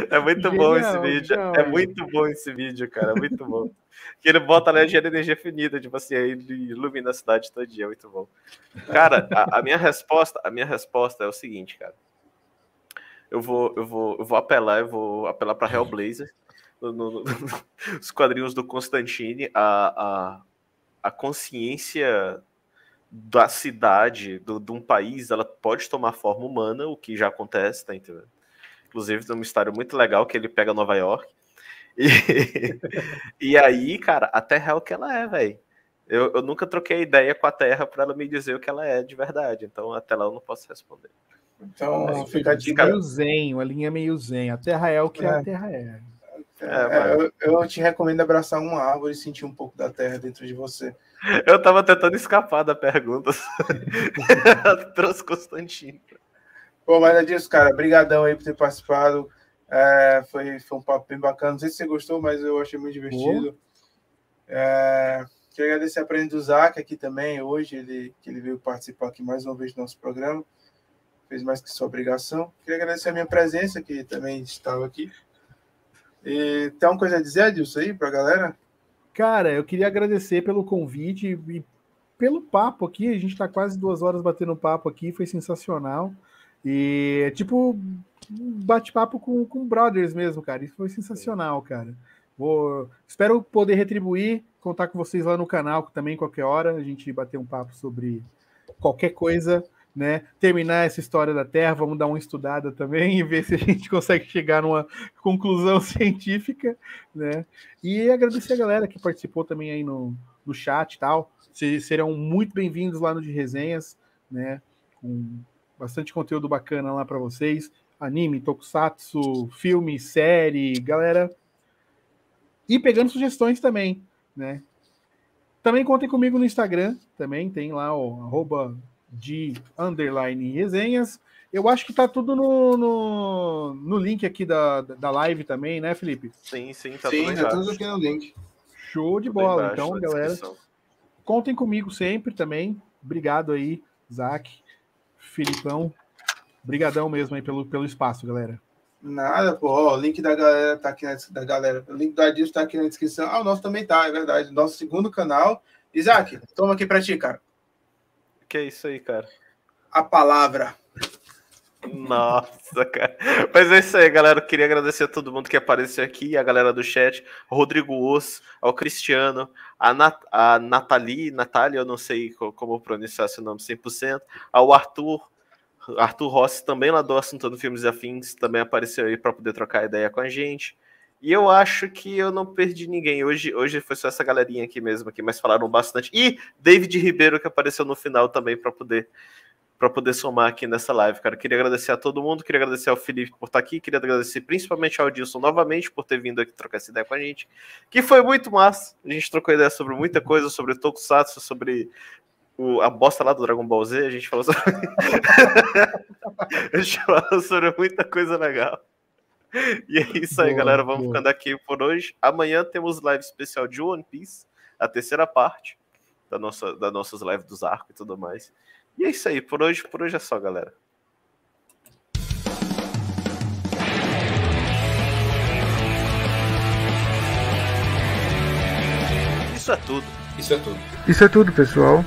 É muito bom esse vídeo. É muito bom esse vídeo, cara. Muito bom. que ele bota né, gera energia finita, tipo assim, aí ele ilumina a cidade todo dia. É muito bom. Cara, a, a, minha resposta, a minha resposta é o seguinte, cara. Eu vou, eu vou, eu vou apelar, eu vou apelar para Hellblazer, no, no, no, [LAUGHS] os quadrinhos do Constantine, a, a, a consciência da cidade, do, de um país, ela pode tomar forma humana, o que já acontece, tá entendendo? Inclusive, tem uma história muito legal que ele pega Nova York. E, [LAUGHS] e aí, cara, a Terra é o que ela é, velho. Eu, eu nunca troquei ideia com a Terra para ela me dizer o que ela é de verdade. Então, até lá eu não posso responder. Então, Mas, fica a dica. Meio zen, uma linha meio zen. A Terra é o que é. a Terra é. É, é, eu, eu, te recomendo abraçar uma árvore e sentir um pouco da terra dentro de você. Eu tava tentando escapar da pergunta. [LAUGHS] Trouxe Constantino. Pô, mas é disso, cara. Obrigadão aí por ter participado. É, foi, foi um papo bem bacana. Não sei se você gostou, mas eu achei muito divertido. É, queria agradecer a presença do Zac aqui também hoje, ele, que ele veio participar aqui mais uma vez do nosso programa. fez mais que sua obrigação. Queria agradecer a minha presença, que também estava aqui. E, tem alguma coisa a dizer, Adilson, aí, pra galera? Cara, eu queria agradecer pelo convite e pelo papo aqui. A gente está quase duas horas batendo papo aqui, foi sensacional. E é tipo bate-papo com, com brothers mesmo, cara. Isso foi sensacional, cara. Vou, espero poder retribuir, contar com vocês lá no canal também, qualquer hora, a gente bater um papo sobre qualquer coisa, né? Terminar essa história da Terra, vamos dar uma estudada também e ver se a gente consegue chegar numa conclusão [LAUGHS] científica, né? E agradecer a galera que participou também aí no, no chat e tal. Serão muito bem-vindos lá no de resenhas, né? Com bastante conteúdo bacana lá para vocês. Anime, tokusatsu, filme, série, galera. E pegando sugestões também, né? Também contem comigo no Instagram, também tem lá o arroba de underline resenhas. Eu acho que tá tudo no, no, no link aqui da, da live também, né, Felipe? Sim, sim, tá Sim, tá tudo aqui no link. Show de bola. Então, galera, contem comigo sempre também. Obrigado aí, Zac, Filipão. Brigadão mesmo aí pelo, pelo espaço, galera. Nada, pô. o link da galera tá aqui na, da galera. O link do Adilson tá aqui na descrição. Ah, o nosso também tá, é verdade. Nosso segundo canal. Isaac, toma aqui pra ti, cara. Que é isso aí, cara? A palavra. Nossa, cara. Mas é isso aí, galera. Eu queria agradecer a todo mundo que apareceu aqui, a galera do chat, Rodrigo Osso, ao Cristiano, a, Nat a Nathalie, Natália, eu não sei como pronunciar seu nome 100%, ao Arthur, Arthur Rossi, também lá do Assunto do Filmes e Afins, também apareceu aí para poder trocar ideia com a gente. E eu acho que eu não perdi ninguém. Hoje, hoje foi só essa galerinha aqui mesmo, aqui, mas falaram bastante. E David Ribeiro, que apareceu no final também para poder para poder somar aqui nessa live, cara. Queria agradecer a todo mundo, queria agradecer ao Felipe por estar aqui, queria agradecer principalmente ao Dilson novamente por ter vindo aqui trocar essa ideia com a gente, que foi muito massa. A gente trocou ideia sobre muita coisa, sobre Tokusatsu, sobre o, a bosta lá do Dragon Ball Z, a gente falou sobre... [LAUGHS] a gente falou sobre muita coisa legal. E é isso aí, boa, galera. Vamos boa. ficando aqui por hoje. Amanhã temos live especial de One Piece, a terceira parte da nossa, das nossas lives dos arcos e tudo mais. E é isso aí. Por hoje, por hoje é só, galera. Isso é tudo. Isso é tudo. Isso é tudo, pessoal.